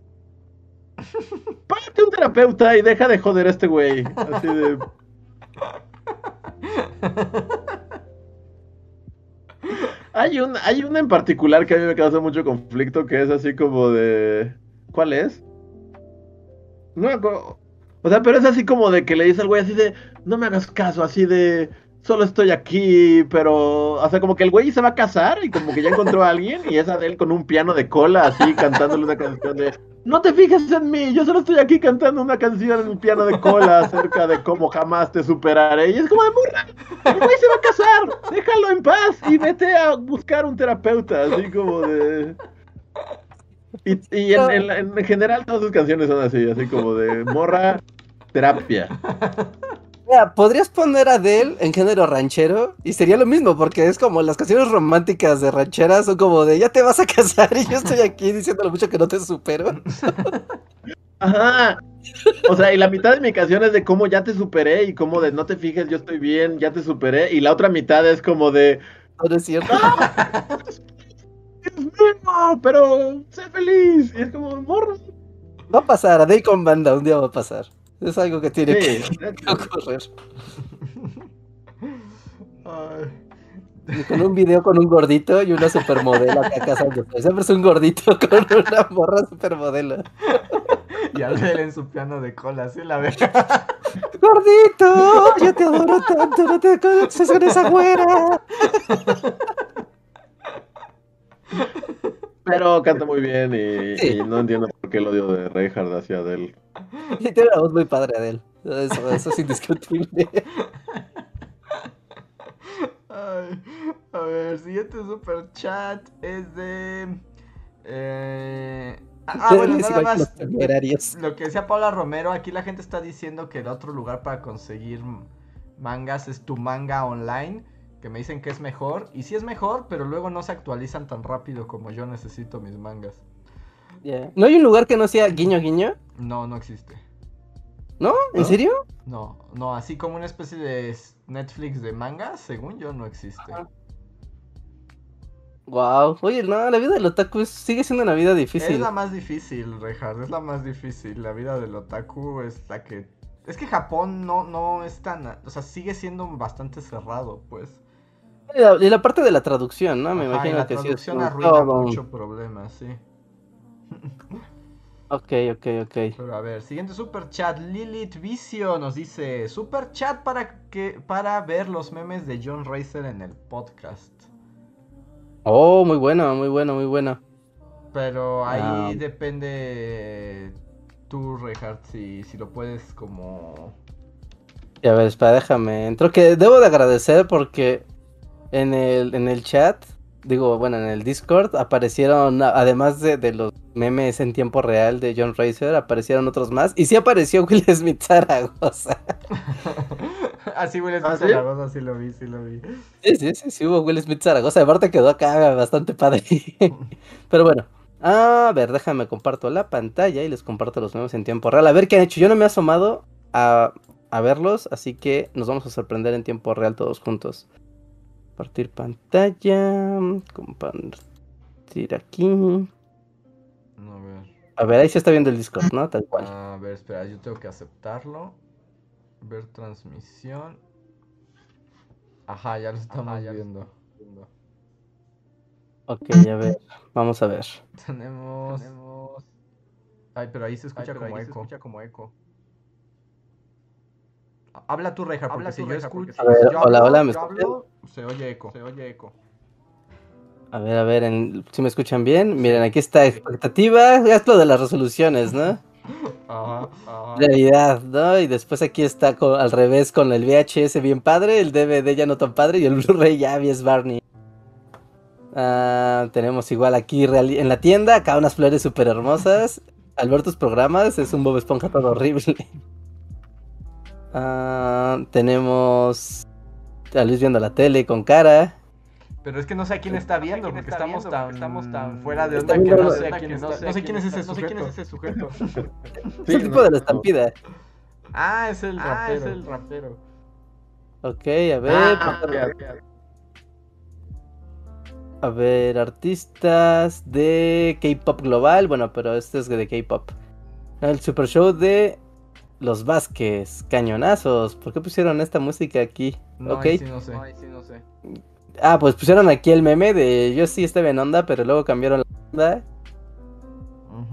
Págate un terapeuta y deja de joder a este güey. Así de. Hay un, hay una en particular que a mí me causa mucho conflicto que es así como de. ¿Cuál es? No me acuerdo. O sea, pero es así como de que le dice al güey así de. No me hagas caso, así de solo estoy aquí, pero, o sea, como que el güey se va a casar y como que ya encontró a alguien y es Adele con un piano de cola así cantándole una canción de, no te fijes en mí, yo solo estoy aquí cantando una canción en un piano de cola acerca de cómo jamás te superaré. Y es como de burra, el güey se va a casar, déjalo en paz y vete a buscar un terapeuta, así como de... Y, y en, en general todas sus canciones son así, así como de morra, terapia podrías poner a Adele en género ranchero y sería lo mismo, porque es como las canciones románticas de rancheras son como de ya te vas a casar y yo estoy aquí diciéndole mucho que no te supero. Ajá. O sea, y la mitad de mi canción es de cómo ya te superé y cómo de no te fijes, yo estoy bien, ya te superé. Y la otra mitad es como de. No, es cierto. ¡No! pero sé feliz. Y es como, morro. Va a pasar, Adele con banda, un día va a pasar. Es algo que tiene que, ocurrir. Con un video con un gordito y una supermodelo acá casándose. Siempre es un gordito con una morra supermodelo. Y al ver en su piano de cola, así la ve. ¡Gordito! Yo te adoro tanto, no te conoces con esa güera. Pero canta muy bien y, no entiendo por qué el odio de Reinhardt hacia Adele. tiene una voz muy padre Adele. Eso, eso es indiscutible. a ver, siguiente super chat es de. Eh... Ah, bueno, nada más. Lo que decía Paula Romero, aquí la gente está diciendo que el otro lugar para conseguir mangas es tu manga online, que me dicen que es mejor. Y sí es mejor, pero luego no se actualizan tan rápido como yo necesito mis mangas. ¿No hay un lugar que no sea guiño guiño? No, no existe. ¿No? ¿En serio? No, no, así como una especie de Netflix de mangas, según yo, no existe. Wow, oye, no, la vida del otaku sigue siendo una vida difícil. Es la más difícil, Reinhardt, es la más difícil. La vida del otaku es la que. Es que Japón no, no es tan. O sea, sigue siendo bastante cerrado, pues. Y la, parte de la traducción, ¿no? Me imagino la que traducción sí. arruina mucho problema, sí. Ok, ok, ok. Pero a ver, siguiente super chat. Lilith Vicio nos dice: Super chat para, que, para ver los memes de John Racer en el podcast. Oh, muy bueno, muy bueno, muy bueno. Pero ahí ah. depende tú, Reinhardt, si, si lo puedes como. Ya ves, espera, déjame. Entro que debo de agradecer porque en el, en el chat digo, bueno, en el Discord aparecieron, además de, los memes en tiempo real de John Racer, aparecieron otros más. Y sí apareció Will Smith Zaragoza. Así Will Smith ¿Ah, Zaragoza, sí lo vi, sí lo vi. Sí, sí, sí, sí hubo Will Smith Zaragoza. Aparte quedó acá bastante padre. Pero bueno. A ver, déjame comparto la pantalla y les comparto los memes en tiempo real. A ver qué han hecho. Yo no me he asomado a, a verlos, así que nos vamos a sorprender en tiempo real todos juntos. Compartir pantalla. Compartir aquí. A ver. A ver, ahí se está viendo el Discord, ¿no? Tal cual. A ver, espera, yo tengo que aceptarlo. Ver transmisión. Ajá, ya lo estamos viendo. Ok, a ver, vamos a ver. Tenemos... Ay, pero ahí se escucha, como, eco. se escucha como eco. Habla tú, Reja, porque si yo escucho. A ver, hola, hola, ¿me Se oye eco, se oye eco. A ver, a ver, si me escuchan bien. Miren, aquí está expectativa. Es lo de las resoluciones, ¿no? Ajá, ajá. Realidad, ¿no? Y después aquí está al revés con el VHS bien padre, el DVD ya no tan padre y el Blu-ray ya es Barney. Ah, tenemos igual aquí en la tienda, acá unas flores súper hermosas. Albertos programas, es un Bob Esponja todo horrible. Ah, tenemos a Luis viendo la tele con cara. Pero es que no sé a quién está viendo, porque, estamos, tan, estamos tan fuera de onda que no sé, quién no sé quién es ese sujeto. No sé quién es ese sujeto. es el tipo de la estampida. Ah, es el ah, rapero. es el rapero. Ok, a ver. Ah, a ver, artistas de K-pop global. Bueno, pero este es de K-pop. El super show de los Vázquez, cañonazos. ¿Por qué pusieron esta música aquí? No, sí no sé. no sé. Ah, pues pusieron aquí el meme de yo sí estaba en onda, pero luego cambiaron la onda.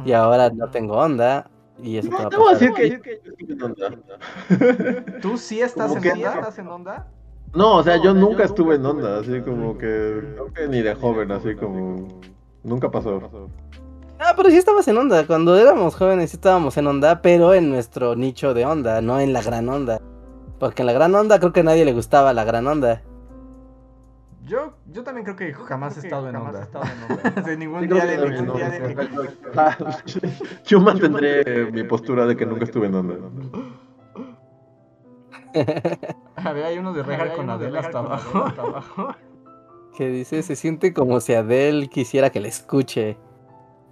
Y ahora no tengo onda. Y eso no, te va a decir que, yo estuve en onda. ¿Tú sí estás en onda? ¿Estás en onda? No, o sea, yo, nunca estuve en onda, así como que, ni de joven, así como nunca pasó. Ah, pero sí estabas en onda. Cuando éramos jóvenes sí estábamos en onda, pero en nuestro nicho de onda, no en la gran onda. Porque en la gran onda creo que a nadie le gustaba la gran onda. Yo, yo también creo que jamás he estado en onda. Estado en onda. de ningún día de ningún día de Yo mantendré mi postura de que nunca estuve en onda. A ver, hay uno de Reja con Adele hasta abajo. hasta abajo. Que dice, se siente como si Adele quisiera que le escuche.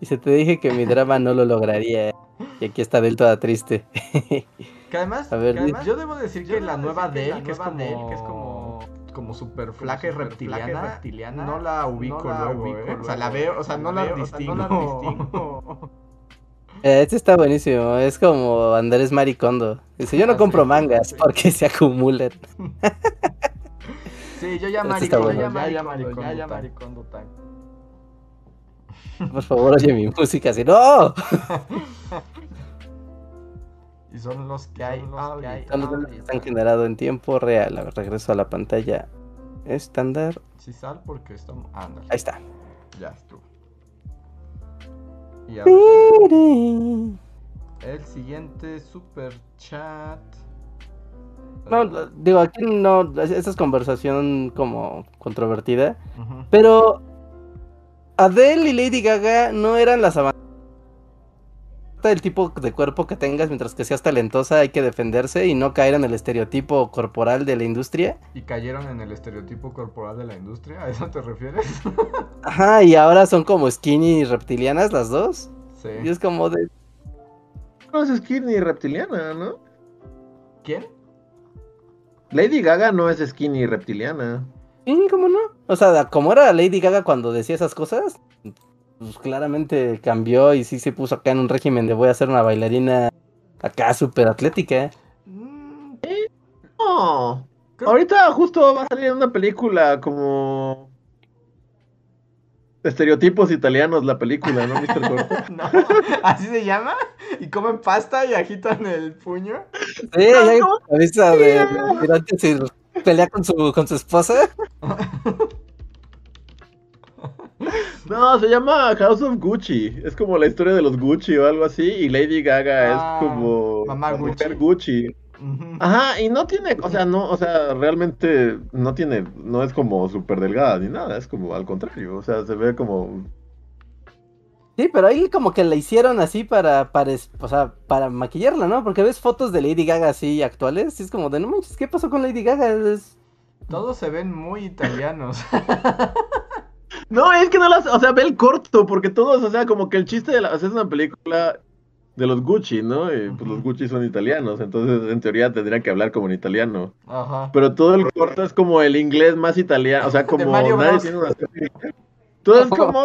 Y se te dije que mi drama no lo lograría. Y aquí está Del toda triste. que además, yo debo decir que la nueva Del, que, es como, que es como como súper flaca y reptiliana, no la ubico luego, ¿eh? O sea, la veo, o sea, no, la, distingo. Eh, este está buenísimo, es como Andrés Maricondo. Dice, yo no ah, compro mangas porque se acumulan. sí, yo ya este maricondo, ya, ya maricondo, ya, ya maricondo por favor, oye mi música, si no. y son los que hay. Son los que están generados en tiempo real. A ver, regreso a la pantalla estándar. Si sal porque estamos. Ah, Ahí está. Ya estuvo. Y a ver, el siguiente super chat. No, digo, aquí no, esta es conversación como controvertida, pero Adele y Lady Gaga no eran las avanzadas el tipo de cuerpo que tengas mientras que seas talentosa hay que defenderse y no caer en el estereotipo corporal de la industria. ¿Y cayeron en el estereotipo corporal de la industria? ¿A eso te refieres? Ajá, y ahora son como skinny y reptilianas las dos. Sí. Y es como de... No es skinny y reptiliana, ¿no? ¿Quién? Lady Gaga no es skinny y reptiliana. Sí, ¿cómo no? O sea, como era Lady Gaga cuando decía esas cosas, pues claramente cambió y sí se puso acá en un régimen de voy a ser una bailarina acá súper atlética. Mm, no. Ahorita justo va a salir una película como Estereotipos italianos, la película, ¿no, Mr. No, ¿así se llama? ¿Y comen pasta y agitan el puño? Sí, hay de, de, pelea con su, con su esposa. No, se llama House of Gucci. Es como la historia de los Gucci o algo así. Y Lady Gaga es ah, como mamá Gucci. Gucci. Ajá, y no tiene, o sea, no, o sea, realmente no tiene, no es como súper delgada ni nada, es como al contrario, o sea, se ve como... Sí, pero ahí como que la hicieron así para, para, o sea, para maquillarla, ¿no? Porque ves fotos de Lady Gaga así actuales y es como de, no manches, ¿qué pasó con Lady Gaga? Todos se ven muy italianos. No, es que no las, o sea, ve el corto, porque todos, o sea, como que el chiste de la, o sea, es una película de los Gucci, ¿no? Y pues los Gucci son italianos, entonces en teoría tendrían que hablar como en italiano. Ajá. Pero todo el corto es como el inglés más italiano, o sea, como nadie tiene una Todo es como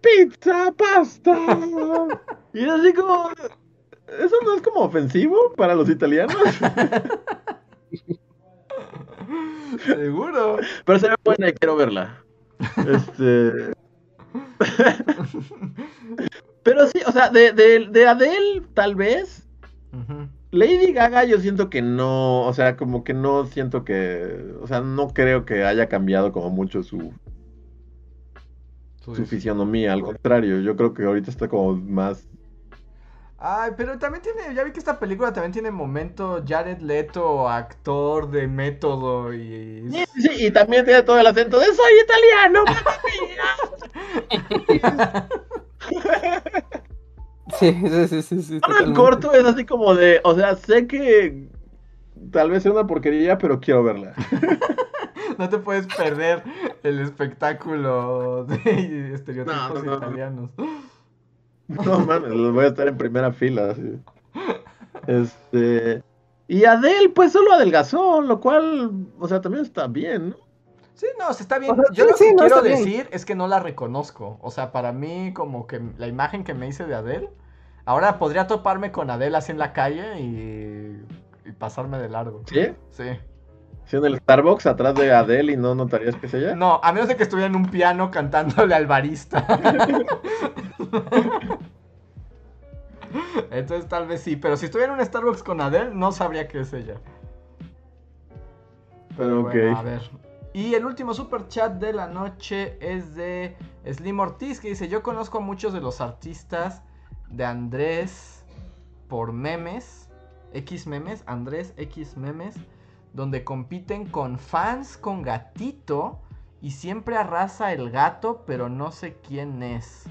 pizza, pasta. Y así como eso no es como ofensivo para los italianos. Seguro. Pero se ve buena y quiero verla. Este. Pero sí, o sea, de, de, de Adele, tal vez. Lady Gaga, yo siento que no, o sea, como que no siento que, o sea, no creo que haya cambiado como mucho su, su, su fisionomía, al contrario, yo creo que ahorita está como más Ay, pero también tiene, ya vi que esta película también tiene momento Jared Leto, actor de método y... Sí, sí, y también tiene todo el acento de soy italiano, mamá Sí, sí, sí, sí. el corto es así como de, o sea, sé que tal vez sea una porquería, pero quiero verla. no te puedes perder el espectáculo de estereotipos italianos. No mames, los voy a estar en primera fila. Este. Y Adele, pues solo adelgazó, lo cual, o sea, también está bien, ¿no? Sí, no, se está bien. Yo lo que quiero decir es que no la reconozco. O sea, para mí, como que la imagen que me hice de Adele, ahora podría toparme con Adele así en la calle y, y pasarme de largo. ¿Sí? Sí. ¿Sí en el Starbucks atrás de Adele y no notarías que es ella? No, a menos de que estuviera en un piano cantándole al barista. Entonces tal vez sí, pero si estuviera en un Starbucks con Adele, no sabría que es ella. Pero ok. a ver. Y el último super chat de la noche es de Slim Ortiz que dice, yo conozco a muchos de los artistas de Andrés por memes, X memes, Andrés X memes, donde compiten con fans con gatito y siempre arrasa el gato, pero no sé quién es.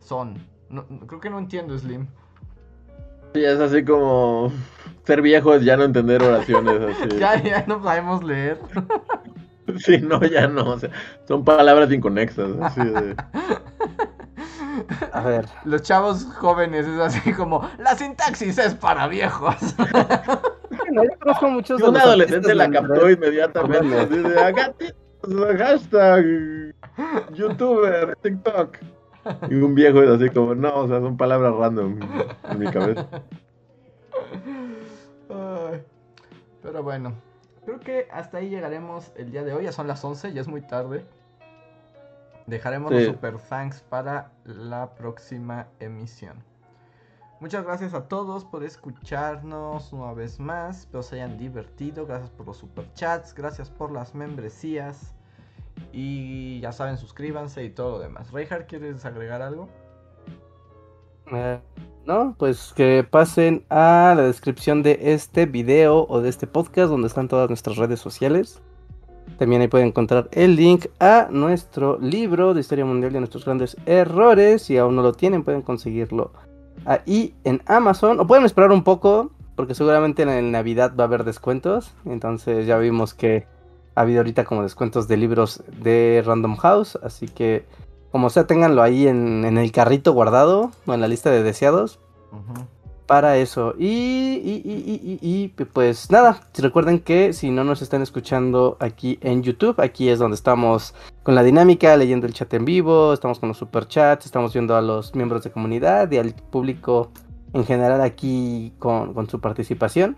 Son creo que no entiendo, Slim. Sí, es así como ser viejo es ya no entender oraciones. Así. ya, ya no sabemos leer. sí, no, ya no. son palabras inconexas. Así A ver. Los chavos jóvenes es así como, la sintaxis es para viejos. No, yo conozco muchos Un adolescente la captó inmediatamente. Así de, hashtag, youtuber, TikTok. Y un viejo es así como, no, o sea, son palabras random en mi cabeza. pero bueno, creo que hasta ahí llegaremos el día de hoy. Ya son las 11, ya es muy tarde. Dejaremos los super thanks para la próxima emisión. Muchas gracias a todos por escucharnos una vez más. Espero se hayan divertido. Gracias por los super chats. Gracias por las membresías. Y ya saben, suscríbanse y todo lo demás. Reinhardt, ¿quieres agregar algo? Eh, no, pues que pasen a la descripción de este video o de este podcast donde están todas nuestras redes sociales. También ahí pueden encontrar el link a nuestro libro de Historia Mundial de nuestros grandes errores. Si aún no lo tienen, pueden conseguirlo ahí en Amazon. O pueden esperar un poco, porque seguramente en Navidad va a haber descuentos. Entonces ya vimos que ha habido ahorita como descuentos de libros de Random House. Así que como sea, ténganlo ahí en, el carrito guardado o en la lista de deseados. Para eso. Y, y, y, pues nada, recuerden que si no nos están escuchando aquí en YouTube, aquí es donde estamos con la dinámica, leyendo el chat en vivo, estamos con los superchats, estamos viendo a los miembros de comunidad y al público en general aquí con, su participación.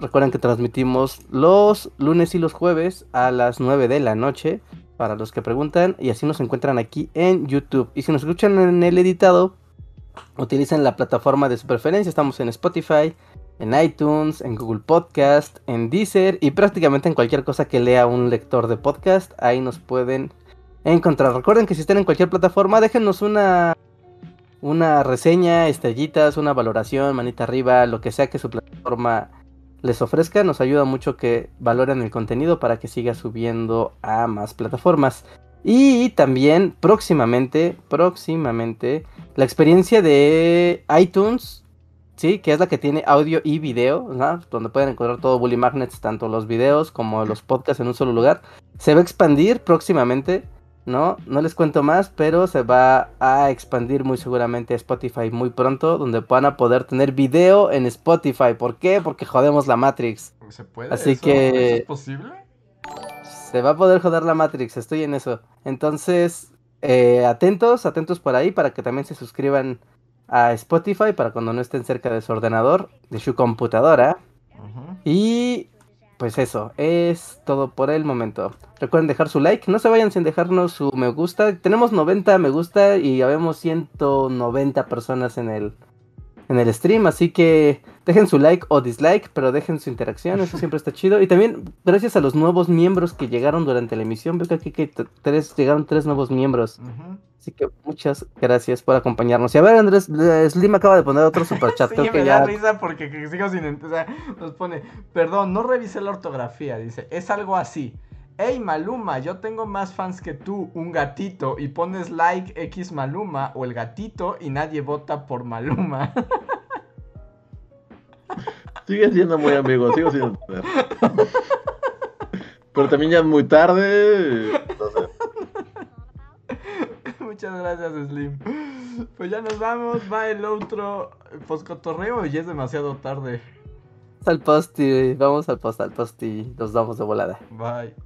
Recuerden que transmitimos los lunes y los jueves a las 9 de la noche para los que preguntan, y así nos encuentran aquí en YouTube. Y si nos escuchan en el editado, utilicen la plataforma de su preferencia. Estamos en Spotify, en iTunes, en Google Podcast, en Deezer y prácticamente en cualquier cosa que lea un lector de podcast. Ahí nos pueden encontrar. Recuerden que si estén en cualquier plataforma, déjenos una una reseña, estrellitas, una valoración, manita arriba, lo que sea que su plataforma les ofrezca, nos ayuda mucho que valoren el contenido para que siga subiendo a más plataformas. Y también próximamente, próximamente, la experiencia de iTunes, sí, que es la que tiene audio y video, donde pueden encontrar todo Bully Magnets, tanto los videos como los podcasts en un solo lugar, se va a expandir próximamente ¿no? No les cuento más, pero se va a expandir muy seguramente a Spotify muy pronto, donde van a poder tener video en Spotify. ¿Por qué? Porque jodemos la Matrix. ¿Se puede? Así que... ¿Es posible? Se va a poder joder la Matrix, estoy en eso. Entonces, eh, atentos, atentos por ahí para que también se suscriban a Spotify para cuando no estén cerca de su ordenador, de su computadora. Y pues eso, es todo por el momento. Recuerden dejar su like, no se vayan sin dejarnos su me gusta. Tenemos 90 me gusta y habemos 190 personas en el en el stream, así que dejen su like o dislike, pero dejen su interacción, eso siempre está chido. Y también gracias a los nuevos miembros que llegaron durante la emisión, veo que aquí que tres, llegaron tres nuevos miembros. Así que muchas gracias por acompañarnos. Y a ver, Andrés, Slim acaba de poner otro superchat. sí, me da risa porque sigo sin. O sea, nos pone, perdón, no revisé la ortografía. Dice, es algo así. Hey Maluma, yo tengo más fans que tú, un gatito, y pones like X Maluma o el gatito y nadie vota por Maluma. Sigue siendo muy amigo, sigo siendo. Pero también ya es muy tarde. Muchas gracias, Slim. Pues ya nos vamos. Va el otro poscotorreo y es demasiado tarde. Al post y vamos al post, al post y nos damos de volada. Bye.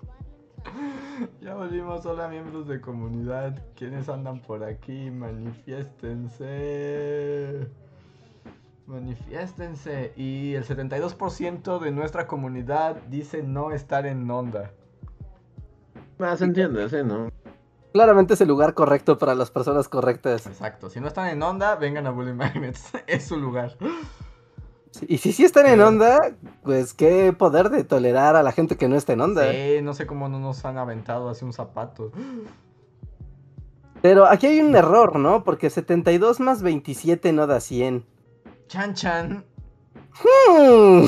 Ya volvimos, hola miembros de comunidad. ¿Quiénes andan por aquí? Manifiéstense. Manifiéstense. Y el 72% de nuestra comunidad dice no estar en onda. Ah, se entiende, sí, ¿no? Claramente es el lugar correcto para las personas correctas. Exacto. Si no están en onda, vengan a Bully Magnets. es su lugar. Y si sí están en onda, pues qué poder de tolerar a la gente que no está en onda. Sí, no sé cómo no nos han aventado así un zapato. Pero aquí hay un error, ¿no? Porque 72 más 27 no da 100. Chan chan. Hmm.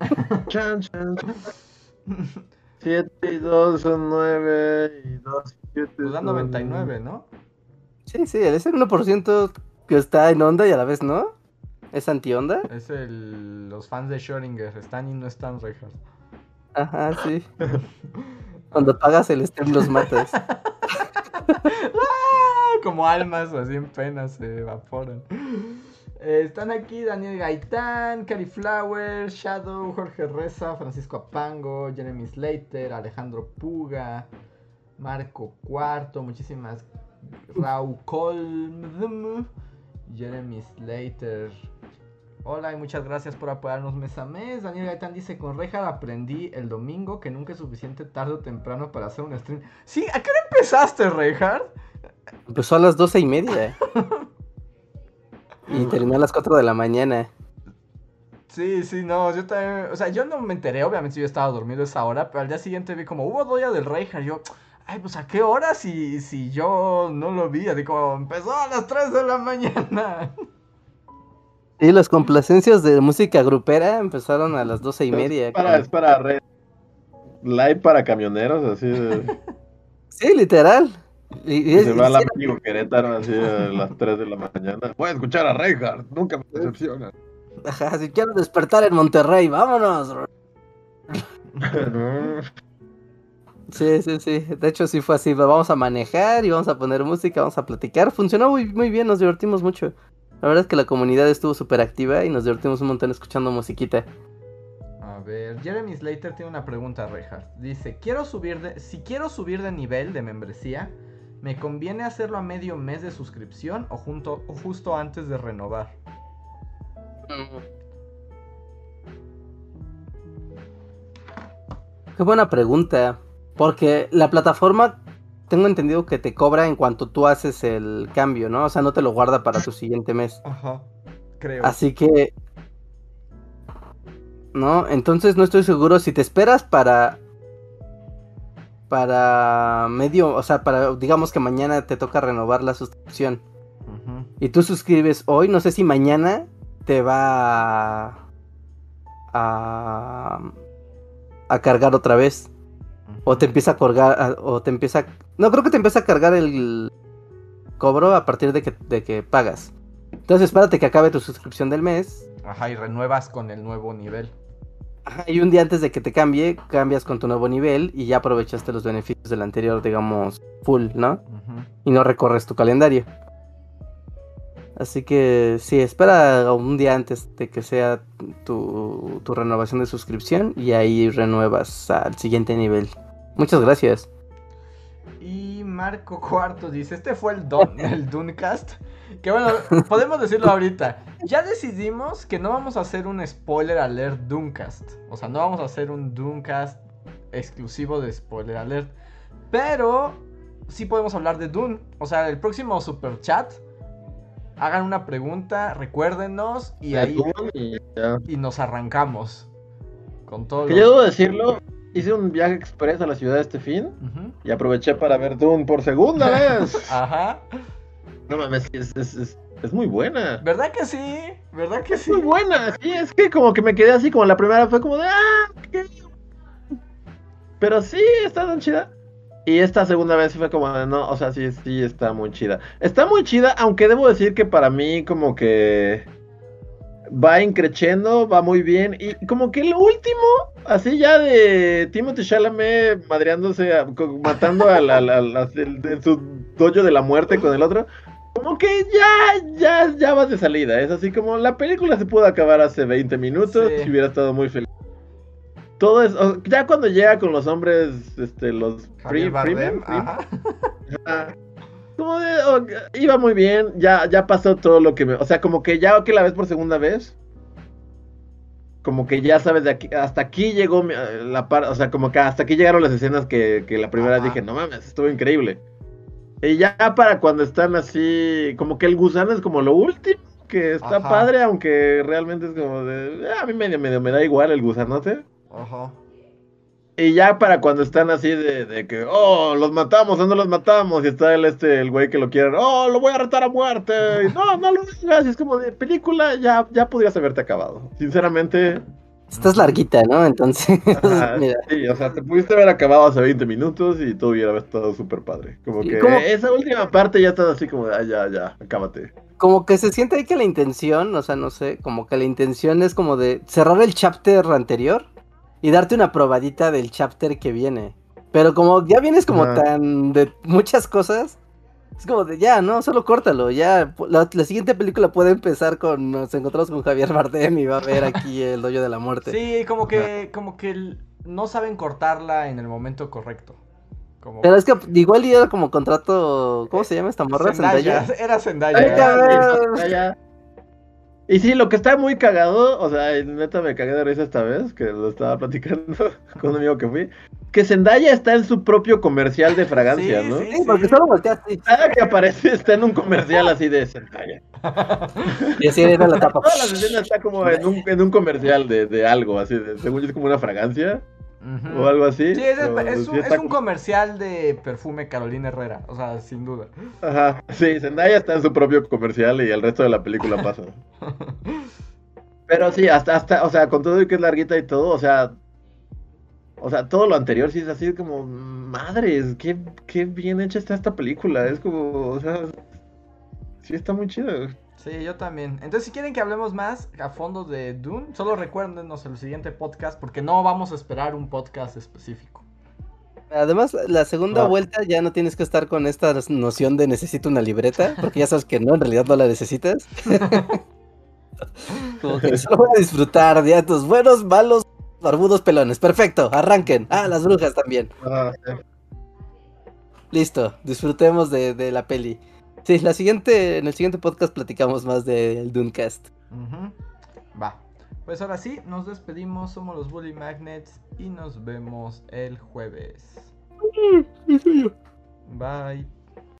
chan chan. 7 y 2 son 9 y 2 y 7 Pues da 99, ¿no? Sí, sí, es el 1% que está en onda y a la vez no. ¿Es anti-onda? Es el... los fans de Schrödinger. Están y no están rejas. Ajá, sí. Cuando pagas el stream los matas. Ah, como almas así en pena se evaporan. Eh, están aquí Daniel Gaitán, Cari Flower, Shadow, Jorge Reza, Francisco Apango, Jeremy Slater, Alejandro Puga, Marco Cuarto, muchísimas. Raúl Colm, Jeremy Slater. Hola y muchas gracias por apoyarnos mes a mes. Daniel Gaitán dice: Con Reja aprendí el domingo que nunca es suficiente tarde o temprano para hacer un stream. Sí, ¿a qué hora empezaste, Reinhardt? Empezó a las doce y media. y terminó a las 4 de la mañana. Sí, sí, no, yo también, o sea, yo no me enteré, obviamente yo estaba dormido esa hora, pero al día siguiente vi como, hubo doya del Reinhardt, yo, ay, pues a qué hora si, si yo no lo vi, digo, empezó a las 3 de la mañana. Y las complacencias de música grupera empezaron a las doce y media. Es para, es para red. Live para camioneros, así de... sí, literal. Y, se va al amigo Querétaro así a las 3 de la mañana. Voy a escuchar a Reinhardt, nunca me decepciona. Ajá, si quiero despertar en Monterrey, vámonos. sí, sí, sí. De hecho, sí fue así. Vamos a manejar y vamos a poner música, vamos a platicar. Funcionó muy, muy bien, nos divertimos mucho. La verdad es que la comunidad estuvo súper activa y nos divertimos un montón escuchando musiquita. A ver, Jeremy Slater tiene una pregunta, Reinhardt. Dice, quiero subir de, si quiero subir de nivel de membresía, ¿Me conviene hacerlo a medio mes de suscripción o, junto, o justo antes de renovar? Qué buena pregunta. Porque la plataforma tengo entendido que te cobra en cuanto tú haces el cambio, ¿no? O sea, no te lo guarda para tu siguiente mes. Ajá, creo. Así que... ¿No? Entonces no estoy seguro si te esperas para para medio, o sea, para digamos que mañana te toca renovar la suscripción. Y tú suscribes hoy, no sé si mañana te va a, a, cargar otra vez. O te empieza a cargar, o te empieza... No, creo que te empieza a cargar el cobro a partir de que, de que pagas. Entonces espérate que acabe tu suscripción del mes. Ajá, y renuevas con el nuevo nivel y un día antes de que te cambie, cambias con tu nuevo nivel y ya aprovechaste los beneficios del anterior, digamos, full, ¿no? Y no recorres tu calendario. Así que sí, espera un día antes de que sea tu, tu renovación de suscripción y ahí renuevas al siguiente nivel. Muchas gracias. Y Marco Cuarto dice, este fue el, don, el Duncast. Que bueno, podemos decirlo ahorita. Ya decidimos que no vamos a hacer un spoiler alert Dooncast. O sea, no vamos a hacer un Dooncast exclusivo de spoiler alert. Pero sí podemos hablar de Dune. O sea, el próximo super chat. Hagan una pregunta, recuérdenos y ahí. Y, nos arrancamos. Con todo. Que yo debo decirlo, hice un viaje express a la ciudad este fin. Y aproveché para ver Dune por segunda vez. Ajá. No mames, es, es, es, muy buena. ¿Verdad que sí? ¿Verdad que sí? Muy buena, sí, es que como que me quedé así, como la primera fue como de, ah, ¿qué? Pero sí, está tan chida. Y esta segunda vez fue como de, no, o sea, sí, sí, está muy chida. Está muy chida, aunque debo decir que para mí como que va increchendo, va muy bien. Y como que el último, así ya de Timothy Chalamet madreándose, matando al, en su dojo de la muerte con el otro, como que ya, ya, ya vas de salida. Es así como la película se pudo acabar hace 20 minutos y hubiera estado muy feliz. Todo es, ya cuando llega con los hombres, este, los free, como de, iba muy bien, ya, ya pasó todo lo que me, o sea, como que ya que la ves por segunda vez, como que ya sabes de aquí, hasta aquí llegó la parte, o sea, como que hasta aquí llegaron las escenas que, que la primera vez dije, no mames, estuvo increíble. Y ya para cuando están así, como que el gusano es como lo último, que está padre, aunque realmente es como de, ah, a mí medio, medio me da igual el gusanote. Ajá. Y ya para cuando están así de, de, que, oh, los matamos o no los matamos, y está el este, el güey que lo quiere, oh, lo voy a retar a muerte, y no, no lo digas, y es como de película, ya, ya podrías haberte acabado. Sinceramente, Estás larguita, ¿no? Entonces. Sí, o sea, te pudiste haber acabado hace 20 minutos y todo hubiera estado súper padre. Como que esa última parte ya está así como de, ah, ya, ya, acábate. Como que se siente ahí que la intención, o sea, no sé, como que la intención es como de cerrar el chapter anterior y darte una probadita del chapter que viene. Pero como ya vienes como tan de muchas cosas, Es como de ya, ¿no? Solo córtalo, ya. La, siguiente película puede empezar con. Nos encontramos con Javier Bardem y va a ver aquí el doyo de la muerte. Sí, como que, como que no saben cortarla en el momento correcto. Pero es que igual era como contrato. ¿Cómo se llama esta morra? Zendaya. Era Zendaya. Y sí, lo que está muy cagado, o sea, neta me cagué de risa esta vez, que lo estaba platicando con un amigo que fui, que Zendaya está en su propio comercial de fragancia, ¿no? Sí, porque solo volteaste. Cada que aparece está en un comercial así de Zendaya. y así era la tapa. Todas las escenas está como en un, en un comercial de, de algo, así, de, según yo es como una fragancia. O algo así. Sí, es, un, comercial de perfume Carolina Herrera, o sea, sin duda. Ajá, sí, Zendaya está en su propio comercial y el resto de la película pasa. Pero sí, hasta, hasta, o sea, con todo y que es larguita y todo, o sea, o sea, todo lo anterior sí es así como, madres, qué, qué bien hecha está esta película, es como, o sea, sí está muy chido. Sí, yo también. Entonces, si quieren que hablemos más a fondo de Dune, solo recuérdenos el siguiente podcast porque no vamos a esperar un podcast específico. Además, la segunda vuelta ya no tienes que estar con esta noción de necesito una libreta, porque ya sabes que no, en realidad no la necesitas. Como que solo voy a disfrutar de tus buenos, malos, barbudos pelones. Perfecto, arranquen. Ah, las brujas también. Ah, Listo, disfrutemos de, de la peli. Sí, la siguiente, en el siguiente podcast platicamos más del Dunecast. Va. Pues ahora sí, nos despedimos, somos los Bully Magnets y nos vemos el jueves. Bye.